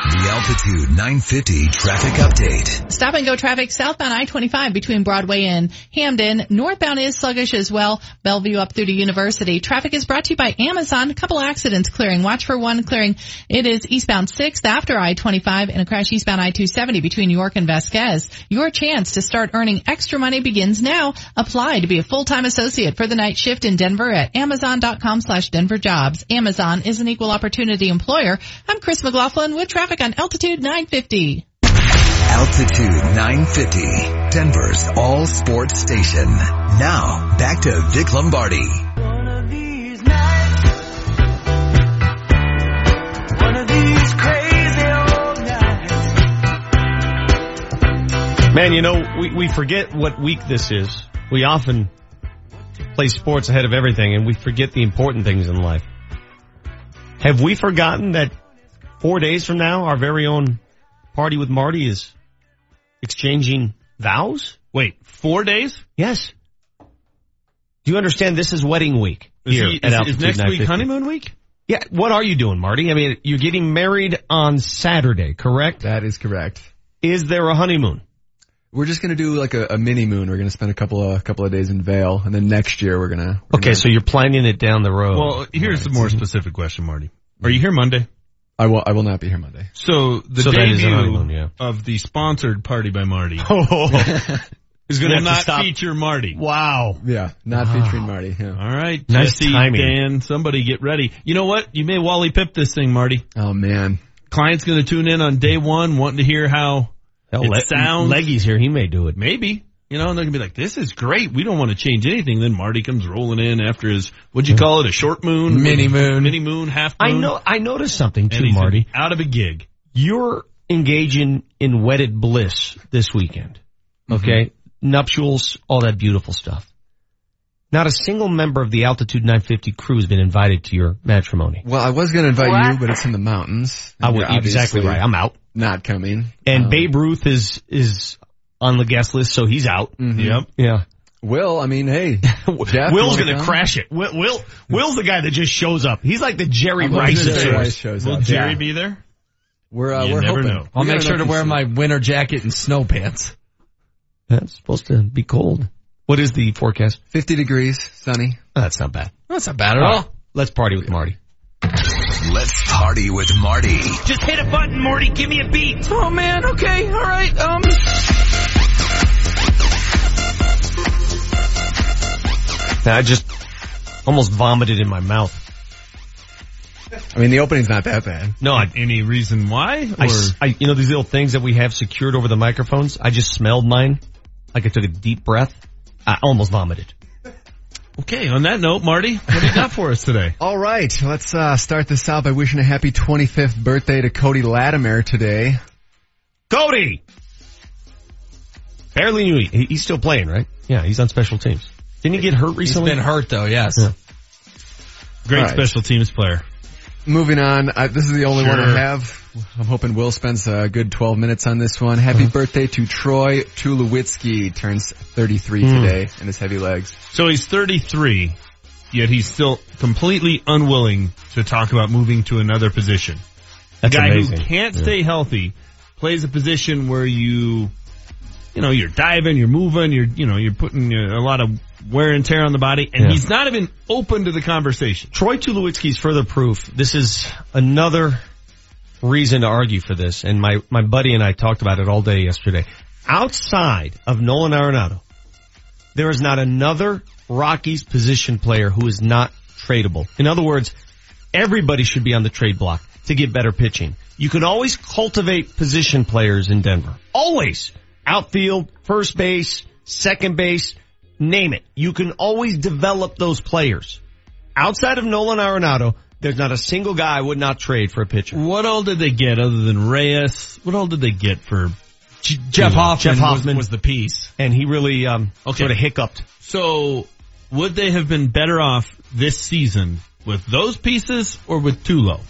The Altitude 950 traffic update. Stop and go traffic southbound I-25 between Broadway and Hampden. Northbound is sluggish as well. Bellevue up through to University. Traffic is brought to you by Amazon. A couple accidents clearing. Watch for one clearing. It is eastbound 6th after I-25 and a crash eastbound I-270 between York and Vasquez. Your chance to start earning extra money begins now. Apply to be a full-time associate for the night shift in Denver at amazon.com slash Denver jobs. Amazon is an equal opportunity employer. I'm Chris McLaughlin with traffic on Altitude 950. Altitude 950, Denver's all sports station. Now, back to Vic Lombardi. Man, you know, we, we forget what week this is. We often play sports ahead of everything and we forget the important things in life. Have we forgotten that four days from now, our very own party with Marty is exchanging vows? Wait, four days? Yes. Do you understand this is wedding week Is, here he- at is- Altitude is next week honeymoon week? Yeah, what are you doing, Marty? I mean, you're getting married on Saturday, correct? That is correct. Is there a honeymoon? We're just gonna do like a, a mini moon. We're gonna spend a couple of couple of days in Vail, and then next year we're gonna. we're Okay, gonna- so you're planning it down the road. Well, here's a more mm-hmm. specific question, Marty. Are you here Monday? I will. I will not be here Monday. So the So that is a debut honeymoon, yeah. of the sponsored party by Marty oh. is will gonna to not stop. feature Marty. Wow. Yeah, not Wow. featuring Marty. Yeah. All right, Nice Jesse, timing. Dan, somebody get ready. You know what? You may Wally Pipp this thing, Marty. Oh man. Client's going to tune in on day one, wanting to hear how Hell, it Le- sounds. Leggy's here. He may do it. Maybe. You know, and they're gonna be like, "This is great. We don't want to change anything." Then Marty comes rolling in after his what'd you call it? A short moon, Mini moon. mini moon, half moon. I know. I noticed something And too, he's Marty. out of a gig. You're engaging in wedded bliss this weekend. Okay, nuptials, all that beautiful stuff. Not a single member of the Altitude 950 crew has been invited to your matrimony. Well, I was gonna invite you, but it's in the mountains. I and would exactly right. I'm out. Not coming. And Um, Babe Ruth is is on the guest list, so he's out. mhm. Yep. Yeah. Will, I mean, hey, Jeff, Will's gonna come? crash it. Will, Will Will's the guy that just shows up. He's like the Jerry I'm Rice of Jerry Rice sorts. shows Will up. Jerry Yeah. be there? We're uh, You we're never hoping. know. I'll gotta know if he's- my winter jacket and snow pants. That's supposed to be cold. What is the forecast? 50 degrees, sunny. Oh, that's not bad. That's not bad at All all. right, let's party with Marty. Let's party with Marty. Just hit a button, Morty. Give me a beat. Oh man, okay, all right. Um, I just almost vomited in my mouth. I mean, the opening's not that bad. No, I, Any reason why? Or I, s- I- you know these little things that we have secured over the microphones. I just smelled mine, like I took a deep breath. I almost vomited. okay. On that note, Marty, what do you got for us today? All right, let's uh, start this out by wishing a happy 25th birthday to Cody Latimer today. Cody, barely knew he, he's still playing, right? Yeah, he's on special teams. Didn't he get hurt recently? hurt though, yes. Yeah. Great All right. special teams player. Moving on, I, this is the only one I have. I'm hoping Will spends a good 12 minutes on this one. Happy birthday to Troy Tulowitzki, turns 33 Hmm. today in his heavy legs. So he's 33, yet he's still completely unwilling to talk about moving to another position. That's a guy amazing. who can't Yeah. stay healthy plays a position where you, you know, you're diving, you're moving, you're, you know, you're putting uh, a lot of wear and tear on the body, and Yeah. he's not even open to the conversation. Troy Tulowitzki's further proof. This is another reason to argue for this, and my, my buddy and I talked about it all day yesterday. Outside of Nolan Arenado, there is not another Rockies position player who is not tradable. In other words, everybody should be on the trade block to get better pitching. You can always cultivate position players in Denver. Always. Outfield, first base, second base, name it. You can always develop those players. Outside of Nolan Arenado, there's not a single guy I would not trade for a pitcher. What all did they get other than Reyes? What all did they get for Jeff Hoffman, Jeff Hoffman was, was the piece. and he really um, Okay. sort of hiccuped. So would they have been better off this season with those pieces or with Tulo?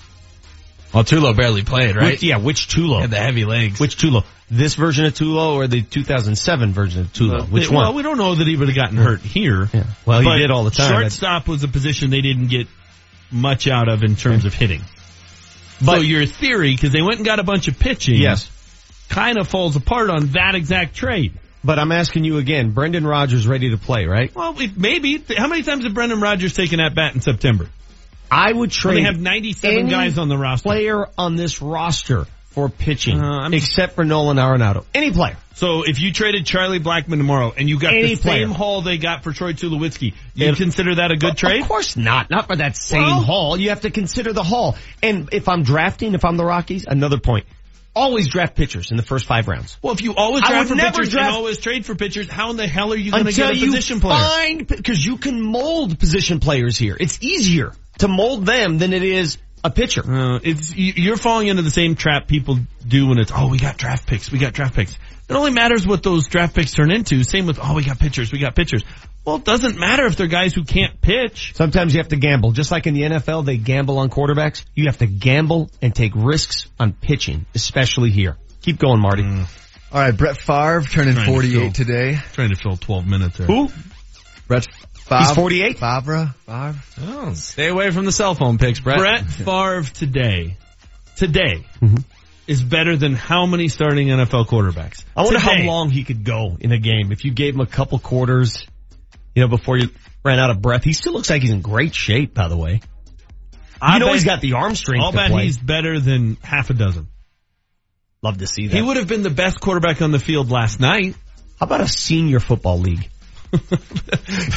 Well, Tulo barely played, Which, yeah, which Tulo? Had the heavy legs. Which Tulo? This version of Tulo or the 2007 version of Tulo? Which one? Well, we don't know that he would have gotten hurt here. Yeah. Well, he did all the time. Shortstop was a position they didn't get much out of in terms of hitting. so your theory, because they went and got a bunch of pitching, Yes. kind of falls apart on that exact trade. But I'm asking you again, Brendan Rodgers ready to play, right? Well, maybe. How many times have Brendan Rodgers taken at bat in September? I would Well, trade. they have 97 any guys on the roster. Player on this roster for pitching, Uh, except for Nolan Arenado. Any player. So if you traded Charlie Blackmon tomorrow and you got Any the player. same haul they got for Troy Tulowitzki, you If- consider that a good trade? Of course not. Not for that same Well- haul. You have to consider the haul. And if I'm drafting, if I'm the Rockies, another point. Always draft pitchers in the first five rounds. Well, if you always draft for pitchers draft- and always trade for pitchers, how in the hell are you going to get a you position player? find, because you can mold position players here. It's easier to mold them than it is a pitcher. Uh, it's you- you're falling into the same trap people do when it's oh we got draft picks, we got draft picks. It only matters what those draft picks turn into. Same with oh we got pitchers, we got pitchers. Well, it doesn't matter if they're guys who can't pitch. Sometimes you have to gamble. Just like in the NFL, they gamble on quarterbacks. You have to gamble and take risks on pitching, especially here. Keep going, Marty. Mm. All right, Brett Favre turning Trying to 48 fill- today. Trying to fill 12 minutes there. Who? Brett Favre. He's 48? Favre. Favre. Oh, stay away from the cell phone picks, Brett. Brett Favre today, today Mm-hmm. is better than how many starting NFL quarterbacks? I wonder Today. how long he could go in a game. If you gave him a couple quarters, you know, before you ran out of breath, he still looks like he's in great shape, by the way. I you know bet- he's got the arm strength I'll to bet play. he's better than half a dozen. Love to see that. He would have been the best quarterback on the field last night. How about a senior football league?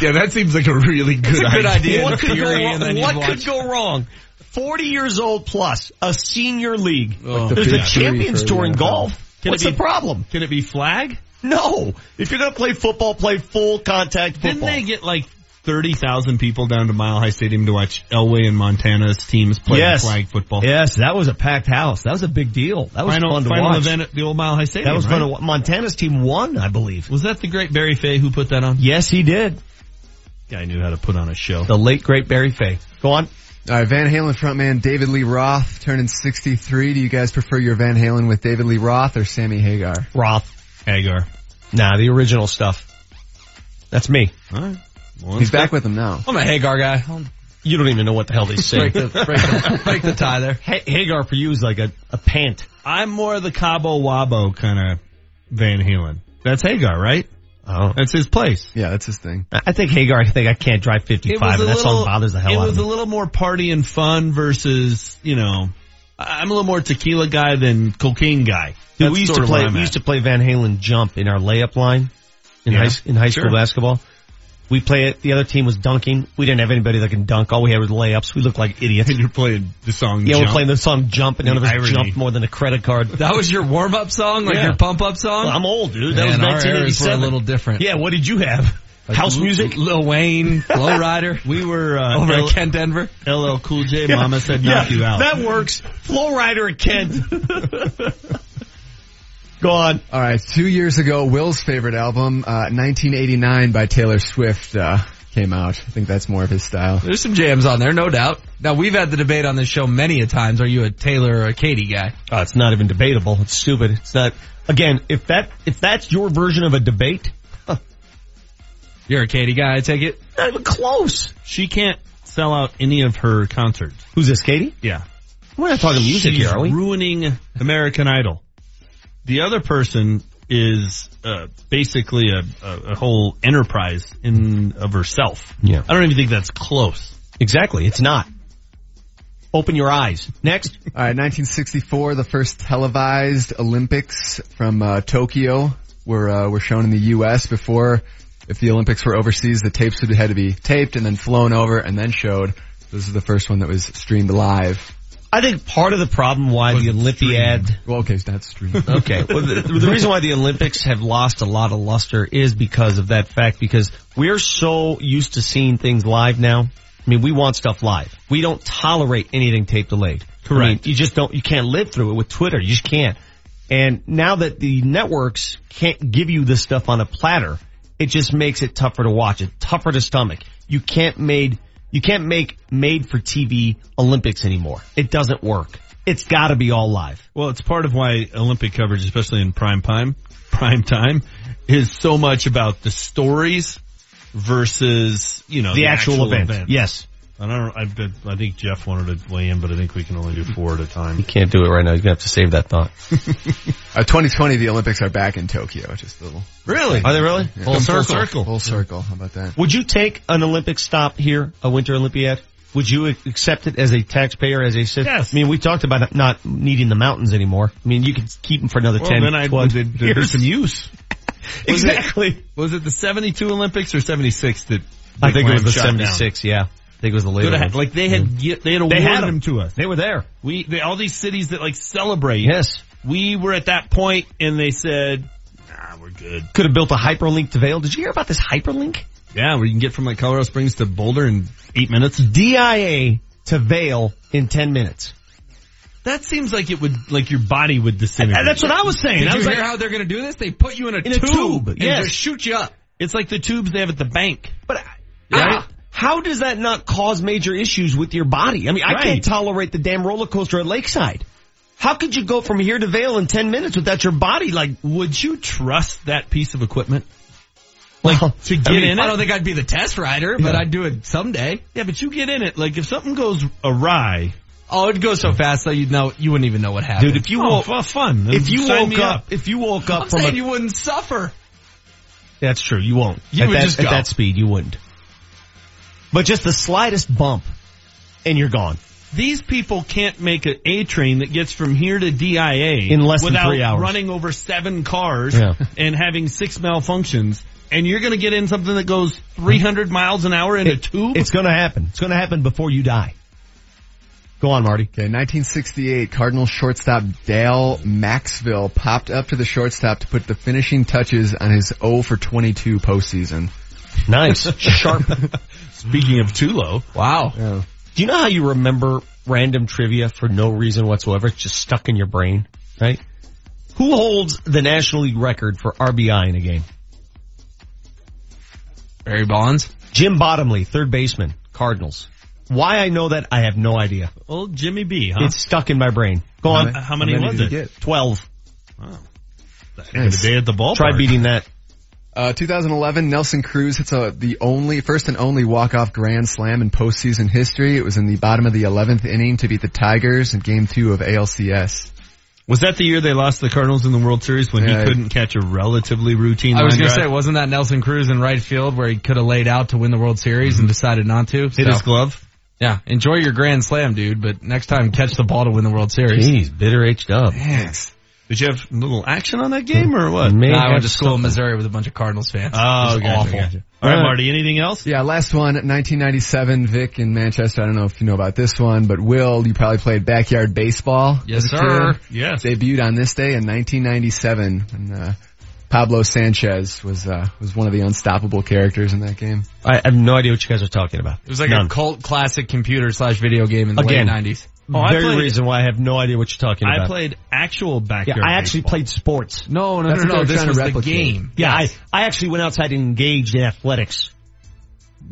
Yeah, that seems like a really good, a good idea. What could go wrong? and then you What could go wrong? 40 years old plus, a senior league. Oh, the There's a champions tour in golf. Can What's it the be- problem? Can it be flag? No. If you're going to play football, play full contact football. Didn't they get like 30,000 people down to Mile High Stadium to watch Elway and Montana's teams play Yes. flag football? Yes, that was a packed house. That was a big deal. That was final fun to final watch. event at the old Mile High Stadium. That was right? fun to watch. Montana's team won, I believe. Was that the great Barry Fey who put that on? Yes, he did. Guy knew how to put on a show. The late great Barry Fey. Go on. All right, Van Halen frontman David Lee Roth turning 63. Do you guys prefer your Van Halen with David Lee Roth or Sammy Hagar? Roth. Hagar. Nah, the original stuff. That's me. All right. Well, He's back with him now. I'm a Hagar guy. I'll You don't even know what the hell they say. break the, break the, break the tie there. Ha- Hagar for you is like a, a pant. I'm more of the Cabo Wabo kind of Van Halen. That's Hagar, right? Oh. That's his place. Yeah, that's his thing. I think Hagar, I think I can't drive 55 and that song bothers the hell out. of me. it was a little more party and fun versus, you know, I- I'm a little more tequila guy than cocaine guy. Dude, we used to play, we at. used to play Van Halen jump in our layup line in Yeah. high, in high school Sure. basketball. We play it, the other team was dunking. We didn't have anybody that can dunk. All we had was layups. We looked like idiots. And you're playing the song Yeah, Jump. we're playing the song Jump and none of us irony. jumped more than a credit card. That was your warm up song, like Yeah. your pump up song. Well, I'm old, dude. That Man, was our eras were a little different. Yeah, what did you have? Like House L- music? Lil Wayne, Flow Rider, We were uh, over L- at Kent Denver. LL Cool J. Mama said knock you out. That works. Flo Rida at Kent. Go on. All right, two years ago, Will's favorite album, uh, 1989 by Taylor Swift, uh, came out. I think that's more of his style. There's some jams on there, no doubt. Now we've had the debate on this show many a times. Are you a Taylor or a Katy guy? Oh, it's not even debatable. It's stupid. It's not. Again, if that if that's your version of a debate, You're a Katy guy, I take it. not even close. She can't sell out any of her concerts. Who's this, Katy? Yeah. We're not talking music She's here, are we? ruining American Idol. The other person is uh, basically a, a, a whole enterprise in of herself. Yeah. I don't even think that's close. Exactly. It's not. Open your eyes. Next. All right, 1964, the first televised Olympics from uh, Tokyo were uh, were shown in the U.S. Before, if the Olympics were overseas, the tapes would had to be taped and then flown over and then showed. This is the first one that was streamed live. I think part of the problem why the Olympiad. Well, okay, not streamed. Okay. Well, the, the reason why the Olympics have lost a lot of luster is because of that fact. Because we're so used to seeing things live now. I mean, we want stuff live. We don't tolerate anything tape delayed. Correct. I mean, you just don't. You can't live through it with Twitter. You just can't. And now that the networks can't give you this stuff on a platter, it just makes it tougher to watch. It tougher to stomach. You can't made. You can't make made for TV Olympics anymore. It doesn't work. It's got to be all live. Well, it's part of why Olympic coverage, especially in prime time, prime time, is so much about the stories versus you know the, actual, event. event. Yes. I don't. I, bet- I think Jeff wanted to weigh in, but I think we can only do four at a time. You can't do it right now. You're gonna have to save that thought. Uh, 2020, the Olympics are back in Tokyo. Just a little. Really? Are they really? Yeah. Full circle. Full circle. How about that? Would you take an Olympic stop here, a Winter Olympiad? Would you accept it as a taxpayer, as a citizen? Yes. I mean, we talked about not needing the mountains anymore. I mean, you could keep them for another Well, 10, then I'd 12 there'd years. some use. Was exactly. It, was it the 72 Olympics or 76 that I think it was the Lamm shot down? 76, yeah. I think it was the later had- like they had, they had They awarded had 'em. them to us. They were there. We, they, all these cities that like celebrate. Yes. We were at that point and they said, nah, we're good. Could have built a hyperlink to Vail. Did you hear about this hyperlink? Yeah, where you can get from like Colorado Springs to Boulder in eight minutes. DIA to Vail in 10 minutes. That seems like it would, like your body would disintegrate. That's what I was saying. Did I you was hear like, how they're going to do this? They put you in a In a tube, tube, and yes. just shoot you up. It's like the tubes they have at the bank. But Right? how, how does that not cause major issues with your body? I mean, I can't tolerate the damn roller coaster at Lakeside. How could you go from here to Vail in 10 minutes without your body like, Would you trust that piece of equipment? Like Well, to get I mean, in it? I don't think I'd be the test rider, but Yeah. I'd do it someday. Yeah, but you get in it. Like if something goes awry, Oh, it'd go so fast that you'd know you wouldn't even know what happened. dude, if you oh, woke, fu- fun. if you woke me up, if you woke up I'm from saying a, you wouldn't suffer. that's true, you won't. You at would that, just at go. that speed, you wouldn't. But just the slightest bump and you're gone. These people can't make an A train that gets from here to DIA In less than without three hours. running over seven cars Yeah. and having six malfunctions. And you're going to get in something that goes 300 miles an hour in a tube? It's gonna happen. It's gonna happen before you die. Go on, Marty. Okay, 1968, Cardinal shortstop Dale Maxville popped up to the shortstop to put the finishing touches on his 0 for 22 postseason. Nice. Sharp. Speaking of Tulo, Wow. Do you know how you remember random trivia for no reason whatsoever? It's just stuck in your brain, right? Who holds the National League record for RBI in a game? Barry Bonds. Jim Bottomley, third baseman, Cardinals. Why I know that, I have no idea. old Jimmy B, huh? It's stuck in my brain. Go How on. many- how many was did it? he get? Twelve. the heck of the day at the ballpark. Try beating that. Uh, 2011, Nelson Cruz hits a, the only, first and only walk-off grand slam in postseason history. It was in the bottom of the 11th inning to beat the Tigers in game two of ALCS. Was that the year they lost the Cardinals in the World Series when Yeah. he couldn't catch a relatively routine I was going to say, wasn't that Nelson Cruz in right field where he could have laid out to win the World Series and decided not to? hit So, his glove? yeah, enjoy your grand slam, dude, but next time catch the ball to win the World Series. Jeez, bitter H dub. Thanks. Did you have a little action on that game or what? May No, I went to school in. Missouri with a bunch of Cardinals fans. Oh, it gotcha, awful. gotcha. All right, Marty, anything else? Yeah, last one, 1997, Vic in Manchester. I don't know if you know about this one, but Will, you probably played backyard baseball. Yes, as sir. kid. Yes. Debuted on this day in 1997, and uh, Pablo Sanchez was uh, was one of the unstoppable characters in that game. I have no idea what you guys are talking about. It was like None. a cult classic computer slash video game in the Again. late 90s. Oh, Very played- reason why I have no idea what you're talking about. I played actual yeah, backyard I actually baseball. played sports. No, no, That's no, what no. This trying was the replicate. game. Yeah, Yes. I, I actually went outside and engaged in athletics.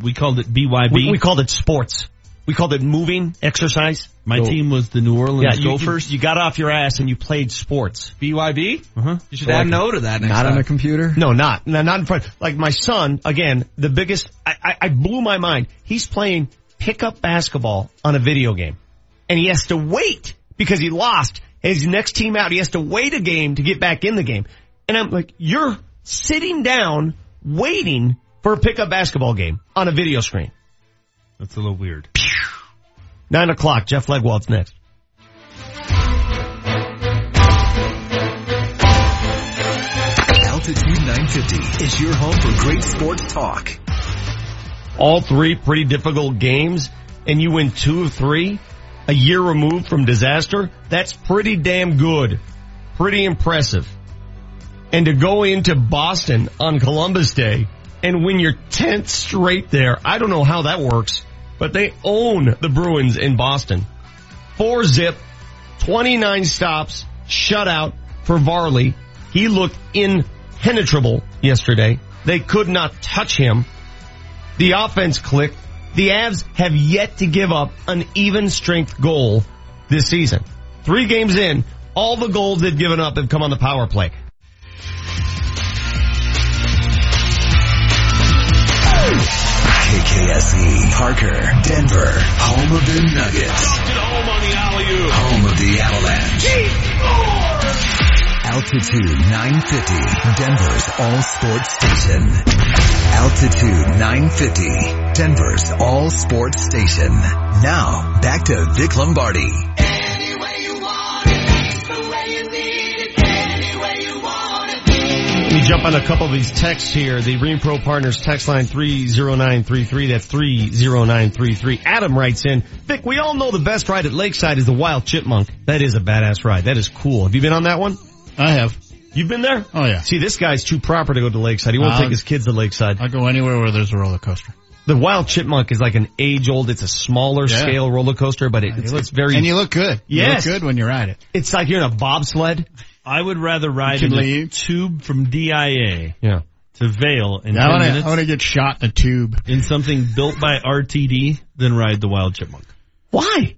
We called it BYB. We, we called it sports. We called it moving exercise. My So- team was the New Orleans Yeah, you, Gophers. you, you got off your ass and you played sports. BYB? uh-huh. You should add no to that next Not time. on a computer. No, not, no, not in front. Like my son, again, the biggest, I, I, I blew my mind. He's playing pickup basketball on a video game. And he has to wait because he lost. His next team out, he has to wait a game to get back in the game. And I'm like, you're sitting down waiting for a pickup basketball game on a video screen. That's a little weird. Nine o'clock, Jeff Legwold's next. Altitude 950 is your home for great sports talk. all three pretty difficult games and you win two of three a year removed from disaster, that's pretty damn good. Pretty impressive. And to go into Boston on Columbus Day and win your 10th straight there, I don't know how that works, but they own the Bruins in Boston. Four zip, 29 stops, shutout for Varley. He looked impenetrable yesterday. They could not touch him. The offense clicked. The Avs have yet to give up an even strength goal this season. Three games in, all the goals they've given up have come on the power play. KSE, Parker, Denver, home of the Nuggets. home on the alley-oop. Home of the Avalanche. Altitude 950, Denver's all sports station. Altitude 950, Denver's all sports station. Now, back to Vic Lombardi. Let me jump on a couple of these texts here. The Reen Pro Partners text line 30933. That's 30933. Adam writes in, Vic, we all know the best ride at Lakeside is the Wild Chipmunk. That is a badass ride. That is cool. Have you been on that one? I have. You've been there? Oh yeah. See, this guy's too proper to go to Lakeside. He won't Uh, take his kids to Lakeside. I go anywhere where there's a roller coaster. The Wild Chipmunk is like an age old, it's a smaller Yeah. scale roller coaster, but it, it's, it's very, And you look good. You Yes. look good when you ride it. it's like you're in a bobsled. I would rather ride You in a tube from DIA Yeah. to Vail in I 10 want to. minutes I want to get shot in a tube. in something built by RTD than ride the Wild Chipmunk. Why?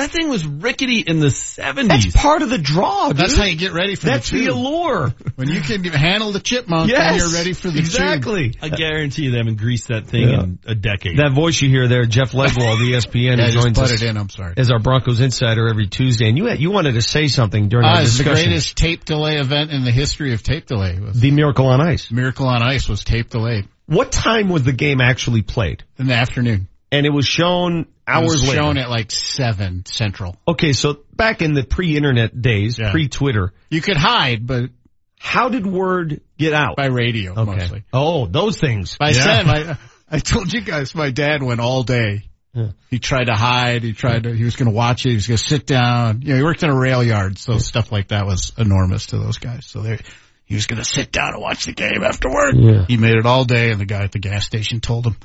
That thing was rickety in the 70s. That's part of the draw, dude. That's how you get ready for That's the the allure. When you can handle the chipmunk, Yes. then you're ready for the tube. exactly. I guarantee you they haven't greased that thing Yeah. in a decade. That voice you hear there, Jeff Legwold, the ESPN, Yeah, who just joins put us it in. I'm sorry. as our Broncos insider every Tuesday. And you had, you wanted to say something during Ah, our it's the greatest tape delay event in the history of tape delay. Was The Miracle on Ice. Miracle on Ice was tape delayed What time was the game actually played? in the afternoon. And it was shown It hours was later. shown at like seven central. okay, so back in the pre-internet days, Yeah. pre-Twitter, You could hide, but how did word get out? by radio okay. mostly. Oh, those things. By Yeah. Sam, I, I told you guys my dad went all day. Yeah. He tried to hide. He tried to, he was going to watch it. He was going to sit down. You know, he worked in a rail yard, so stuff like that was enormous to those guys. So they, he was going to sit down and watch the game after work. Yeah. He made it all day and the guy at the gas station told him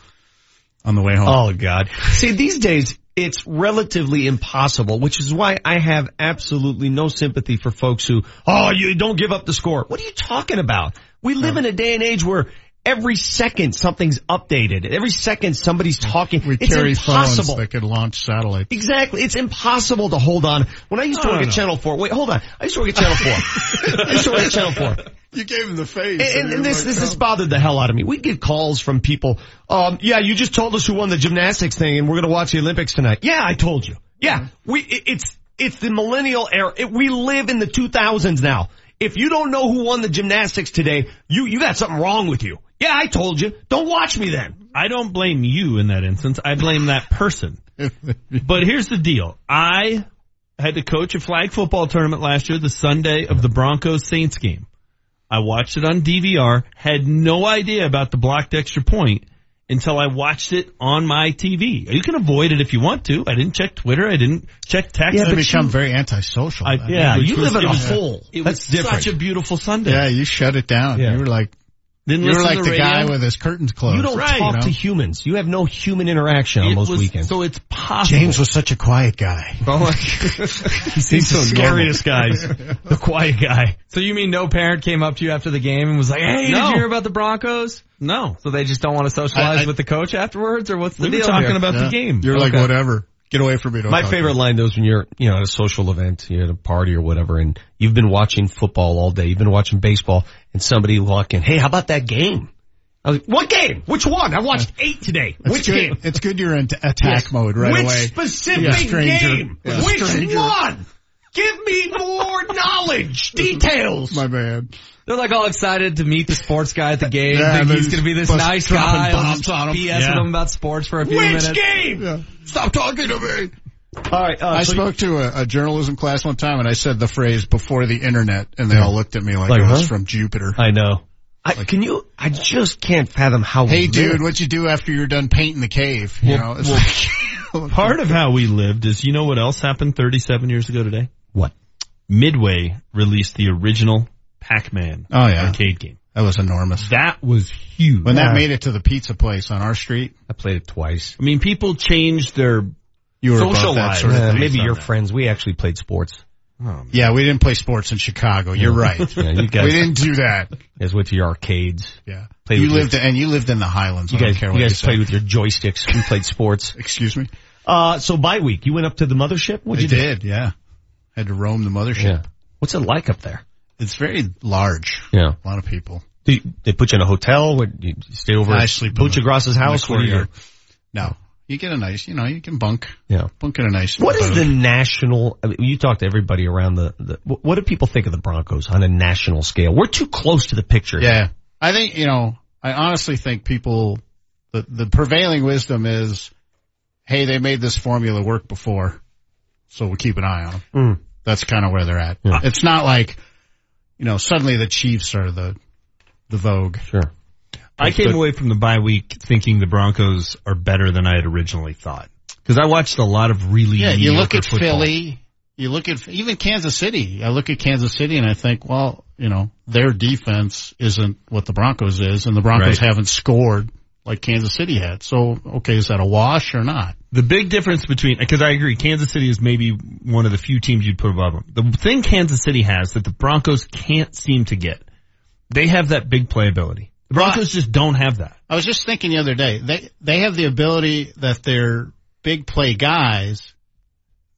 on the way home. Oh God. See, these days, it's relatively impossible, which is why I have absolutely no sympathy for folks who, oh, you don't give up the score. What are you talking about? We live in a day and age where every second something's updated. Every second somebody's talking. we it's carry impossible. phones that could launch satellites. Exactly. It's impossible to hold on. When I used to work no, at. Channel 4, wait, hold on. I used to work at Channel 4. I used to work at Channel 4. You gave him the face. And, and, and this, this has bothered the hell out of me. We get calls from people, um, yeah, you just told us who won the gymnastics thing and we're gonna watch the Olympics tonight. Yeah, I told you. Yeah, we, it, it's, it's the millennial era. It, we live in the 2000s now. If you don't know who won the gymnastics today, you, you got something wrong with you. Yeah, I told you. Don't watch me then. I don't blame you in that instance. I blame that person. but here's the deal. I had to coach a flag football tournament last year, the Sunday of the Broncos Saints game. I watched it on DVR, had no idea about the blocked extra point until I watched it on my TV. You can avoid it if you want to. I didn't check Twitter. I didn't check text. Yeah, they become very antisocial. I, yeah, you live in a hole. It That's was different. such a beautiful Sunday. Yeah, you shut it down. Yeah. You were like, Didn't You're like to the radio. guy with his curtains closed. You don't Right, talk you know? to humans. You have no human interaction on It those was- weekends. So it's possible. James was such a quiet guy. Oh He's He's the so scariest guys. The quiet guy. So you mean no parent came up to you after the game and was like, "Hey, No. did you hear about the Broncos?" No. So they just don't want to socialize I- I- with the coach afterwards, or what's the We were deal talking here? about the game. You're like, whatever. Get away from me. My favorite me. line though is when you're, you know, at a social event, you're at a party or whatever, and you've been watching football all day, you've been watching baseball, and somebody walk in, hey, how about that game? I was like, what game? Which one? I watched eight today. It's Which good. game? It's good you're in attack Yes. mode right Which away. specific Yeah, game? Yeah, Which stranger. one? Give me more knowledge, details. My man. They're like all excited to meet the sports guy at the game. Yeah, think he's gonna be this nice guy. I'll bombs just on him. BS Yeah. with him about sports for a few Which minutes. game? Yeah. Stop talking to me. All right. Uh, I so spoke to a, a journalism class one time and I said the phrase before the internet and they all looked at me like, Like, I was huh? from Jupiter. I know. I, can you? I just can't fathom how. Hey we dude, live. what you do after you're done painting the cave? You know, it's like, Part of how we lived is, you know what else happened 37 years ago today? What? Midway released the original Pac-Man Oh, yeah. arcade game. that was enormous. That was huge. When Yeah. that made it to the pizza place on our street, I played it twice. I mean, people changed their you were Social above lives. sort of thing. maybe your that. friends. We actually played sports. Yeah, we didn't play sports in Chicago. You're right. Yeah, you guys. we didn't do that. You guys went to your arcades. Yeah. Played you with lived and you lived in the Highlands. You I don't guys, care you what guys say. played with your joysticks. We played sports. Excuse me. Uh, so bye week, you went up to the mothership? What'd I you do? did, yeah. Had to roam the mothership. Yeah. What's it like up there? It's very large. Yeah. A lot of people. Do you- they put you in a hotel? Would you stay over I at sleep the house? Do you. No, you get a nice, you know, you can bunk. Yeah. Bunk in a nice. What is the national? I mean, you talk to everybody around the, the. What do people think of the Broncos on a national scale? We're too close to the picture. Yeah. I think, you know, I honestly think people, the, the prevailing wisdom is, hey, they made this formula work before, so we'll keep an eye on them. Mm. That's kind of where they're at. Yeah. It's not like, you know, suddenly the Chiefs are the, the vogue. Sure. I came But- away from the bye week thinking the Broncos are better than I had originally thought. Because I watched a lot of really Yeah, you look at football. Philly, you look at even Kansas City. I look at Kansas City and I think, well, you know, their defense isn't what the Broncos is, and the Broncos Right. haven't scored like Kansas City had. So, okay, is that a wash or not? The big difference between, because I agree, Kansas City is maybe one of the few teams you'd put above them. The thing Kansas City has that the Broncos can't seem to get, they have that big playability. The Broncos just don't have that. I was just thinking the other day, they they have the ability that their big play guys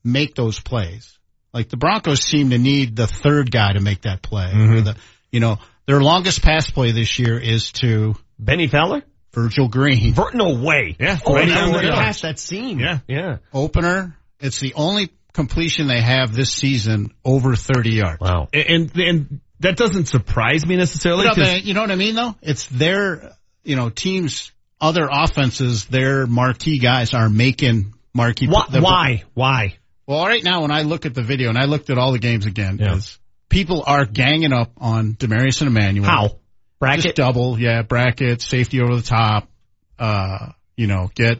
make those plays. Like the Broncos seem to need the third guy to make that play. Mm-hmm. Or the, you know, their longest pass play this year is to Benny Fowler. Virgil Green. Ver- no way. Yeah, Oh, right I down went the middle. past that scene. Yeah. Yeah. Opener. It's the only completion they have this season over 30 yards. Wow. And, and, and that doesn't surprise me necessarily. You know, 'cause- but you know what I mean though? It's their, you know, teams, other offenses, their marquee guys are making marquee. Why? the- Why? Why? Well, right now when I look at the video and I looked at all the games again, Yeah. people are ganging up on Demaryius and Emmanuel. How? Just double, yeah, bracket, safety over the top, uh, you know, get,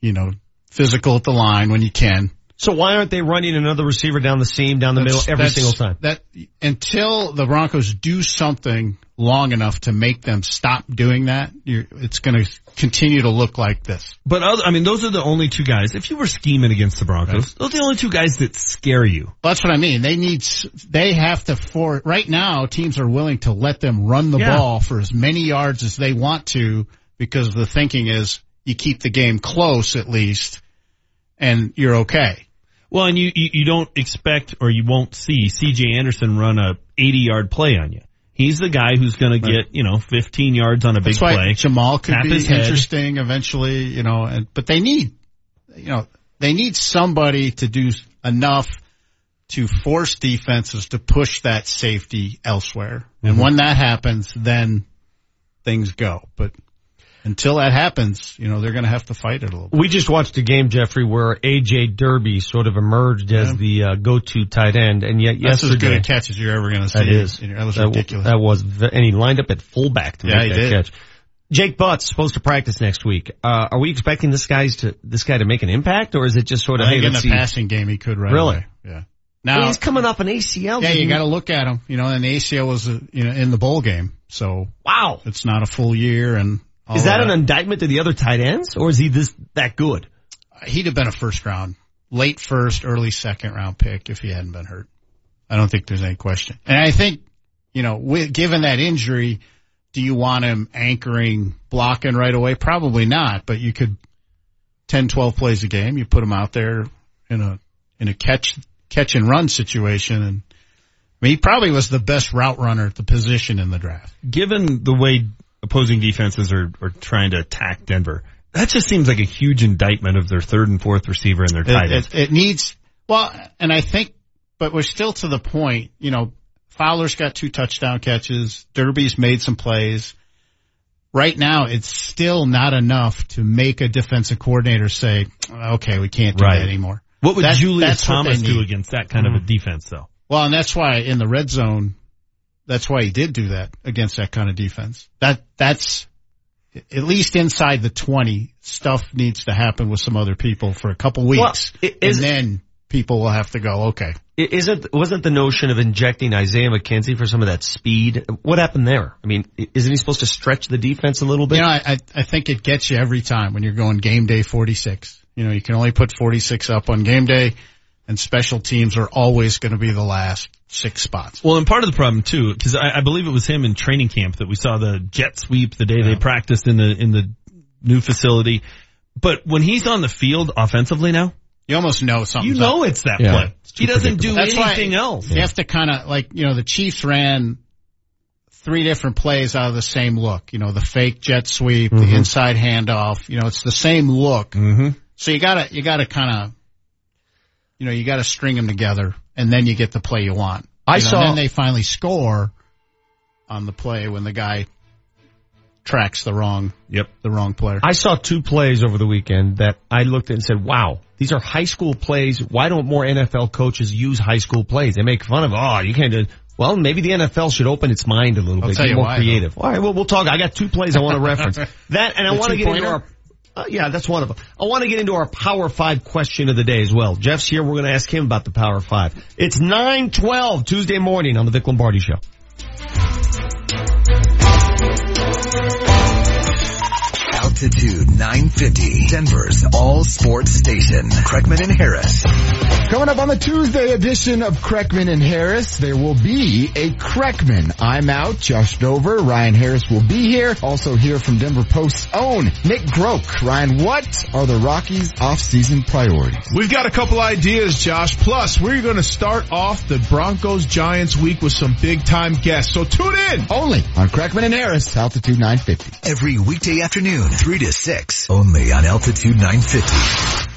you know, physical at the line when you can. So why aren't they running another receiver down the seam, down the That's- middle every single time? That until the Broncos do something long enough to make them stop doing that, you're, it's going to continue to look like this. But other, I mean, those are the only two guys. If you were scheming against the Broncos, those are the only two guys that scare you. That's what I mean. They need, they have to for, right now teams are willing to let them run the Yeah. ball for as many yards as they want to because the thinking is you keep the game close at least and you're okay. Well, and you, you, you don't expect or you won't see CJ Anderson run a 80 yard play on you. He's the guy who's going to get, you know, 15 yards on a big play. Jamaal could be interesting eventually, you know, and, but they need, you know, they need somebody to do enough to force defenses to push that safety elsewhere. And Mhm. when that happens, then things go. But until that happens, you know, they're going to have to fight it a little bit. We just watched a game, Jeffrey, where AJ Derby sort of emerged as the uh, go-to tight end, and yet That's as good a catch as you're ever going to see. that is That was that, ridiculous. That was, and he lined up at fullback to Yeah, make that did. catch. Jake Butt's supposed to practice next week. Uh, are we expecting this guy's to this guy to make an impact, or is it just sort of I hey, in the see? passing game, he could right Really? away. Yeah. Well, Now he's coming off an ACL. Yeah, you got to look at him. You know, and the ACL was, uh, you know, in the bowl game, so wow, it's not a full year. And all Is that an oh, indictment to the other tight ends, or is he this that good? He'd have been a first round, late first, early second round pick if he hadn't been hurt. I don't think there's any question. And I think, you know, with, given that injury, do you want him anchoring, blocking right away? Probably not. But you could 10, 12 plays a game. You put him out there in a in a catch catch and run situation, and I mean, he probably was the best route runner at the position in the draft. Given the way opposing defenses are, are trying to attack Denver, that just seems like a huge indictment of their third and fourth receiver and their tight It, ends. it, it needs well, and I think, but we're still to the point. You know, Fowler's got two touchdown catches. Derby's made some plays. Right now, it's still not enough to make a defensive coordinator say, "Okay, we can't do Right. that anymore." What would That- Julius Thomas do against that kind of a mm-hmm. defense, though? Well, and that's why in the red zone, that's why he did do that against that kind of defense. That that's at least inside the twenty. Stuff needs to happen with some other people for a couple weeks, Well, is- and then people will have to go. Okay, Isn't wasn't the notion of injecting Isaiah McKenzie for some of that speed? What happened there? I mean, isn't he supposed to stretch the defense a little bit? You know, I, I I think it gets you every time when you're going game day 46. You know, you can only put 46 up on game day, and special teams are always going to be the last six spots. Well, and part of the problem too, because I, I believe it was him in training camp that we saw the jet sweep the day they practiced in the in the new facility. But when he's on the field offensively now, You almost know something. you know it's that Yeah. play. It's He doesn't do That's why anything else. You have to kind of like you know the Chiefs ran three different plays out of the same look. You know, the fake jet sweep, Mhm. the inside handoff. You know, it's the same look. Mm-hmm. So you gotta, you gotta kind of, you know, you gotta string them together, and then you get the play you want. I You know, saw- and then they finally score on the play when the guy tracks the wrong, Yep. the wrong player. I saw two plays over the weekend that I looked at and said, wow, these are high school plays. Why don't more NFL coaches use high school plays? They make fun of, oh, you can't do well, maybe the NFL should open its mind a little I'll bit, you more why, creative. All right, well, we'll talk. I got two plays I want to reference. That, and I want to get into our, uh, yeah, that's one of them. I want to get into our Power Five question of the day as well. Jeff's here. We're going to ask him about the Power Five. It's 912 Tuesday morning on the Vic Lombardi Show. Altitude 950, Denver's all sports station. Kreckman and Harris. Coming up on the Tuesday edition of Kreckman and Harris, there will be a Kreckman. I'm out. Josh Dover, Ryan Harris will be here. Also here from Denver Post's own Nick Groke. Ryan, what are the Rockies off-season priorities? We've got a couple ideas, Josh. Plus, we're going to start off the Broncos Giants week with some big time guests. So tune in. Only on Kreckman and Harris, Altitude 950. Every weekday afternoon, 3 to 6, only on Altitude 950.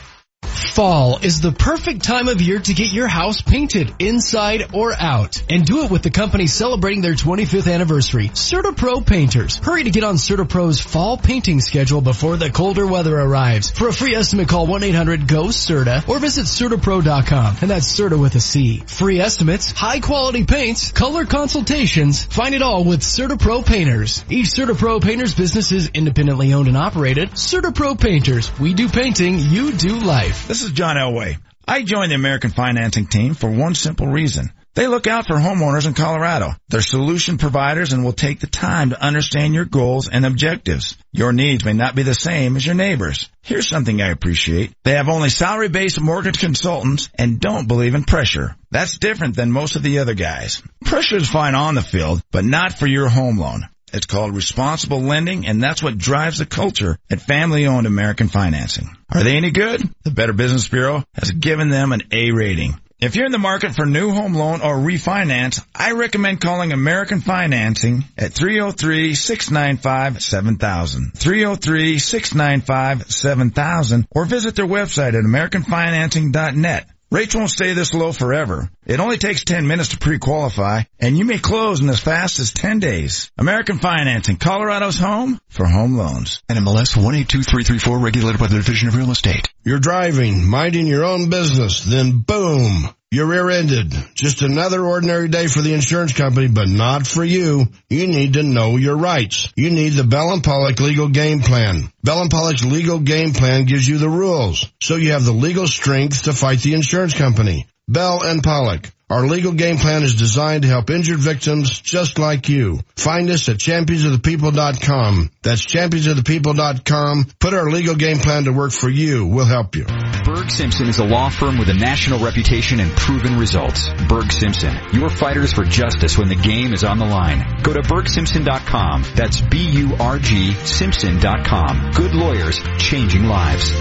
Fall is the perfect time of year to get your house painted inside or out and do it with the company celebrating their 25th anniversary, CertaPro Painters. Hurry to get on CertaPro's fall painting schedule before the colder weather arrives. For a free estimate, call 1-800-GO-CERTA or visit CertaPro.com and that's Certa with a C. Free estimates, high quality paints, color consultations, find it all with CertaPro Painters. Each CertaPro Painters business is independently owned and operated. CertaPro Painters. We do painting, you do life. This is John Elway. I joined the American financing team for one simple reason. They look out for homeowners in Colorado. They're solution providers and will take the time to understand your goals and objectives. Your needs may not be the same as your neighbors. Here's something I appreciate. They have only salary-based mortgage consultants and don't believe in pressure. That's different than most of the other guys. Pressure is fine on the field, but not for your home loan. It's called responsible lending, and that's what drives the culture at family-owned American financing. Are they any good? The Better Business Bureau has given them an A rating. If you're in the market for new home loan or refinance, I recommend calling American Financing at 303-695-7000. 303-695-7000 or visit their website at americanfinancing.net. Rates won't stay this low forever. It only takes 10 minutes to pre-qualify, and you may close in as fast as 10 days. American Financing, Colorado's home for home loans. NMLS 182334 regulated by the Division of Real Estate. You're driving, minding your own business, then boom, you're rear-ended. Just another ordinary day for the insurance company, but not for you. You need to know your rights. You need the Bell and Pollock legal game plan. Bell and Pollock's legal game plan gives you the rules, so you have the legal strength to fight the insurance company. Bell and Pollock. Our legal game plan is designed to help injured victims just like you. Find us at championsofthepeople.com. That's championsofthepeople.com. Put our legal game plan to work for you. We'll help you. Burg Simpson is a law firm with a national reputation and proven results. Burg Simpson, your fighters for justice when the game is on the line. Go to burgsimpson.com. That's B-U-R-G Simpson.com. Good lawyers, changing lives.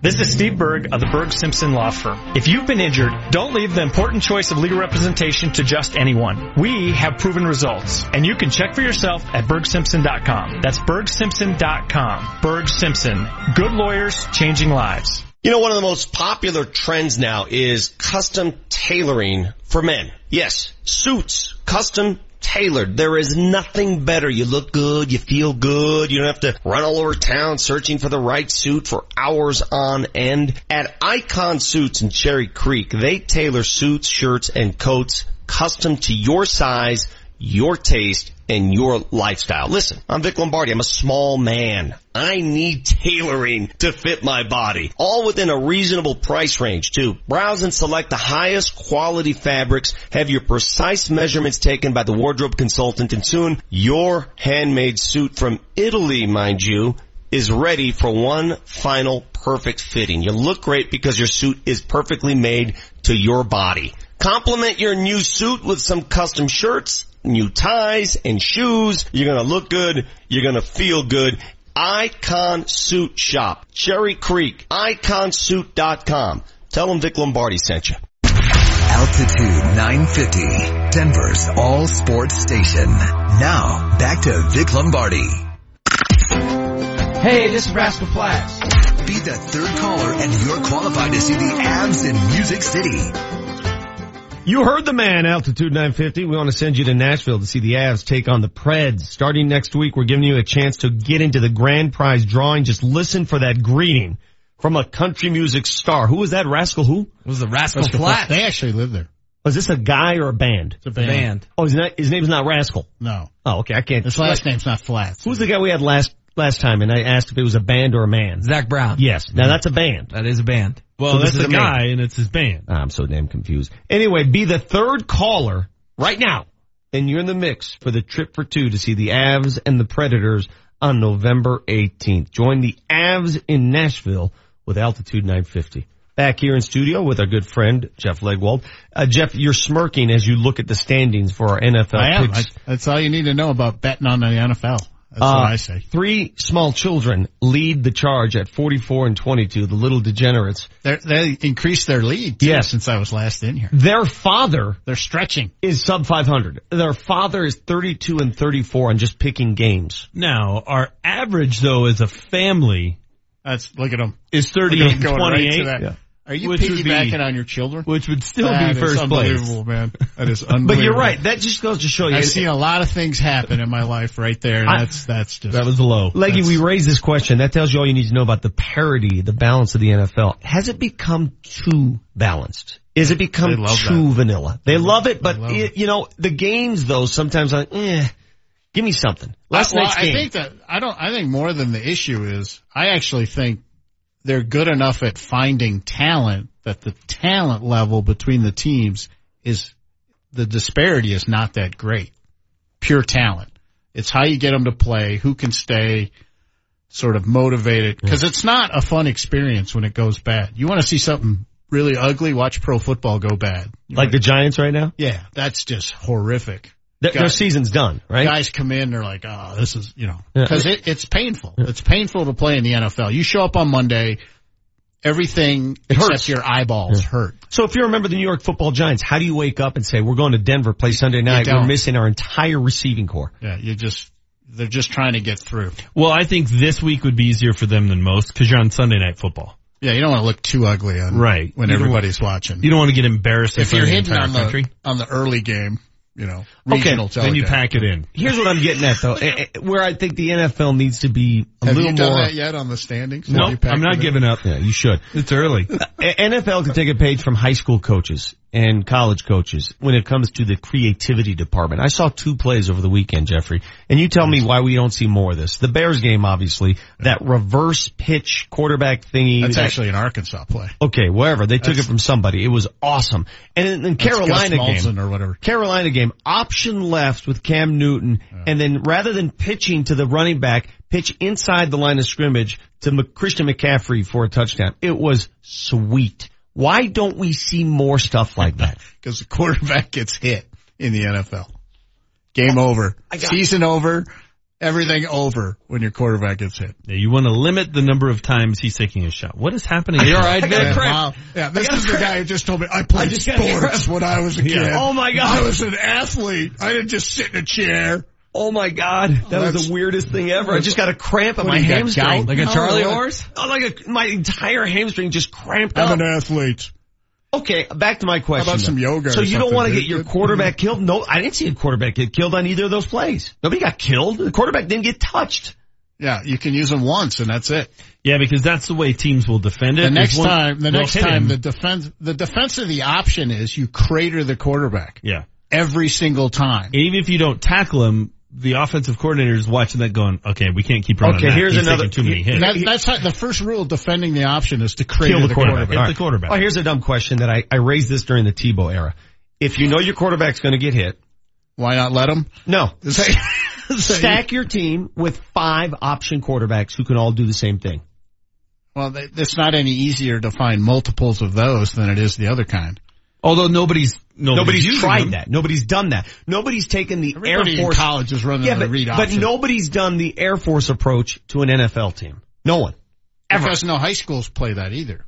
This is Steve Burg of the Burg Simpson Law Firm. If you've been injured, don't leave the important choice of legal representation to just anyone. We have proven results, and you can check for yourself at burgsimpson.com. That's burgsimpson.com. Burg Simpson. Good lawyers, changing lives. You know, one of the most popular trends now is custom tailoring for men. Yes, suits, custom tailored. There is nothing better. You look good, you feel good, you don't have to run all over town searching for the right suit for hours on end. At Icon Suits in Cherry Creek, they tailor suits, shirts, and coats custom to your size, your taste, and your lifestyle. Listen, I'm Vic Lombardi. I'm a small man. I need tailoring to fit my body. All within a reasonable price range too. Browse and select the highest quality fabrics, have your precise measurements taken by the wardrobe consultant, and soon your handmade suit from Italy, mind you, is ready for one final perfect fitting. You look great because your suit is perfectly made to your body. Complement your new suit with some custom shirts, new ties and shoes. You're gonna look good. You're gonna feel good. Icon Suit Shop, Cherry Creek, iconsuit.com. Tell them Vic Lombardi sent you. Altitude 950, Denver's all sports station. Now, back to Vic Lombardi. Hey, this is Rascal Flatts. Be the third caller and you're qualified to see the Avs in Music City. You heard the man, Altitude 950. We want to send you to Nashville to see the Avs take on the Preds. Starting next week, we're giving you a chance to get into the grand prize drawing. Just listen for that greeting from a country music star. Who was that? Rascal who? It was the Rascal, Rascal Flatts. Flatts. They actually live there. Was this a guy or a band? It's a band. Band. Oh, his, na- his name's not Rascal. No. Oh, okay. I can't. His last name's not Flatts. Who's the guy we had last last time? And I asked if it was a band or a man. Zac Brown. Yes. Now that's a band. That is a band. Well, So this that's is a a man. guy and it's his band. I'm so damn confused. Anyway, be the third caller right now, and you're in the mix for the trip for two to see the Avs and the Predators on November 18th. Join the Avs in Nashville with Altitude 950. Back here in studio with our good friend Jeff Legwold. Uh, Jeff, you're smirking as you look at the standings for our NFL I am. picks. I, that's all you need to know about betting on the NFL. That's Uh, what I say. Three small children lead the charge at 44 and 22, the little degenerates. They're, they increased their lead too, Yes. since I was last in here. Their father They're stretching. is sub 500. Their father is 32 and 34 on just picking games. Now, our average though as a family That's look at them. is 38 and Going right to 28, that. Are you Which would be- piggybacking on your children? which would still That be is first place. unbelievable, man. That is unbelievable. But you're right. That just goes to show you. I've seen a lot of things happen in my life right there, and I- that's that's just That was low. Leggy, we raised this question. That tells you all you need to know about the parity, the balance of the NFL. Has it become too balanced? Is it become They love too vanilla? They love it, but love it, you know, the games though, sometimes I'm like, eh, give me something. Last well, night's game. I think that I don't. I think more than the issue is, I actually think they're good enough at finding talent that the talent level between the teams is the disparity is not that great. Pure talent. It's how you get them to play, who can stay sort of motivated, because it's not a fun experience when it goes bad. You want to see something really ugly? Watch pro football go bad. You like the Giants right now? yeah, that's just horrific. Their, their season's done, right? Guys come in, they're like, oh, this is, you know, because it, it's painful. It's painful to play in the NFL. You show up on Monday, everything It except hurts. your eyeballs hurt. So if you remember the New York football giants, how do you wake up and say, we're going to Denver, play Sunday night, we're missing our entire receiving core? Yeah, you just, they're just trying to get through. Well, I think this week would be easier for them than most because you're on Sunday night football. Yeah, you don't want to look too ugly on Right. when You everybody's watching. You don't want to get embarrassed if you're hitting on the country. on the early game, you know, Okay, regional Then you pack it in. Here's what I'm getting at though, eh, eh, where I think the NFL needs to be a Have little you done more. that yet on the standings? No, Have you packed I'm not it in? giving up. Yeah, you should. It's early. NFL can take a page from high school coaches and college coaches when it comes to the creativity department. I saw two plays over the weekend, Jeffrey, and you tell me why we don't see more of this. The Bears game, obviously, that reverse pitch quarterback thingy. That's that- actually an Arkansas play. okay, wherever they took it from somebody. It was awesome. And in, in Carolina game, or whatever. Carolina game, option left with Cam Newton, and then rather than pitching to the running back, pitch inside the line of scrimmage to Christian McCaffrey for a touchdown. It was sweet. Why don't we see more stuff like that? because the quarterback gets hit in the NFL. Game over. Season over. Everything over when your quarterback gets hit. Yeah, you want to limit the number of times he's taking a shot. What is happening? You all right, Vic? Yeah, wow. Yeah, this is the guy who just told me I played just got sports when I was a kid. Yeah. Oh my God. I was an athlete. I didn't just sit in a chair. Oh my god, oh, that was the weirdest thing ever. I just got a cramp in my do you got, hamstring. gout? Like a No, Charlie what? horse? Oh, like a, my entire hamstring just cramped I'm up. an athlete. Okay, back to my question. about some though. yoga or So you don't want to get your quarterback killed? No, I didn't see a quarterback get killed on either of those plays. Nobody got killed. The quarterback didn't get touched. Yeah, you can use them once and that's it. Yeah, because that's the way teams will defend it. The next one- time, the next time, him. the defense, the defense of the option is you crater the quarterback yeah. every single time. Even if you don't tackle him, the offensive coordinator is watching that going, okay, we can't keep running Okay, that. here's He's another- taking too many hits. that, that's how, the first rule of defending the option is to crater Kill the, the quarterback. quarterback. Hit All the quarterback. Oh, here's a dumb question that I, I raised this during the Tebow era. If you know your quarterback's going to get hit, Why not let him? no, stack your team with five option quarterbacks who can all do the same thing. Well, it's not any easier to find multiples of those than it is the other kind. Although nobody's, nobody's, Nobody's tried them. that. Nobody's done that. Nobody's taken the Everybody Air in Force. college is running yeah, the but, read option. but nobody's done the Air Force approach to an NFL team. No one. Ever. Because no high schools play that either.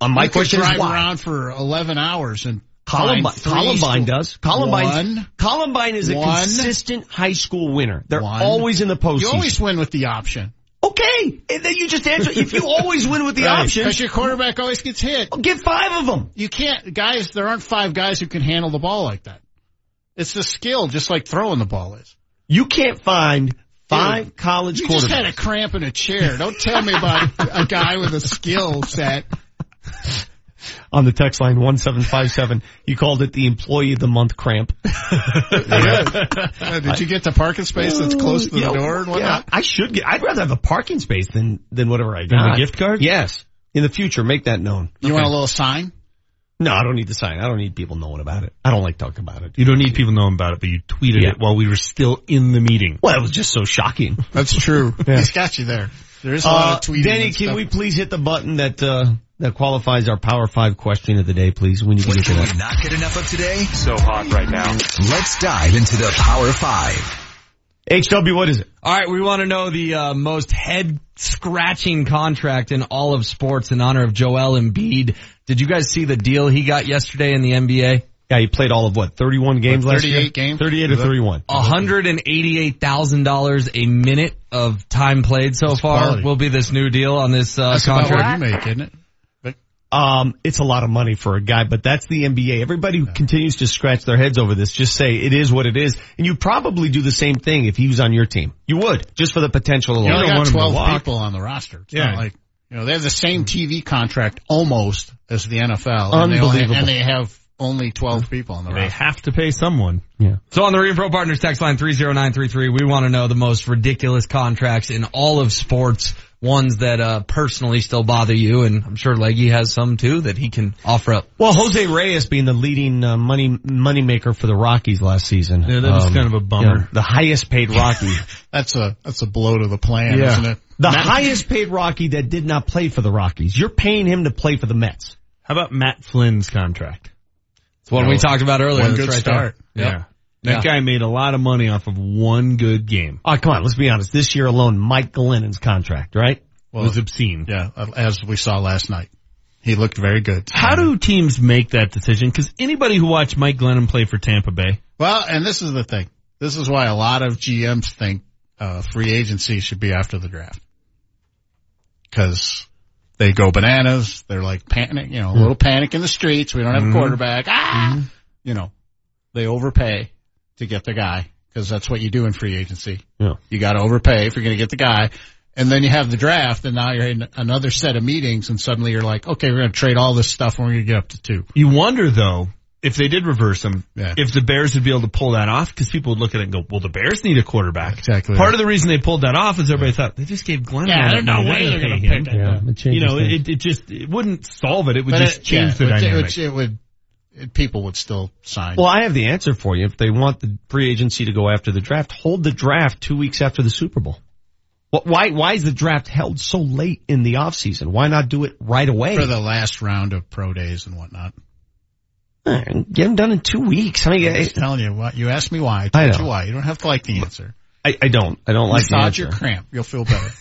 Uh, my you could question is drive why? around for 11 hours and Columbine, Columbine does. Columbine. One. Columbine is a One. consistent high school winner. They're One. always in the postseason. You always win with the option. Okay, and then you just answer. if you always win with the option, Because your quarterback always gets hit. Oh, get five of them. You can't, guys, there aren't five guys who can handle the ball like that. It's the skill, just like throwing the ball is. You can't find five college You quarterbacks. just had a cramp in a chair. Don't tell me about a guy with a skill set. On the text line 1757. You called it the employee of the month cramp. Uh, did you get the parking space that's close to the Yeah, door and yeah. I should get, I'd rather have a parking space than, than whatever I got. A gift card? Yes. In the future, make that known. You want a little sign? No, I don't need the sign. I don't need people knowing about it. I don't like talking about it. You don't need people knowing about it, but you tweeted Yeah. it while we were still in the meeting. Well, it was just so shocking. That's true. He's got you there. There is a lot Uh, of tweeting. Danny, can stuff. we please hit the button that, uh, that qualifies our Power 5 question of the day, please, when you can get can that. we not get enough of today? So hot right now. Let's dive into the Power Five. HW, what is it? All right, we want to know the uh, most head scratching contract in all of sports in honor of Joel Embiid. Did you guys see the deal he got yesterday in the NBA? Yeah, he played all of what, 31 games last year? 38 games? 38 or 31. hundred and eighty-eight thousand dollars a minute of time played so far quality. will be this new deal on this uh, That's about contract. what you make, isn't it? Um, it's a lot of money for a guy, but that's the NBA. Everybody who continues to scratch their heads over this, just say it is what it is. And you probably do the same thing if he was on your team. You would, just for the potential you alone. only don't got want him to 12 people on the roster. It's Yeah. not like, you know, they have the same TV contract almost as the NFL. And they, only, Unbelievable. and they have only 12 people on the They roster. have to pay someone. Yeah. So on the Repro Partners text line 30933, we want to know the most ridiculous contracts in all of sports, ones that uh, personally still bother you, and I'm sure Leggy has some too that he can offer up. Well, Jose Reyes being the leading uh, money money maker for the Rockies last season. Um, Yeah, that was kind of a bummer. you know, the highest paid Rocky. That's a, that's a blow to the plan, Yeah. isn't it? the Matt- highest paid Rocky that did not play for the Rockies. You're paying him to play for the Mets. How about Matt Flynn's contract? It's one we talked about earlier. One good right start. Yep. Yeah. That Yeah. guy made a lot of money off of one good game. Oh, come on, let's be honest. This year alone, Mike Glennon's contract, right? it was obscene. Yeah, as we saw last night. He looked very good. How do teams make that decision? Because anybody who watched Mike Glennon play for Tampa Bay, Well, and this is the thing. This is why a lot of GMs think uh, free agency should be after the draft. Cause they go bananas. They're like panic, you know, a little panic in the streets. We don't have Mm-hmm. a quarterback. Ah! You know, they overpay to get the guy because that's what you do in free agency. Yeah. You got to overpay if you're going to get the guy. And then you have the draft and now you're in another set of meetings and suddenly you're like, okay, we're going to trade all this stuff and we're going to get up to two. you wonder though, if they did reverse him, Yeah. if the Bears would be able to pull that off, because people would look at it and go, well, the Bears need a quarterback. Exactly. Part of the reason they pulled that off is everybody thought, they just gave Glennon Yeah, all there's that no way They're they're gonna gonna pay pick him. Yeah, it You know, it, it just, it wouldn't solve it. It would But just it- change yeah, the it would- dynamic. It would, people would still sign. Well, I have the answer for you. If they want the free agency to go after the draft, hold the draft two weeks after the Super Bowl. Why, why is the draft held so late in the off season? Why not do it right away? for the last round of pro days and whatnot. Get them done in two weeks. I mean, I'm I, telling you what you asked me why. I I told know. you why. You don't have to like the answer. I, I don't. I don't like the answer. Massage answer. your cramp. You'll feel better.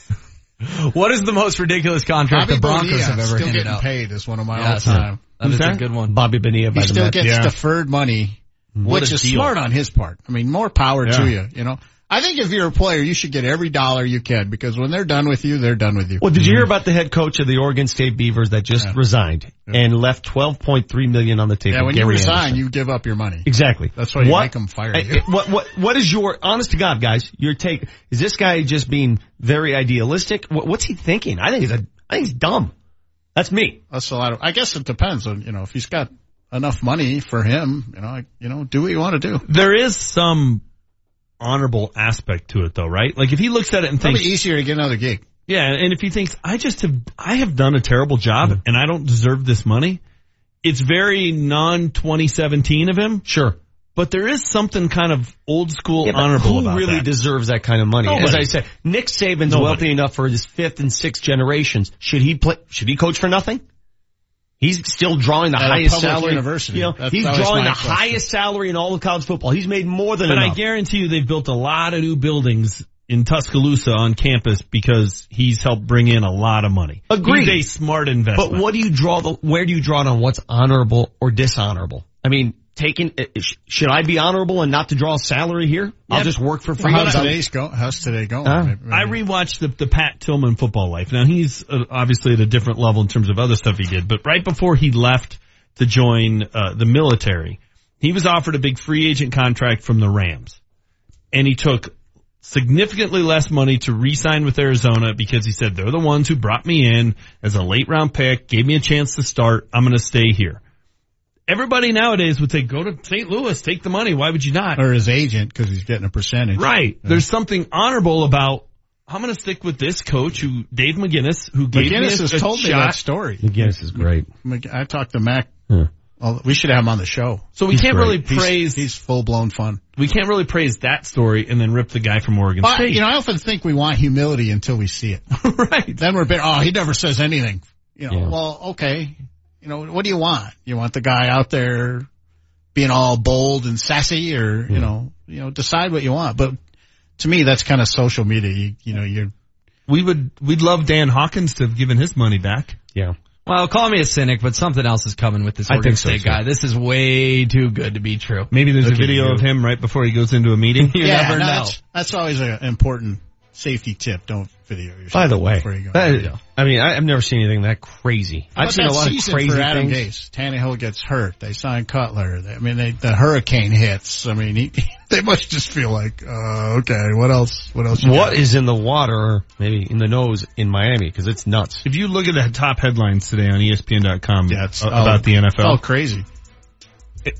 What is the most ridiculous contract Bobby the Broncos Bonilla have ever still handed getting out? paid is one of my Yes. all time. That is a that? good one. Bobby Bonilla by He the still Mets. gets Yeah. deferred money, What which is deal. smart on his part. I mean, more power Yeah. to you. You know, I think if you're a player, you should get every dollar you can because when they're done with you, they're done with you. Well, did you hear about the head coach of the Oregon State Beavers that just Yeah. resigned and left 12.3 million on the table? yeah, when you resign, Andersen. you give up your money. Exactly. That's why you What- make them fire you. What, what, what is your, honest to God, guys, your take, is this guy just being very idealistic? What, what's he thinking? I think he's a, I think he's dumb. That's me. That's a lot of. I guess it depends on you know if he's got enough money for him. You know, I, you know, do what you want to do. There is some honorable aspect to it though, right? Like if he looks at it and Probably thinks, easier to get another gig. yeah, and if he thinks, I just have, I have done a terrible job mm. and I don't deserve this money, it's very non-2017 of him. Sure. But there is something kind of old school Yeah, but honorable who about really that. deserves that kind of money? As I said, Nick Saban's Nobody. wealthy enough for his fifth and sixth generations. Should he play, should he coach for nothing? He's still drawing the At highest salary. university. You know, That's he's drawing the question. highest salary in all of college football. He's made more than But I guarantee you they've built a lot of new buildings in Tuscaloosa on campus because he's helped bring in a lot of money. Agreed. He's a smart investment. But what do you draw the, where do you draw it on what's honorable or dishonorable? I mean, taking, uh, should I be honorable and not to draw a salary here? I'll just work for free. How's I'll- today's go? How's today going? Huh? Maybe- I rewatched the, the Pat Tillman football life. Now he's uh, obviously at a different level in terms of other stuff he did, but right before he left to join uh, the military, he was offered a big free agent contract from the Rams, and he took significantly less money to re-sign with Arizona because he said they're the ones who brought me in as a late round pick, gave me a chance to start. I'm going to stay here. Everybody nowadays would say, go to St. Louis, take the money. Why would you not? or his agent because he's getting a percentage. Right. There's something honorable about I'm going to stick with this coach who Dave McGinnis who gave McGinnis me a, has a told me shot. that story. McGinnis is great. I talked to Mac. We should have him on the show. So we He's can't great. really He's- praise- He's, full blown fun. We can't really praise that story and then rip the guy from Oregon But, State. you know, I often think we want humility until we see it. right. Then we're bit. Oh, he never says anything. You know. Yeah. Well, okay. You know, what do you want? You want the guy out there being all bold and sassy, or you hmm. know, you know, decide what you want. But to me, that's kind of social media. You, you know, you're we would we'd love Dan Hawkins to have given his money back. Yeah. Well, call me a cynic, but something else is coming with this I Oregon think so, State too. guy. This is way too good to be true. Maybe there's Look a video of him right before he goes into a meeting. You yeah. never no, know. That's, that's always an important safety tip. Don't video yourself. By the way, you go. that- I mean, I, I've never seen anything that crazy. How I've seen a lot of crazy for Adam things. Gase. Tannehill gets hurt. They sign Cutler. They, I mean, they, the hurricane hits. I mean, he, they must just feel like, uh, okay, what else? What else? you What got? is in the water, maybe in the nose in Miami? Because it's nuts. If you look at the top headlines today on ESPN.com Yeah, it's uh, all- about the NFL, all crazy.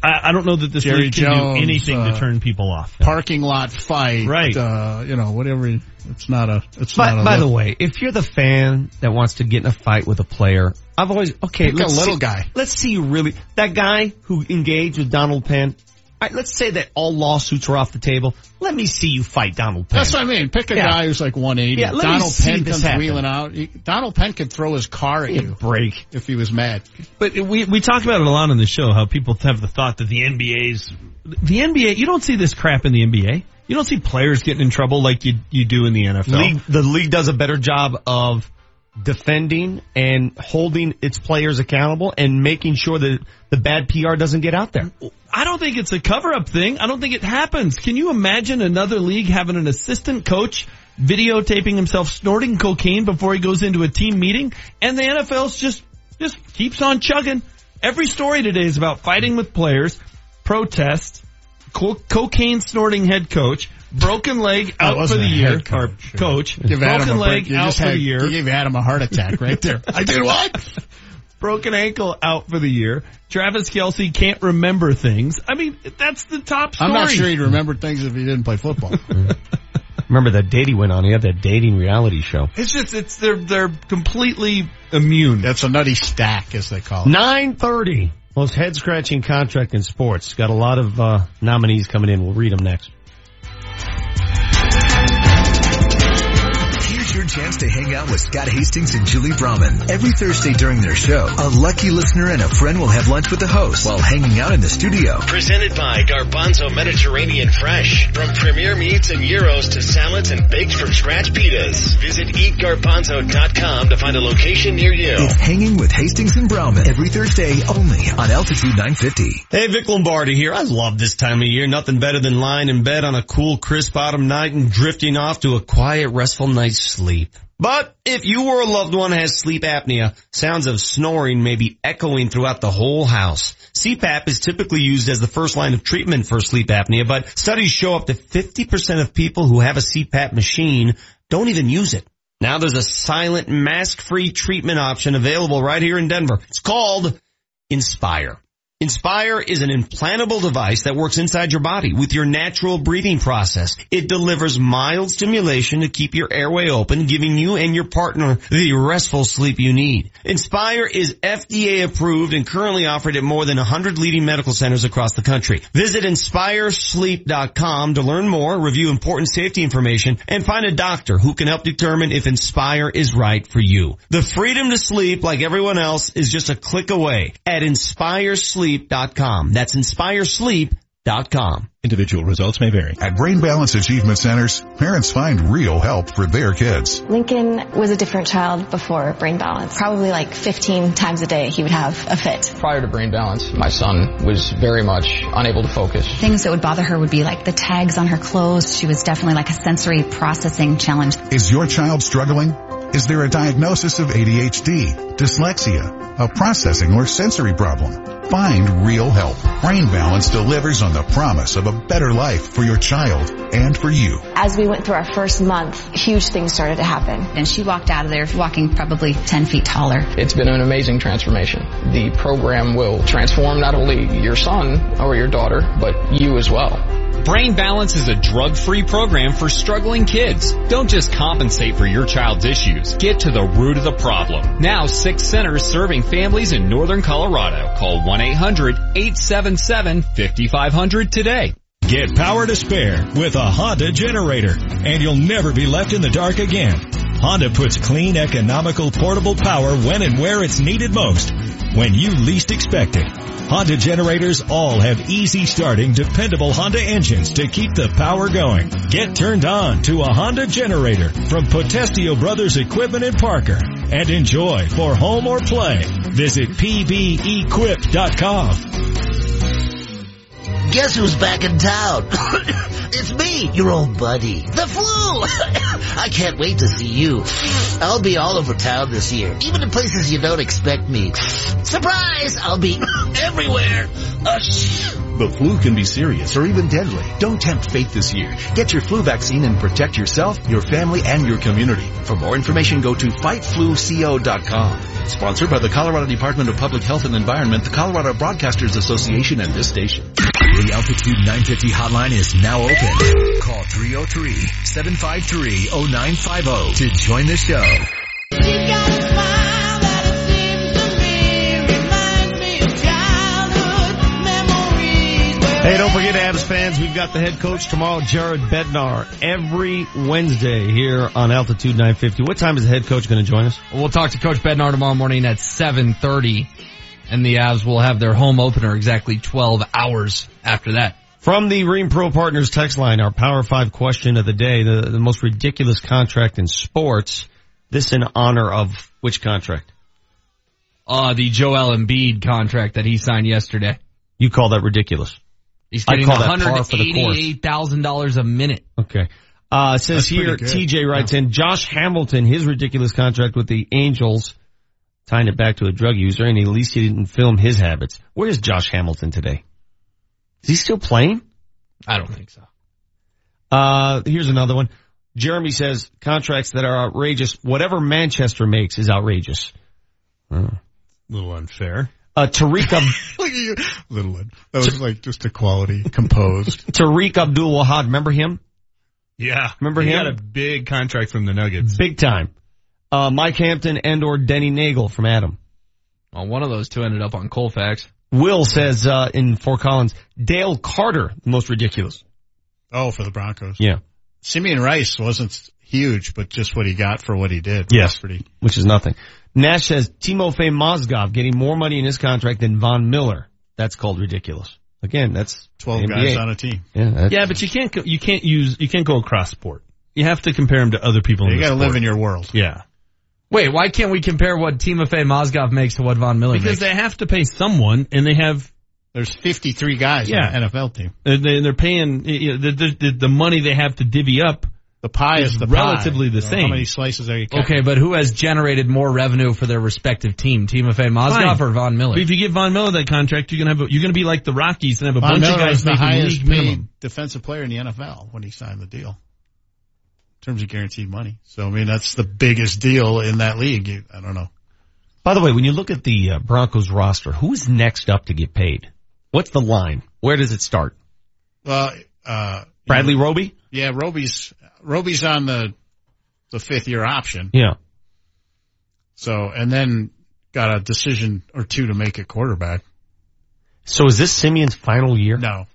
I, I don't know that this Jerry league can Jones, do anything uh, to turn people off. Parking lot fight. Right. Uh, you know, whatever. It's not a. It's By, not a. by the way, if you're the fan that wants to get in a fight with a player, I've always okay. Pick a let's little see- guy. Let's see you really that guy who engaged with Donald Penn. All right, let's say that all lawsuits are off the table. Let me see you fight Donald Penn. That's what I mean. Pick a Yeah. guy who's like 180. Yeah, Donald Penn comes happen. wheeling out. He, Donald Penn could throw his car at you break if he was mad. But we we talk about it a lot on the show. How people have the thought that the NBA's the NBA. You don't see this crap in the NBA. You don't see players getting in trouble like you you do in the NFL. league, the league does a better job of defending and holding its players accountable and making sure that the bad PR doesn't get out there. I don't think it's a cover up thing. I don't think it happens. Can you imagine another league having an assistant coach videotaping himself snorting cocaine before he goes into a team meeting? And the NFL's just, just keeps on chugging. Every story today is about fighting with players, protest, co- cocaine snorting head coach, broken leg Oh, out for the year, head or coach, Give broken a leg break. Out for had, the year. You gave Adam a heart attack right there. I did what? broken ankle out for the year. Travis Kelce can't remember things. I mean, that's the top story. I'm not sure he'd remember things if he didn't play football. Remember that date he went on? He had that dating reality show. It's just it's they're they're completely immune. That's a nutty stack, as they call it. 930. Most head scratching contract in sports. Got a lot of uh, nominees coming in. We'll read them next. Here's your chance to hang out with Scott Hastings and Julie Brahman. Every Thursday during their show, a lucky listener and a friend will have lunch with the host while hanging out in the studio. Presented by Garbanzo Mediterranean Fresh. From premier meats and gyros to salads and baked from scratch pitas. Visit eatgarbanzo.com to find a location near you. It's Hanging with Hastings and Brahman every Thursday only on Altitude 950. Hey, Vic Lombardi here. I love this time of year. Nothing better than lying in bed on a cool, crisp autumn night and drifting off to a quiet, restful night's sleep. But if you or a loved one has sleep apnea, sounds of snoring may be echoing throughout the whole house. CPAP is typically used as the first line of treatment for sleep apnea, but studies show up to 50% of people who have a CPAP machine don't even use it. Now there's a silent, mask-free treatment option available right here in Denver. It's called Inspire. Inspire is an implantable device that works inside your body with your natural breathing process. It delivers mild stimulation to keep your airway open, giving you and your partner the restful sleep you need. Inspire is FDA approved and currently offered at more than 100 leading medical centers across the country. Visit inspiresleep.com to learn more, review important safety information, and find a doctor who can help determine if Inspire is right for you. The freedom to sleep like everyone else is just a click away at inspiresleep.com. That's inspiresleep.com. BrainBalance.com. Individual results may vary. At Brain Balance Achievement Centers, parents find real help for their kids. Lincoln was a different child before Brain Balance. Probably like 15 times a day he would have a fit. Prior to Brain Balance, my son was very much unable to focus. Things that would bother her would be like the tags on her clothes. She was definitely like a sensory processing challenge. Is your child struggling? Is there a diagnosis of ADHD, dyslexia, a processing or sensory problem? Find real help. Brain Balance delivers on the promise of a better life for your child and for you. As we went through our first month, huge things started to happen. And she walked out of there walking probably 10 feet taller. It's been an amazing transformation. The program will transform not only your son or your daughter, but you as well. Brain Balance is a drug-free program for struggling kids. Don't just compensate for your child's issues. Get to the root of the problem. Now six centers serving families in northern Colorado. Call 1-800-877-5500 today. Get power to spare with a Honda generator and you'll never be left in the dark again. Honda puts clean, economical, portable power when and where it's needed most, when you least expect it. Honda generators all have easy starting, dependable Honda engines to keep the power going. Get turned on to a Honda generator from Potestio Brothers Equipment in Parker and enjoy for home or play. Visit pbequip.com. Guess who's back in town? it's me, your old buddy. The flu! I can't wait to see you. I'll be all over town this year, even in places you don't expect me. Surprise! I'll be everywhere. The flu can be serious or even deadly. Don't tempt fate this year. Get your flu vaccine and protect yourself, your family, and your community. For more information, go to fightfluco.com. Sponsored by the Colorado Department of Public Health and Environment, the Colorado Broadcasters Association, and this station. The Altitude 950 hotline is now open. Call 303-753-0950 to join the show. Hey, don't forget, Avs fans, we've got the head coach tomorrow, Jared Bednar, every Wednesday here on Altitude 950. What time is the head coach going to join us? We'll talk to Coach Bednar tomorrow morning at 7.30, and the Avs will have their home opener exactly 12 hours after that. From the Ream Pro Partners text line, our Power 5 question of the day, the, the most ridiculous contract in sports. This in honor of which contract? Uh, the Joel Embiid contract that he signed yesterday. You call that ridiculous? He's I getting call that par for the course. $188,000 a minute. Okay. Uh, it says That's here. TJ writes in, Josh Hamilton, his ridiculous contract with the Angels, tying it back to a drug user, and at least he didn't film his habits. Where is Josh Hamilton today? Is he still playing? I don't think so. Uh, here's another one. Jeremy says contracts that are outrageous. Whatever Manchester makes is outrageous. A little unfair. Uh, Tariq, Ab- Look at you. Little one. That was like just a quality composed. Tariq Abdul Wahad, remember him? Yeah. Remember he him? got a big contract from the Nuggets. Big time. Uh, Mike Hampton and or Denny Neagle from Adam. Well, one of those two ended up on Colfax. Will says, uh, in Fort Collins, Dale Carter, the most ridiculous. Oh, for the Broncos. Yeah. Simeon Rice wasn't huge, but just what he got for what he did. Yes. pretty. Which is nothing. Nash says Timofey Mozgov getting more money in his contract than Von Miller. That's called ridiculous. Again, that's 12 NBA. guys on a team. Yeah, Yeah, but you can't go, you can't use you can't go across sport. You have to compare him to other people. You in the got to live in your world. Yeah, Wait, why can't we compare what Timofey Mozgov makes to what Von Miller makes? because makes? they have to pay someone, and they have There's 53 guys Yeah. on the NFL team. they're, they- they're paying you know, the, the the the money they have to divvy up. The pie Is is the relatively pie. the You know, same. How many slices are you cutting? Okay, but who has generated more revenue for their respective team? Timofey Mozgov Fine. or Von Miller? But if you give Von Miller that contract, you're gonna have a, you're gonna be like the Rockies and have a Von bunch Miller of guys was the making highest league minimum. paid defensive player in the NFL when he signed the deal. In terms of guaranteed money. So, I mean, that's the biggest deal in that league. You- I don't know. By the way, when you look at the uh, Broncos roster, who's next up to get paid? What's the line? Where does it start? Well, uh, Bradley Roby? yeah, Roby's, Roby's on the, the fifth year option. Yeah. So, and then got a decision or two to make at quarterback. So is this Simeon's final year? No.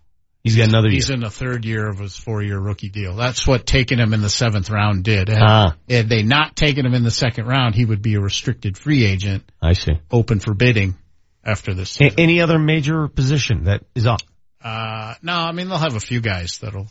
He's got another He's year. in the third year of his four year rookie deal. That's what taking him in the seventh round did. Had, Ah. had they not taken him in the second round, he would be a restricted free agent, I see. open for bidding after this A- season. any other major position that is up? Uh, no, I mean they'll have a few guys that'll.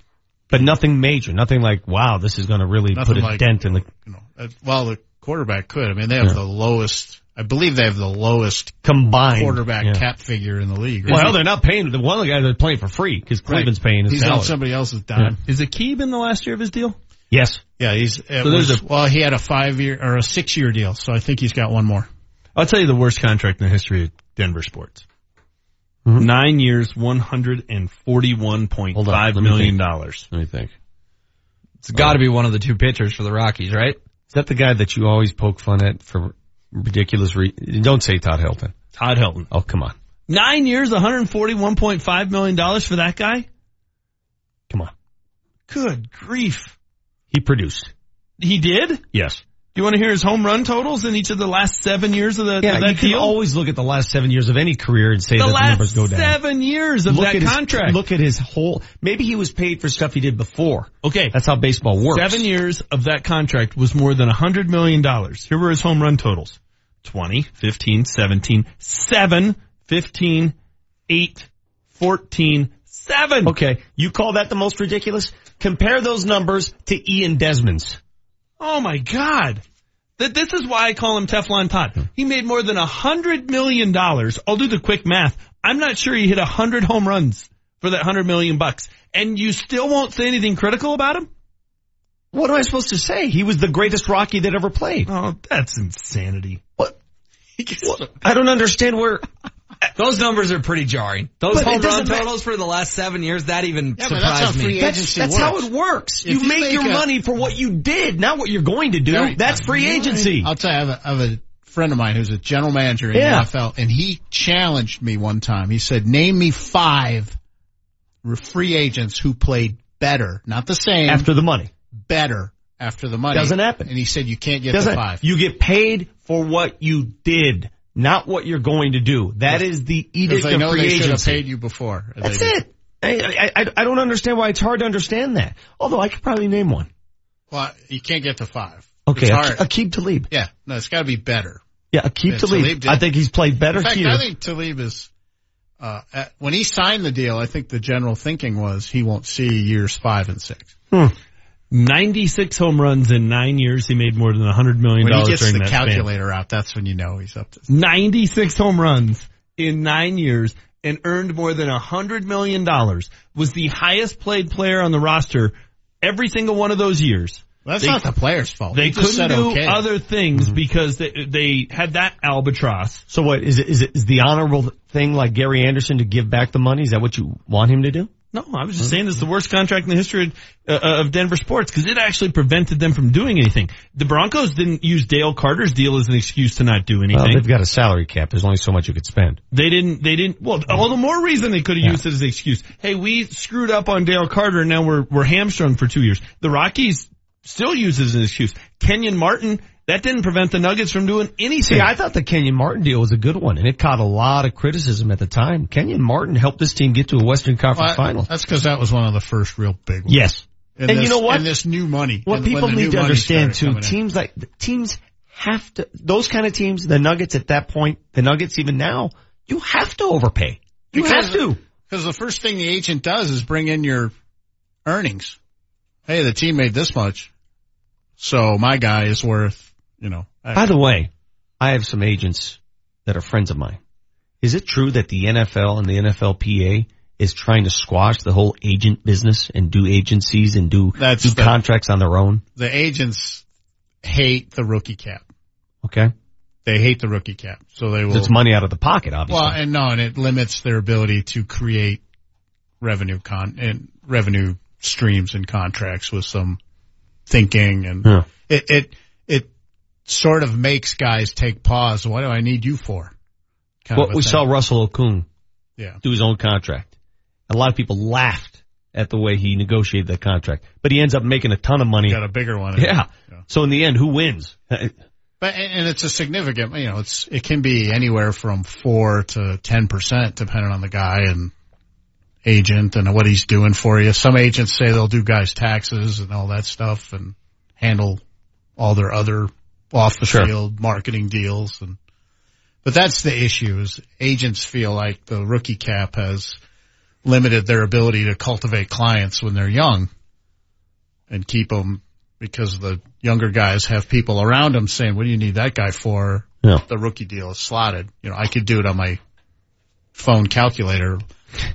But nothing major, nothing like, wow, this is going to really put a like- dent in the You know, uh, well, the quarterback could. I mean, they have Yeah. the lowest. I believe they have the lowest combined quarterback yeah. cap figure in the league. Well, they're not paying the one of the guys they're playing for free because Cleveland's paying his He's salary. on somebody else's dime. Is Aqib in the last year of his deal? Yes. Yeah, he's. It So there's was- a- well, he had a five year or a six year deal, so I think he's got one more. I'll tell you the worst contract in the history of Denver sports. Mm-hmm. Nine years, one hundred and forty-one point five let me million think. dollars. Let me think. It's got to be one of the two pitchers for the Rockies, right? Is that the guy that you always poke fun at for ridiculous re- Don't say Todd Helton. Todd Helton. Oh, come on. Nine years, one hundred forty-one point five million dollars for that guy. Come on. Good grief! He produced. He did. Yes. Do you want to hear his home run totals in each of the last seven years of, the, Yeah, of that you can deal? always look at the last seven years of any career and say the that the numbers go down. seven years of look that at his- contract. look at his whole, maybe he was paid for stuff he did before. okay, That's how baseball works. Seven years of that contract was more than a hundred million dollars. Here were his home run totals. 20, 15, 17, 7, 15, 8, 14, 7. Okay. You call that the most ridiculous? Compare those numbers to Ian Desmond's. Oh my God. That this is why I call him Teflon Todd. Hmm. He made more than a hundred million dollars. I'll do the quick math. I'm not sure he hit a hundred home runs for that hundred million bucks. And you still won't say anything critical about him? What am I supposed to say? He was the greatest Rocky that ever played. Oh, that's insanity. What? I don't understand where. Those numbers are pretty jarring. Those But home run doesn't ma- totals for the last seven years, that even Yeah, but that's how surprised me. free That's, agency that's works. how it works. You, you make, make your a- money for what you did, not what you're going to do. Right. That's free agency. I'll tell you, I have, a, I have a friend of mine who's a general manager in Yeah. the NFL, and he challenged me one time. He said, "Name me five free agents who played better, not the same, After the money. better after the money." Doesn't happen. And he said, "You can't get Doesn't the five. You get paid for what you did, not what you're going to do. That is the edict they of know free they should have agency. paid you before." That's it. I, I, I, don't understand why it's hard to understand that. Although I could probably name one. Well, you can't get to five. Okay, It's hard. Aqib Talib. Yeah, no, it's got to be better. Yeah, Aqib Yeah, Talib. Talib. I think he's played better In fact, here. I think Talib is. Uh, at, when he signed the deal, I think the general thinking was he won't see years five and six. 96 home runs in nine years. He made more than a hundred million When he dollars gets during the that span. calculator out, that's when you know he's up to. 96 home runs in nine years and earned more than a hundred million dollars. Was the highest played player on the roster every single one of those years. Well, that's They- not the player's fault. They He just couldn't said do okay. other things mm-hmm. because they, they had that albatross. So what is it? Is it is the honorable thing like Gary Anderson to give back the money? Is that what you want him to do? No, I was just saying it's the worst contract in the history uh, of Denver sports because it actually prevented them from doing anything. The Broncos didn't use Dale Carter's deal as an excuse to not do Well, anything. they've got a salary cap. There's only so much you could spend. They didn't, they didn't, well, all the more reason they could have used it as an excuse. Hey, we screwed up on Dale Carter and now we're, we're hamstrung for two years. The Rockies still use it as an excuse. Kenyon Martin, that didn't prevent the Nuggets from doing anything. See, I thought the Kenyon Martin deal was a good one, and it caught a lot of criticism at the time. Kenyon Martin helped this team get to a Western Conference Well, final. That's because that was one of the first real big ones. Yes. And, And you this- know what? And this new money. What And people need to understand too, coming in. teams like teams have to those kind of teams, the Nuggets at that point, the Nuggets even now, you have to overpay. You Because- have to. Because the first thing the agent does is bring in your earnings. Hey, the team made this much. So my guy is worth, you know. I- By the way, I have some agents that are friends of mine. Is it true that the NFL and the NFLPA is trying to squash the whole agent business and do agencies and do, That's do the- contracts on their own? the agents hate the rookie cap. Okay. They hate the rookie cap. So they will. It's money out of the pocket, obviously. Well, and no, and it limits their ability to create revenue con and revenue streams and contracts with some thinking and Yeah. it, it, it sort of makes guys take pause. What do I need you for? Kind well, we thing. saw Russell Okung Yeah. do his own contract. A lot of people laughed at the way he negotiated that contract, but he ends up making a ton of money. He Got a bigger one. Yeah. So in the end, who wins? But and it's a significant, you know, it's it can be anywhere from four to ten percent depending on the guy and agent and what he's doing for you. Some agents say they'll do guys' taxes and all that stuff and handle all their other off the Sure. field marketing deals and. But that's the issue is agents feel like the rookie cap has limited their ability to cultivate clients when they're young and keep them because the younger guys have people around them saying, what do you need that guy for? Yeah. The rookie deal is slotted. You know, I could do it on my phone calculator.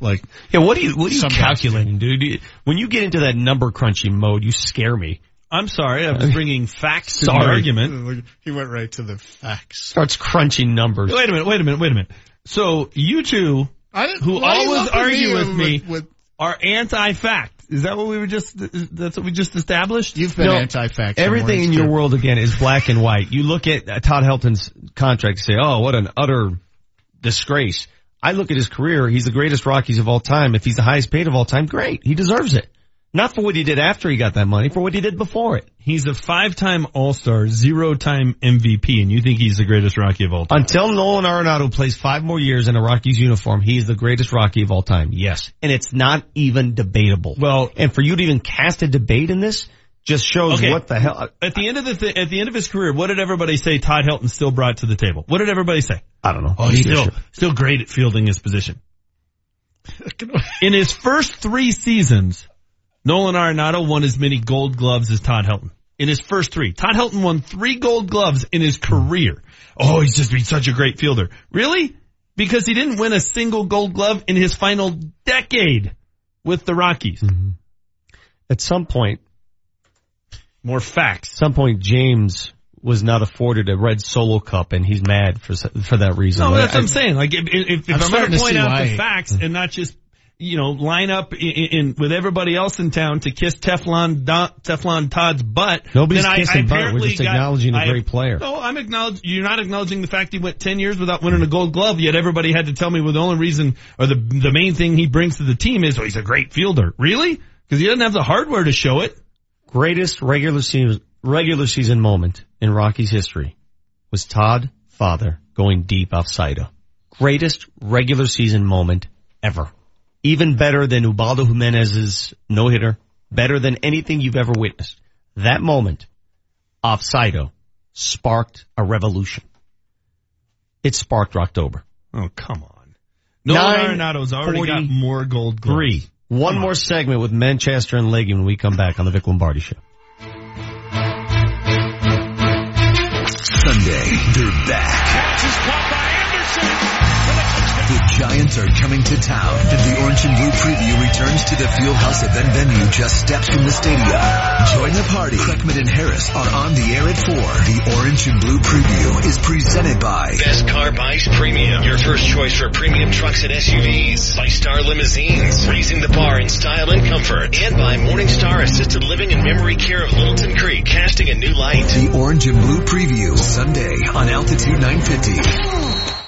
Like, Yeah, what are you what are you calculating, dude? You- When you get into that number crunching mode, you scare me. I'm sorry, I was bringing facts to the argument. he went right to the facts. Starts crunching numbers. Wait a minute, wait a minute, wait a minute. So you two, I who why do you always argue me with me, with- with- are anti-fact. Is that what we were just? That's what we just established. You've been No, anti-fact. Everything in your world again is black and white. You look at uh, Todd Helton's contract and say, "Oh, what an utter disgrace." I look at his career; he's the greatest Rockies of all time. If he's the highest paid of all time, great. He deserves it. Not for what he did after he got that money, for what he did before it. He's a five-time All-Star, zero-time MVP, and you think he's the greatest Rocky of all time? Until Nolan Arenado plays five more years in a Rockies uniform, he's the greatest Rocky of all time. Yes. And it's not even debatable. Well, and for you to even cast a debate in this just shows Okay. what the hell. At the end of the th- at the end of his career, what did everybody say? Todd Helton still brought to the table. What did everybody say? I don't know. Oh, he's Neither still sure. still great at fielding his position. In his first three seasons, Nolan Arenado won as many Gold Gloves as Todd Helton. In his first three, Todd Helton won three Gold Gloves in his career. Oh, he's just been such a great fielder. Really? Because he didn't win a single Gold Glove in his final decade with the Rockies. Mm-hmm. At some point, More facts. At some point James was not afforded a red solo cup and he's mad for for that reason. No, that's what I'm saying. Like, if, if, if I'm I'm, going starting to to point out why- the facts and not just, you know, line up in, in with everybody else in town to kiss Teflon Do- Teflon Todd's butt. Nobody's then kissing I butt. We're just got- acknowledging a I- great player. No, I'm acknowledging. You're not acknowledging the fact he went 10 years without winning a Gold Glove. Yet everybody had to tell me well, the only reason or the the main thing he brings to the team is oh, he's a great fielder. Really? Because he doesn't have the hardware to show it. greatest regular season regular season moment in Rockies history was Todd Father going deep off Saito. Greatest regular season moment ever. Even better than Ubaldo Jimenez's no hitter. Better than anything you've ever witnessed. That moment off Saito sparked a revolution. It sparked October. Oh, come on. Nolan Nine Arenado's already got more Gold Gloves. Three. One more segment with Manchester and Legwold when we come back on the Vic Lombardi Show. Sunday, they're back. The Giants are coming to town, and the Orange and Blue preview returns to the Fieldhouse event venue just steps from the stadium. Join the party. Kleckman and Harris are on the air at 4. The Orange and Blue preview is presented by Best Car Buys Premium. Your first choice for premium trucks and SUVs. By Star Limousines. Raising the bar in style and comfort. And by Morningstar Assisted Living and Memory Care of Littleton Creek. Casting a new light. the Orange and Blue preview Sunday on Altitude 950.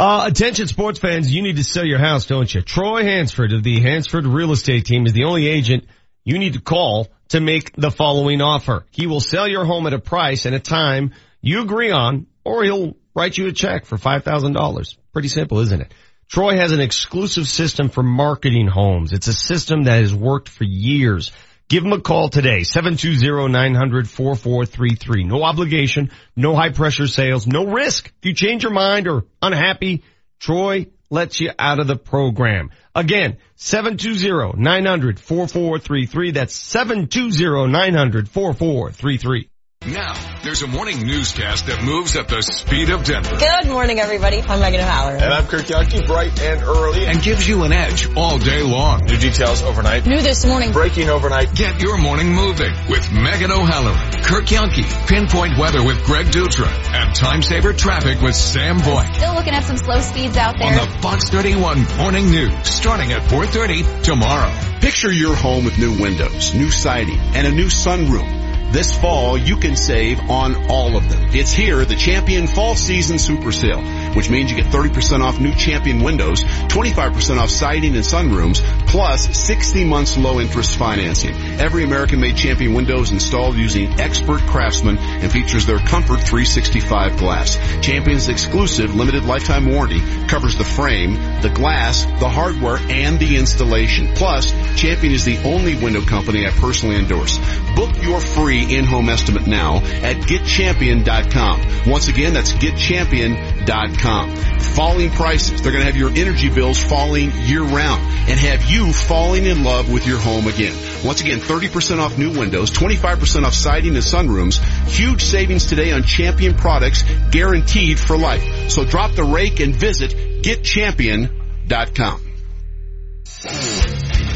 Uh, attention sports fans, you need to sell your house, don't you? Troy Hansford of the Hansford Real Estate Team is the only agent you need to call to make the following offer. He will sell your home at a price and a time you agree on, or he'll write you a check for $5,000. Pretty simple, isn't it? Troy has an exclusive system for marketing homes. It's a system that has worked for years. Give him a call today, 720-900-4433. No obligation, no high pressure sales, no risk. If you change your mind or unhappy, Troy lets you out of the program. Again, 720-900-4433. That's 720-900-4433. Now, there's a morning newscast that moves at the speed of Denver. Good morning, everybody. I'm Megan O'Halloran. And I'm Kirk Yankee, bright and early. And gives you an edge all day long. New details overnight. New this morning. Breaking overnight. Get your morning moving with Megan O'Halloran, Kirk Yankee, Pinpoint Weather with Greg Dutra, and Time Saver Traffic with Sam Boyd. Still looking at some slow speeds out there. On the Fox 31 Morning News, starting at 4.30 tomorrow. Picture your home with new windows, new siding, and a new sunroom. This fall, you can save on all of them. It's here, the Champion Fall Season Super Sale, which means you get 30% off new Champion windows, 25% off siding and sunrooms, plus 60 months low interest financing. Every American-made Champion windows installed using expert craftsmen and features their Comfort 365 glass. Champion's exclusive limited lifetime warranty covers the frame, the glass, the hardware, and the installation. Plus, Champion is the only window company I personally endorse. Book your free in-home estimate now at getchampion.com. Once again, that's getchampion.com. falling prices. They're going to have your energy bills falling year round and have you falling in love with your home again. Once again, 30% off new windows, 25% off siding and sunrooms. Huge savings today on champion products guaranteed for life. So drop the rake and visit getchampion.com.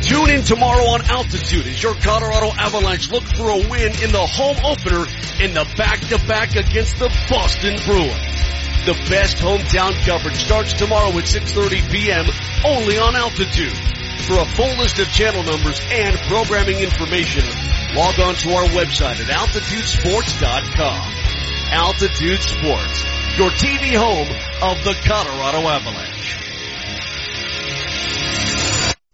Tune in tomorrow on Altitude as your Colorado Avalanche look for a win in the home opener in the back-to-back against the Boston Bruins. The best hometown coverage starts tomorrow at 6.30 p.m. only on Altitude. For a full list of channel numbers and programming information, log on to our website at altitudesports.com. Altitude Sports, your TV home of the Colorado Avalanche.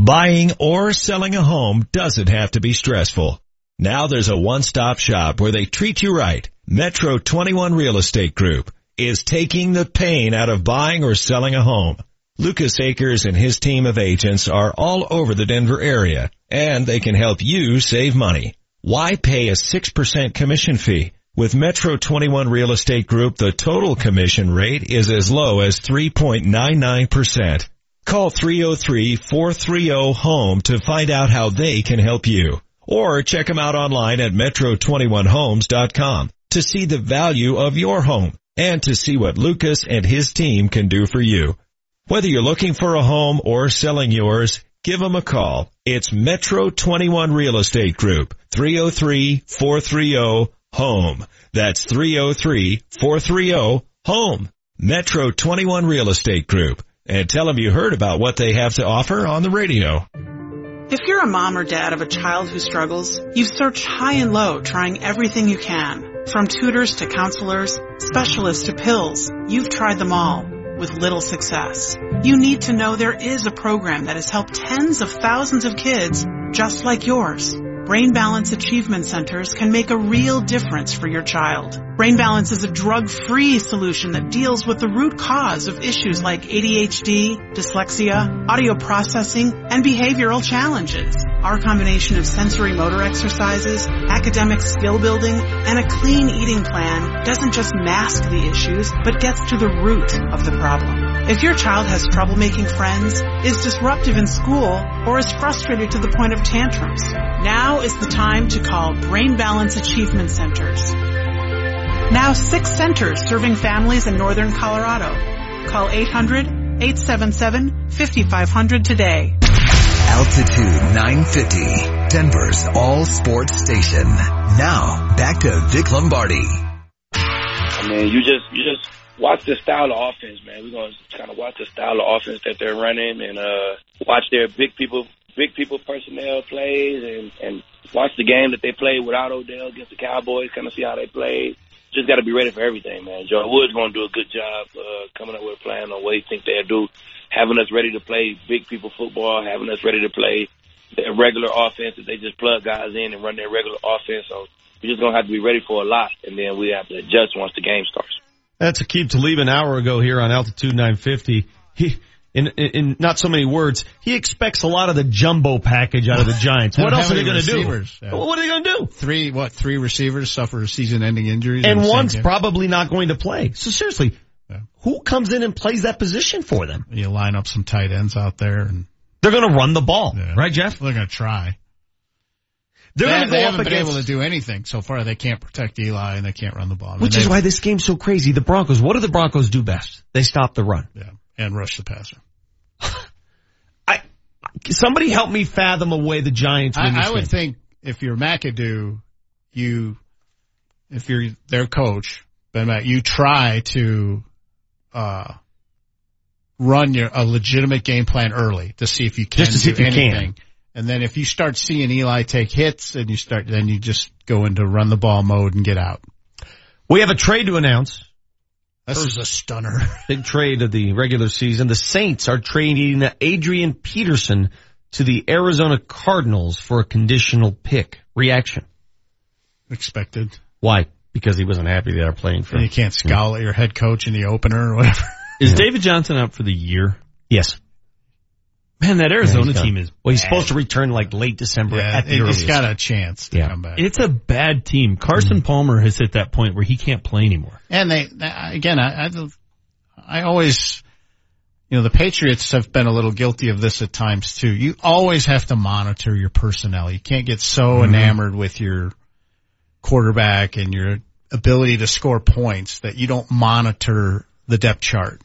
Buying or selling a home doesn't have to be stressful. Now there's a one-stop shop where they treat you right. Metro 21 Real Estate Group is taking the pain out of buying or selling a home. Lucas Akers and his team of agents are all over the Denver area and they can help you save money. Why pay a 6% commission fee? With Metro 21 Real Estate Group, the total commission rate is as low as 3.99%. Call 303-430-HOME to find out how they can help you. Or check them out online at metro21homes.com to see the value of your home and to see what Lucas and his team can do for you. Whether you're looking for a home or selling yours, give them a call. It's Metro 21 Real Estate Group, 303-430-HOME. That's 303-430-HOME. Metro 21 Real Estate Group. And tell them you heard about what they have to offer on the radio. If you're a mom or dad of a child who struggles, you've searched high and low trying everything you can. From tutors to counselors, specialists to pills, you've tried them all with little success. You need to know there is a program that has helped tens of thousands of kids just like yours. Brain Balance Achievement Centers can make a real difference for your child. Brain Balance is a drug-free solution that deals with the root cause of issues like ADHD, dyslexia, audio processing, and behavioral challenges. Our combination of sensory motor exercises, academic skill building, and a clean eating plan doesn't just mask the issues, but gets to the root of the problem. If your child has trouble making friends, is disruptive in school, or is frustrated to the point of tantrums, now is the time to call Brain Balance Achievement Centers. Now six centers serving families in northern Colorado. Call 800-877-5500 today. Altitude 950, Denver's all sports station. Now, back to Vic Lombardi. I mean, you just, you just watch the style of offense, man. We're going to kind of watch the style of offense that they're running and, uh, watch their big people, big people personnel plays and, and watch the game that they played without Odell against the Cowboys, kind of see how they played. Just got to be ready for everything, man. Joe Woods going to do a good job, uh, coming up with a plan on what he think they'll do having us ready to play big people football, having us ready to play their regular offense that they just plug guys in and run their regular offense. So we're just gonna have to be ready for a lot, and then we have to adjust once the game starts. That's Aqib Talib an hour ago here on Altitude 950. He, in, in, in not so many words, he expects a lot of the jumbo package out of the Giants. What else are they going to do? Yeah. What are they going to do? Three, what, three receivers suffer season-ending injuries, and one's probably not going to play. So seriously, yeah. who comes in and plays that position for them? You line up some tight ends out there, and they're going to run the ball, yeah. right, Jeff? They're going to try. They're they, go they haven't against, been able to do anything so far. They can't protect Eli and they can't run the ball. I mean, which is why this game's so crazy. The Broncos, what do the Broncos do best? They stop the run. Yeah, and rush the passer. I somebody help me fathom a way the Giants win I, this I would game. think if you're McAdoo, you, if you're their coach, Ben Mac, you try to, uh, run your, a legitimate game plan early to see if you can Just to see do if you anything. can. And then if you start seeing Eli take hits and you start, then you just go into run the ball mode and get out. We have a trade to announce. This is a stunner. Big trade of the regular season. The Saints are trading Adrian Peterson to the Arizona Cardinals for a conditional pick. Reaction. Expected. Why? Because he wasn't happy they are playing for And you can't scowl at your head coach in the opener or whatever. Is David Johnson out for the year? Yes. Man, that Arizona Yeah, team done. is Well, he's bad. supposed to return like late December Yeah, at the it, has got a chance to Yeah. come back. It's a bad team. Carson Mm-hmm. Palmer has hit that point where he can't play anymore. And they, again, I, I, I always, you know, the Patriots have been a little guilty of this at times too. You always have to monitor your personnel. You can't get so Mm-hmm. enamored with your quarterback and your ability to score points that you don't monitor the depth chart.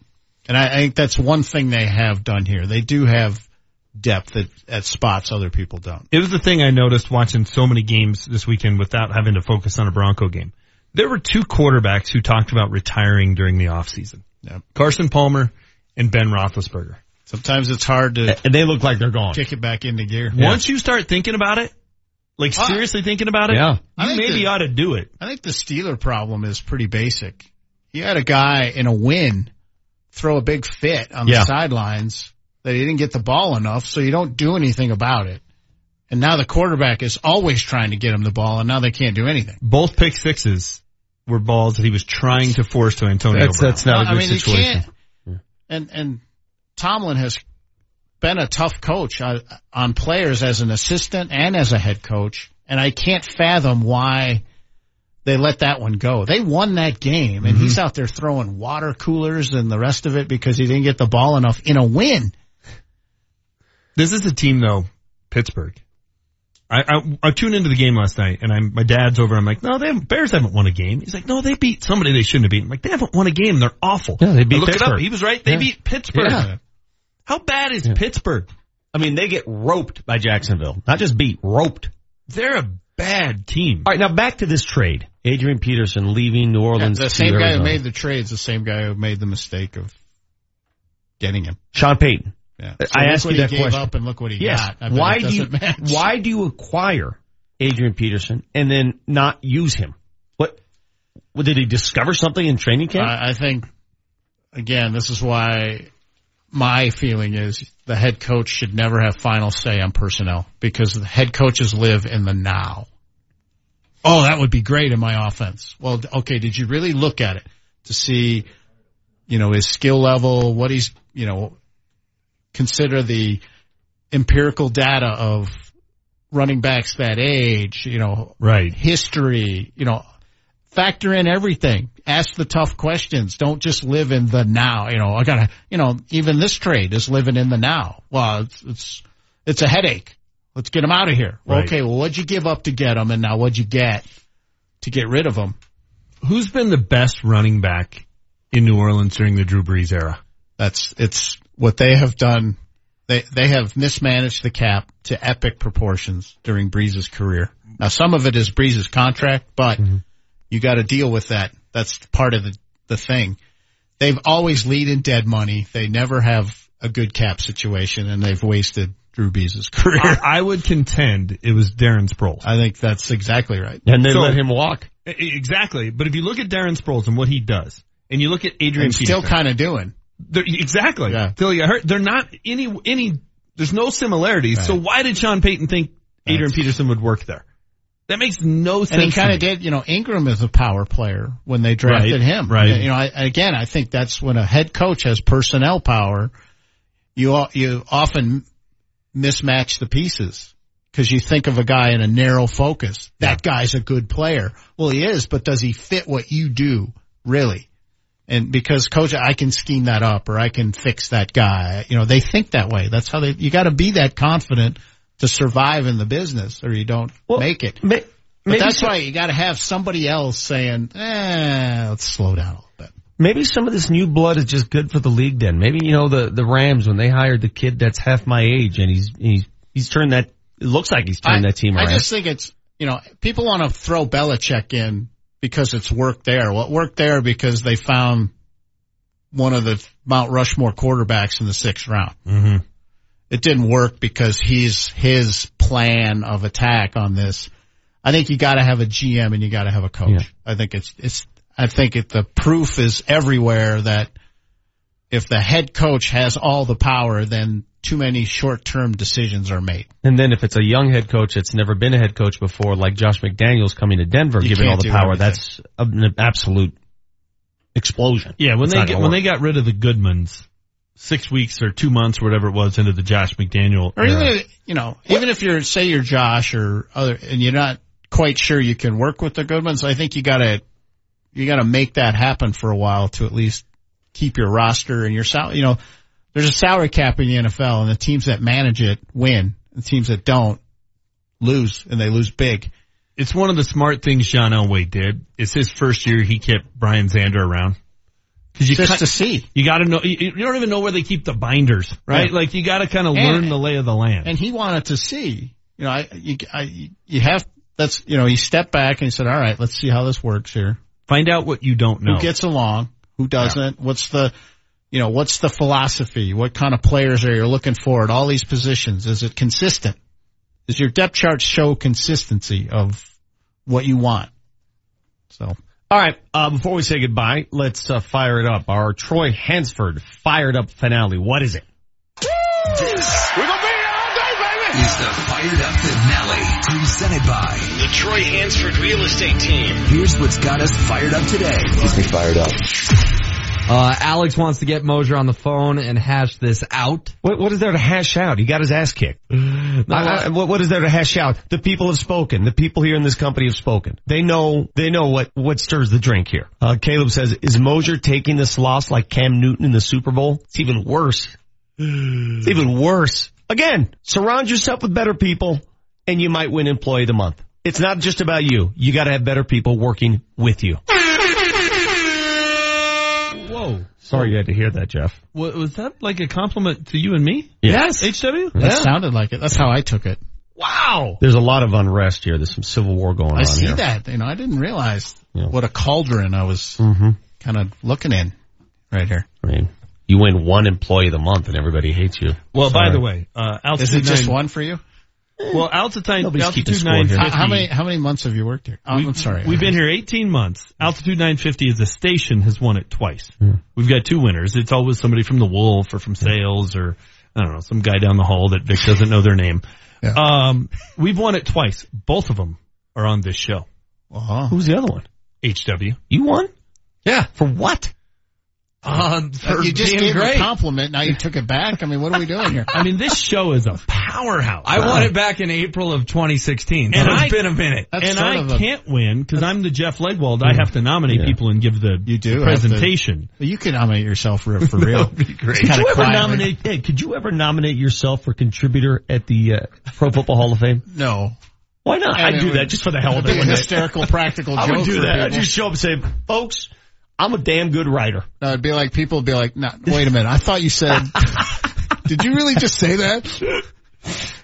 And I, I think that's one thing they have done here. They do have depth at, at spots other people don't. It was the thing I noticed watching so many games this weekend without having to focus on a Bronco game. There were two quarterbacks who talked about retiring during the offseason. Yep. Carson Palmer and Ben Roethlisberger. Sometimes it's hard to And they look like they're gone. kick it back into gear. Once you start thinking about it, like seriously thinking about it, Yeah. You maybe the- ought to do it. I think the Steeler problem is pretty basic. You had a guy in a win throw a big fit on Yeah. the sidelines that he didn't get the ball enough, so you don't do anything about it. And now the quarterback is always trying to get him the ball, and now they can't do anything. Both pick sixes were balls that he was trying to force to Antonio That's, Brown. that's not a good I mean, situation. can't. And and Tomlin has been a tough coach on, on players as an assistant and as a head coach, and I can't fathom why they let that one go. They won that game, and mm-hmm. he's out there throwing water coolers and the rest of it because he didn't get the ball enough in a win. This is a team though, Pittsburgh. I, I, I tuned into the game last night and I'm, my dad's over. I'm like, no, they haven't, Bears haven't won a game. He's like, no, they beat somebody they shouldn't have beaten. I'm like, they haven't won a game. They're awful. Yeah, they beat I looked it up. Pittsburgh. He was right. They Yeah. beat Pittsburgh. Yeah. How bad is Pittsburgh? I mean, they get roped by Jacksonville. Not just beat, roped. They're a bad team. All right, now back to this trade. Adrian Peterson leaving New Orleans. the to same guy who made the trades, the same guy who made the mistake of getting him. Sean Payton. Yeah. Uh, I asked what you that question. up and look what he Yes. got. I Why do you match. why do you acquire Adrian Peterson and then not use him? What? Well, did he discover something in training camp? I, I think, again, this is why my feeling is the head coach should never have final say on personnel because the head coaches live in the now. Oh, that would be great in my offense. Well, okay, did you really look at it to see, you know, his skill level, what he's, you know, consider the empirical data of running backs that age, you know, Right. history, you know, factor in everything. Ask the tough questions. Don't just live in the now. You know, I gotta, you know, even this trade is living in the now. Well, it's, it's, it's a headache. Let's get him out of here. Right. okay. Well, what'd you give up to get him? And now what'd you get to get rid of him? Who's been the best running back in New Orleans during the Drew Brees era? That's, it's what they have done. They, they have mismanaged the cap to epic proportions during Brees's career. Now, some of it is Brees's contract, but mm-hmm. you got to deal with that. That's part of the, the thing. They've always lead in dead money. They never have a good cap situation and they've wasted Drew Brees' career. I, I would contend it was Darren Sproles. I think that's exactly right. and they So- let him walk. Exactly. But if you look at Darren Sproles and what he does, and you look at Adrian And still kind of doing. They're- exactly. Yeah. Till you hurt. They're not any, any, there's no similarities. So why did Sean Payton think Adrian That's- Peterson would work there? That makes no sense. And he kind of did, you know, Ingram is a power player when they drafted Right, him. right. You know, I, again, I think that's when a head coach has personnel power, you, you often mismatch the pieces because you think of a guy in a narrow focus. That guy's a good player. Well, he is, but does he fit what you do really? And because coach, I can scheme that up or I can fix that guy. You know, they think that way. That's how they, you got to be that confident to survive in the business or you don't Well, make it. Ma- But maybe that's some, why you got to have somebody else saying, eh, let's slow down a little bit. maybe some of this new blood is just good for the league. Then maybe you know the the Rams when they hired the kid that's half my age and he's he's he's turned that. It looks like he's turned I, that team around. I just think it's, you know, people want to throw Belichick in because it's worked there. Well, it worked there because they found one of the Mount Rushmore quarterbacks in the sixth round. Mm-hmm. It didn't work because he's his plan of attack on this. I think you got to have a GM and you got to have a coach. Yeah. I think it's it's. I think it, the proof is everywhere that if the head coach has all the power, then too many short-term decisions are made. And then if it's a young head coach that's never been a head coach before, like Josh McDaniels coming to Denver, You given all the power, everything. that's an absolute explosion. Yeah, when It's they get, when they got rid of the Goodmans six weeks or two months, or whatever it was, into the Josh McDaniel. Or even, era. if, you know, even if you're, say you're Josh or other, and you're not quite sure you can work with the Goodmans, I think you gotta, you gotta make that happen for a while to at least keep your roster and your salary. You know, There's a salary cap in the NFL, and the teams that manage it win. The teams that don't lose, and they lose big. It's one of the smart things John Elway did. It's his first year. He kept Brian Zander around. Cause you Just cut- to see. You gotta know, you, you don't even know where they keep the binders, right? Yeah. Like you gotta kind of learn the lay of the land. And he wanted to see, you know, I, you, I, you have, that's, you know, he stepped back and he said, all right, let's see how this works here. Find out what you don't know. Who gets along? Who doesn't? What's the, you know, what's the philosophy? What kind of players are you looking for at all these positions? Is it consistent? Does your depth chart show consistency of what you want? So. All right, uh, before we say goodbye, let's uh, fire it up. Our Troy Hansford fired up finale. What is it? This We're gonna be here all day, baby. is the Fired Up Finale, presented by The Troy Hansford Real Estate Team. Here's what's got us fired up today. Gets me fired up. Uh, Alex wants to get Moser on the phone and hash this out. What, what is there to hash out? He got his ass kicked. I- I- what, what is there to hash out? The people have spoken. The people here in this company have spoken. They know, they know what, what stirs the drink here. Uh, Caleb says, is Moser taking this loss like Cam Newton in the Super Bowl? It's even worse. It's even worse. Again, surround yourself with better people and you might win employee of the month. It's not just about you. You gotta have better people working with you. Whoa. Sorry you had to hear that, Jeff. Wa- was that like a compliment to you and me? Yes. HW? That sounded like it. That's how I took it. Wow. There's a lot of unrest here. There's some civil war going on I see here. that. You know, I didn't realize Yeah. what a cauldron I was Mm-hmm. kind of looking in right here. I mean, you win one employee of the month and everybody hates you. Well, by the way, uh, altitude Is it just one for you? Well, altitude, Nobody's altitude 950. How, how many how many months have you worked here? Oh, I'm sorry. We've been here 18 months. Altitude 950 as a station has won it twice. We've got two winners. It's always somebody from the Wolf or from Sales or I don't know, some guy down the hall that Vic doesn't know their name. Yeah. Um, we've won it twice. Both of them are on this show. Uh-huh. Who's the other one? HW. You won? Yeah. For what? Uh, for you just being gave great. a compliment. Now you took it back. I mean, what are we doing here? I mean, this show is a powerhouse. I won it back in April of 2016. And it's I- been a minute. And sort I can't win because I'm the Jeff Legwold. I have to nominate Yeah. people and give the, You do the have to- presentation. You can nominate yourself for, for real. That would be great. Could you ever nominate? Hey, could you ever nominate yourself for contributor at the uh, Pro Football Hall of Fame? No. Why not? And I'd do would- that just for the hell of It'd it. be a wouldn't it? hysterical practical I joke would do for that. I'd just show up and say, "Folks, I'm a damn good writer." No, it'd be like people would be like, nah, "Wait a minute, I thought you said." Did you really just say that?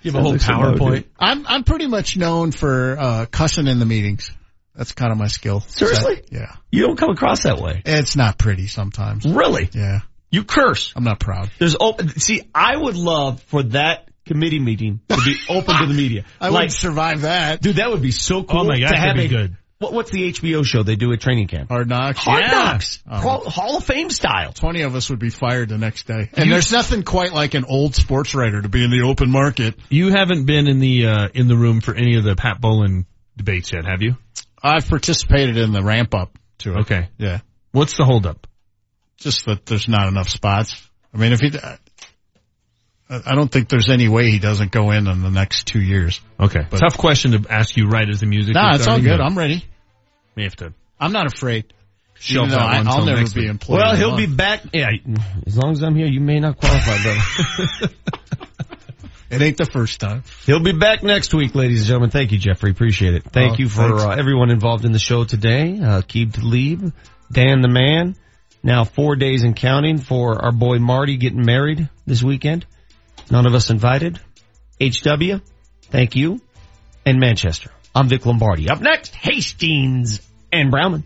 Give a whole PowerPoint. I'm I'm pretty much known for uh cussing in the meetings. That's kind of my skill. Seriously? yeah. You don't come across that way. It's not pretty sometimes. Really? Yeah. You curse. I'm not proud. There's open. See, I would love for that committee meeting to be open to the media. I like, wouldn't survive that. dude, that would be so cool. Oh my gosh, to have that'd be a- good. What, what's the HBO show they do at training camp? Hard knocks. Hard Yeah. Knocks, Oh. Pro- Hall of Fame style. Twenty of us would be fired the next day. And there's nothing quite like an old sports writer to be in the open market. You haven't been in the uh, in the room for any of the Pat Bowlen debates yet, have you? I've participated in the ramp up to it. Okay. Yeah. What's the holdup? Just that there's not enough spots. I mean, if he, I I don't think there's any way he doesn't go in in the next two years. Okay. But- Tough question to ask you right as the music. Nah, it's all good. but I'm ready. May have to I'm not afraid. shelve Even though I, I'll never be employed. Well, he'll be back. Yeah, as long as I'm here, you may not qualify, brother. It ain't the first time. He'll be back next week, ladies and gentlemen. Thank you, Jeffrey. Appreciate it. Thank Oh, you for uh, everyone involved in the show today. Uh, Aqib Talib, Dan the man. Now four days and counting for our boy Marty getting married this weekend. None of us invited. HW, thank you. And Manchester. I'm Vic Lombardi. Up next, Hastings and Browman.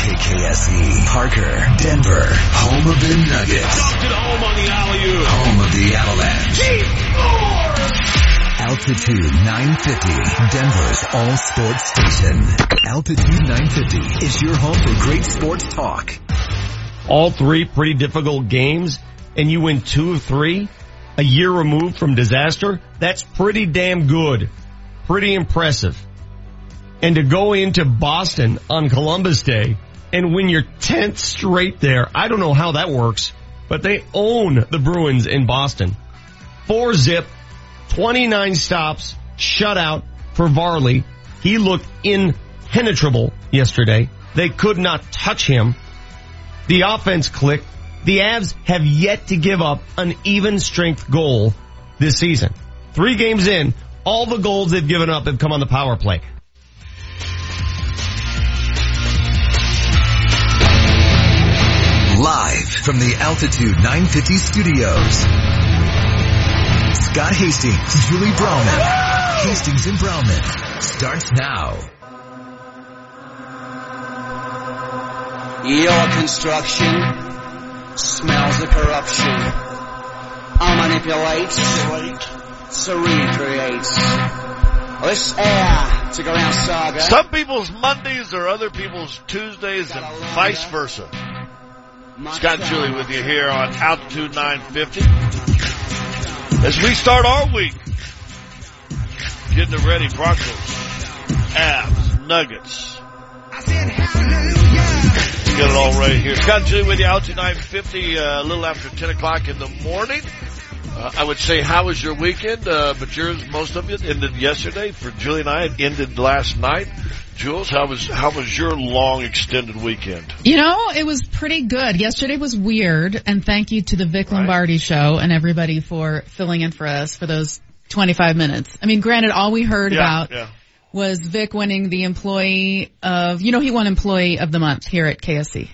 KKSE, E, Parker, Denver, home of the Nuggets. Dunked it home on the alley-oop. Home of the Avalanche. Altitude 950, Denver's all sports station. Altitude 950 is your home for great sports talk. all three pretty difficult games and you win two of three a year removed from disaster, that's pretty damn good. Pretty impressive. And to go into Boston on Columbus Day and win your 10th straight there, I don't know how that works, but they own the Bruins in Boston. Four zip, 29 stops, shutout for Varley. He looked impenetrable yesterday. They could not touch him. The offense clicked. The Avs have yet to give up an even strength goal this season. Three games in, all the goals they've given up have come on the power play. Live from the Altitude 950 studios. Scott Hastings, Julie Browman. Hastings and Browman starts now. Your construction smells of corruption. I manipulate, so recreates. This air to go around saga. Some people's Mondays are other people's Tuesdays and vice versa. Scott and Julie with you here on Altitude 950. As we start our week, getting it ready, Broncos, Avs, Nuggets. I said hallelujah. Get it all right here. Scott Julie with you, Altitude 950, uh, a little after 10 o'clock in the morning. Uh, I would say, how was your weekend? Uh, but yours, most of it ended yesterday. For Julie and I, it ended last night. Jules, how was how was your long extended weekend? You know, it was pretty good. Yesterday was weird, and thank you to the Vic Lombardi show and everybody for filling in for us for those 25 minutes. I mean, granted, all we heard Yeah, about yeah. was Vic winning the employee of, you know, he won employee of the month here at KSE.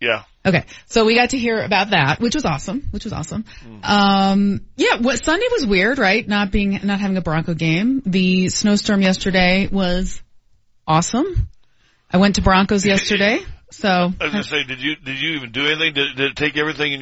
Yeah. Okay, so we got to hear about that, which was awesome, which was awesome. Um, yeah, what Sunday was weird, right? Not being, not having a Bronco game. The snowstorm yesterday was awesome. I went to Broncos yesterday, so I was gonna say, did you did you even do anything? Did, did it take everything in your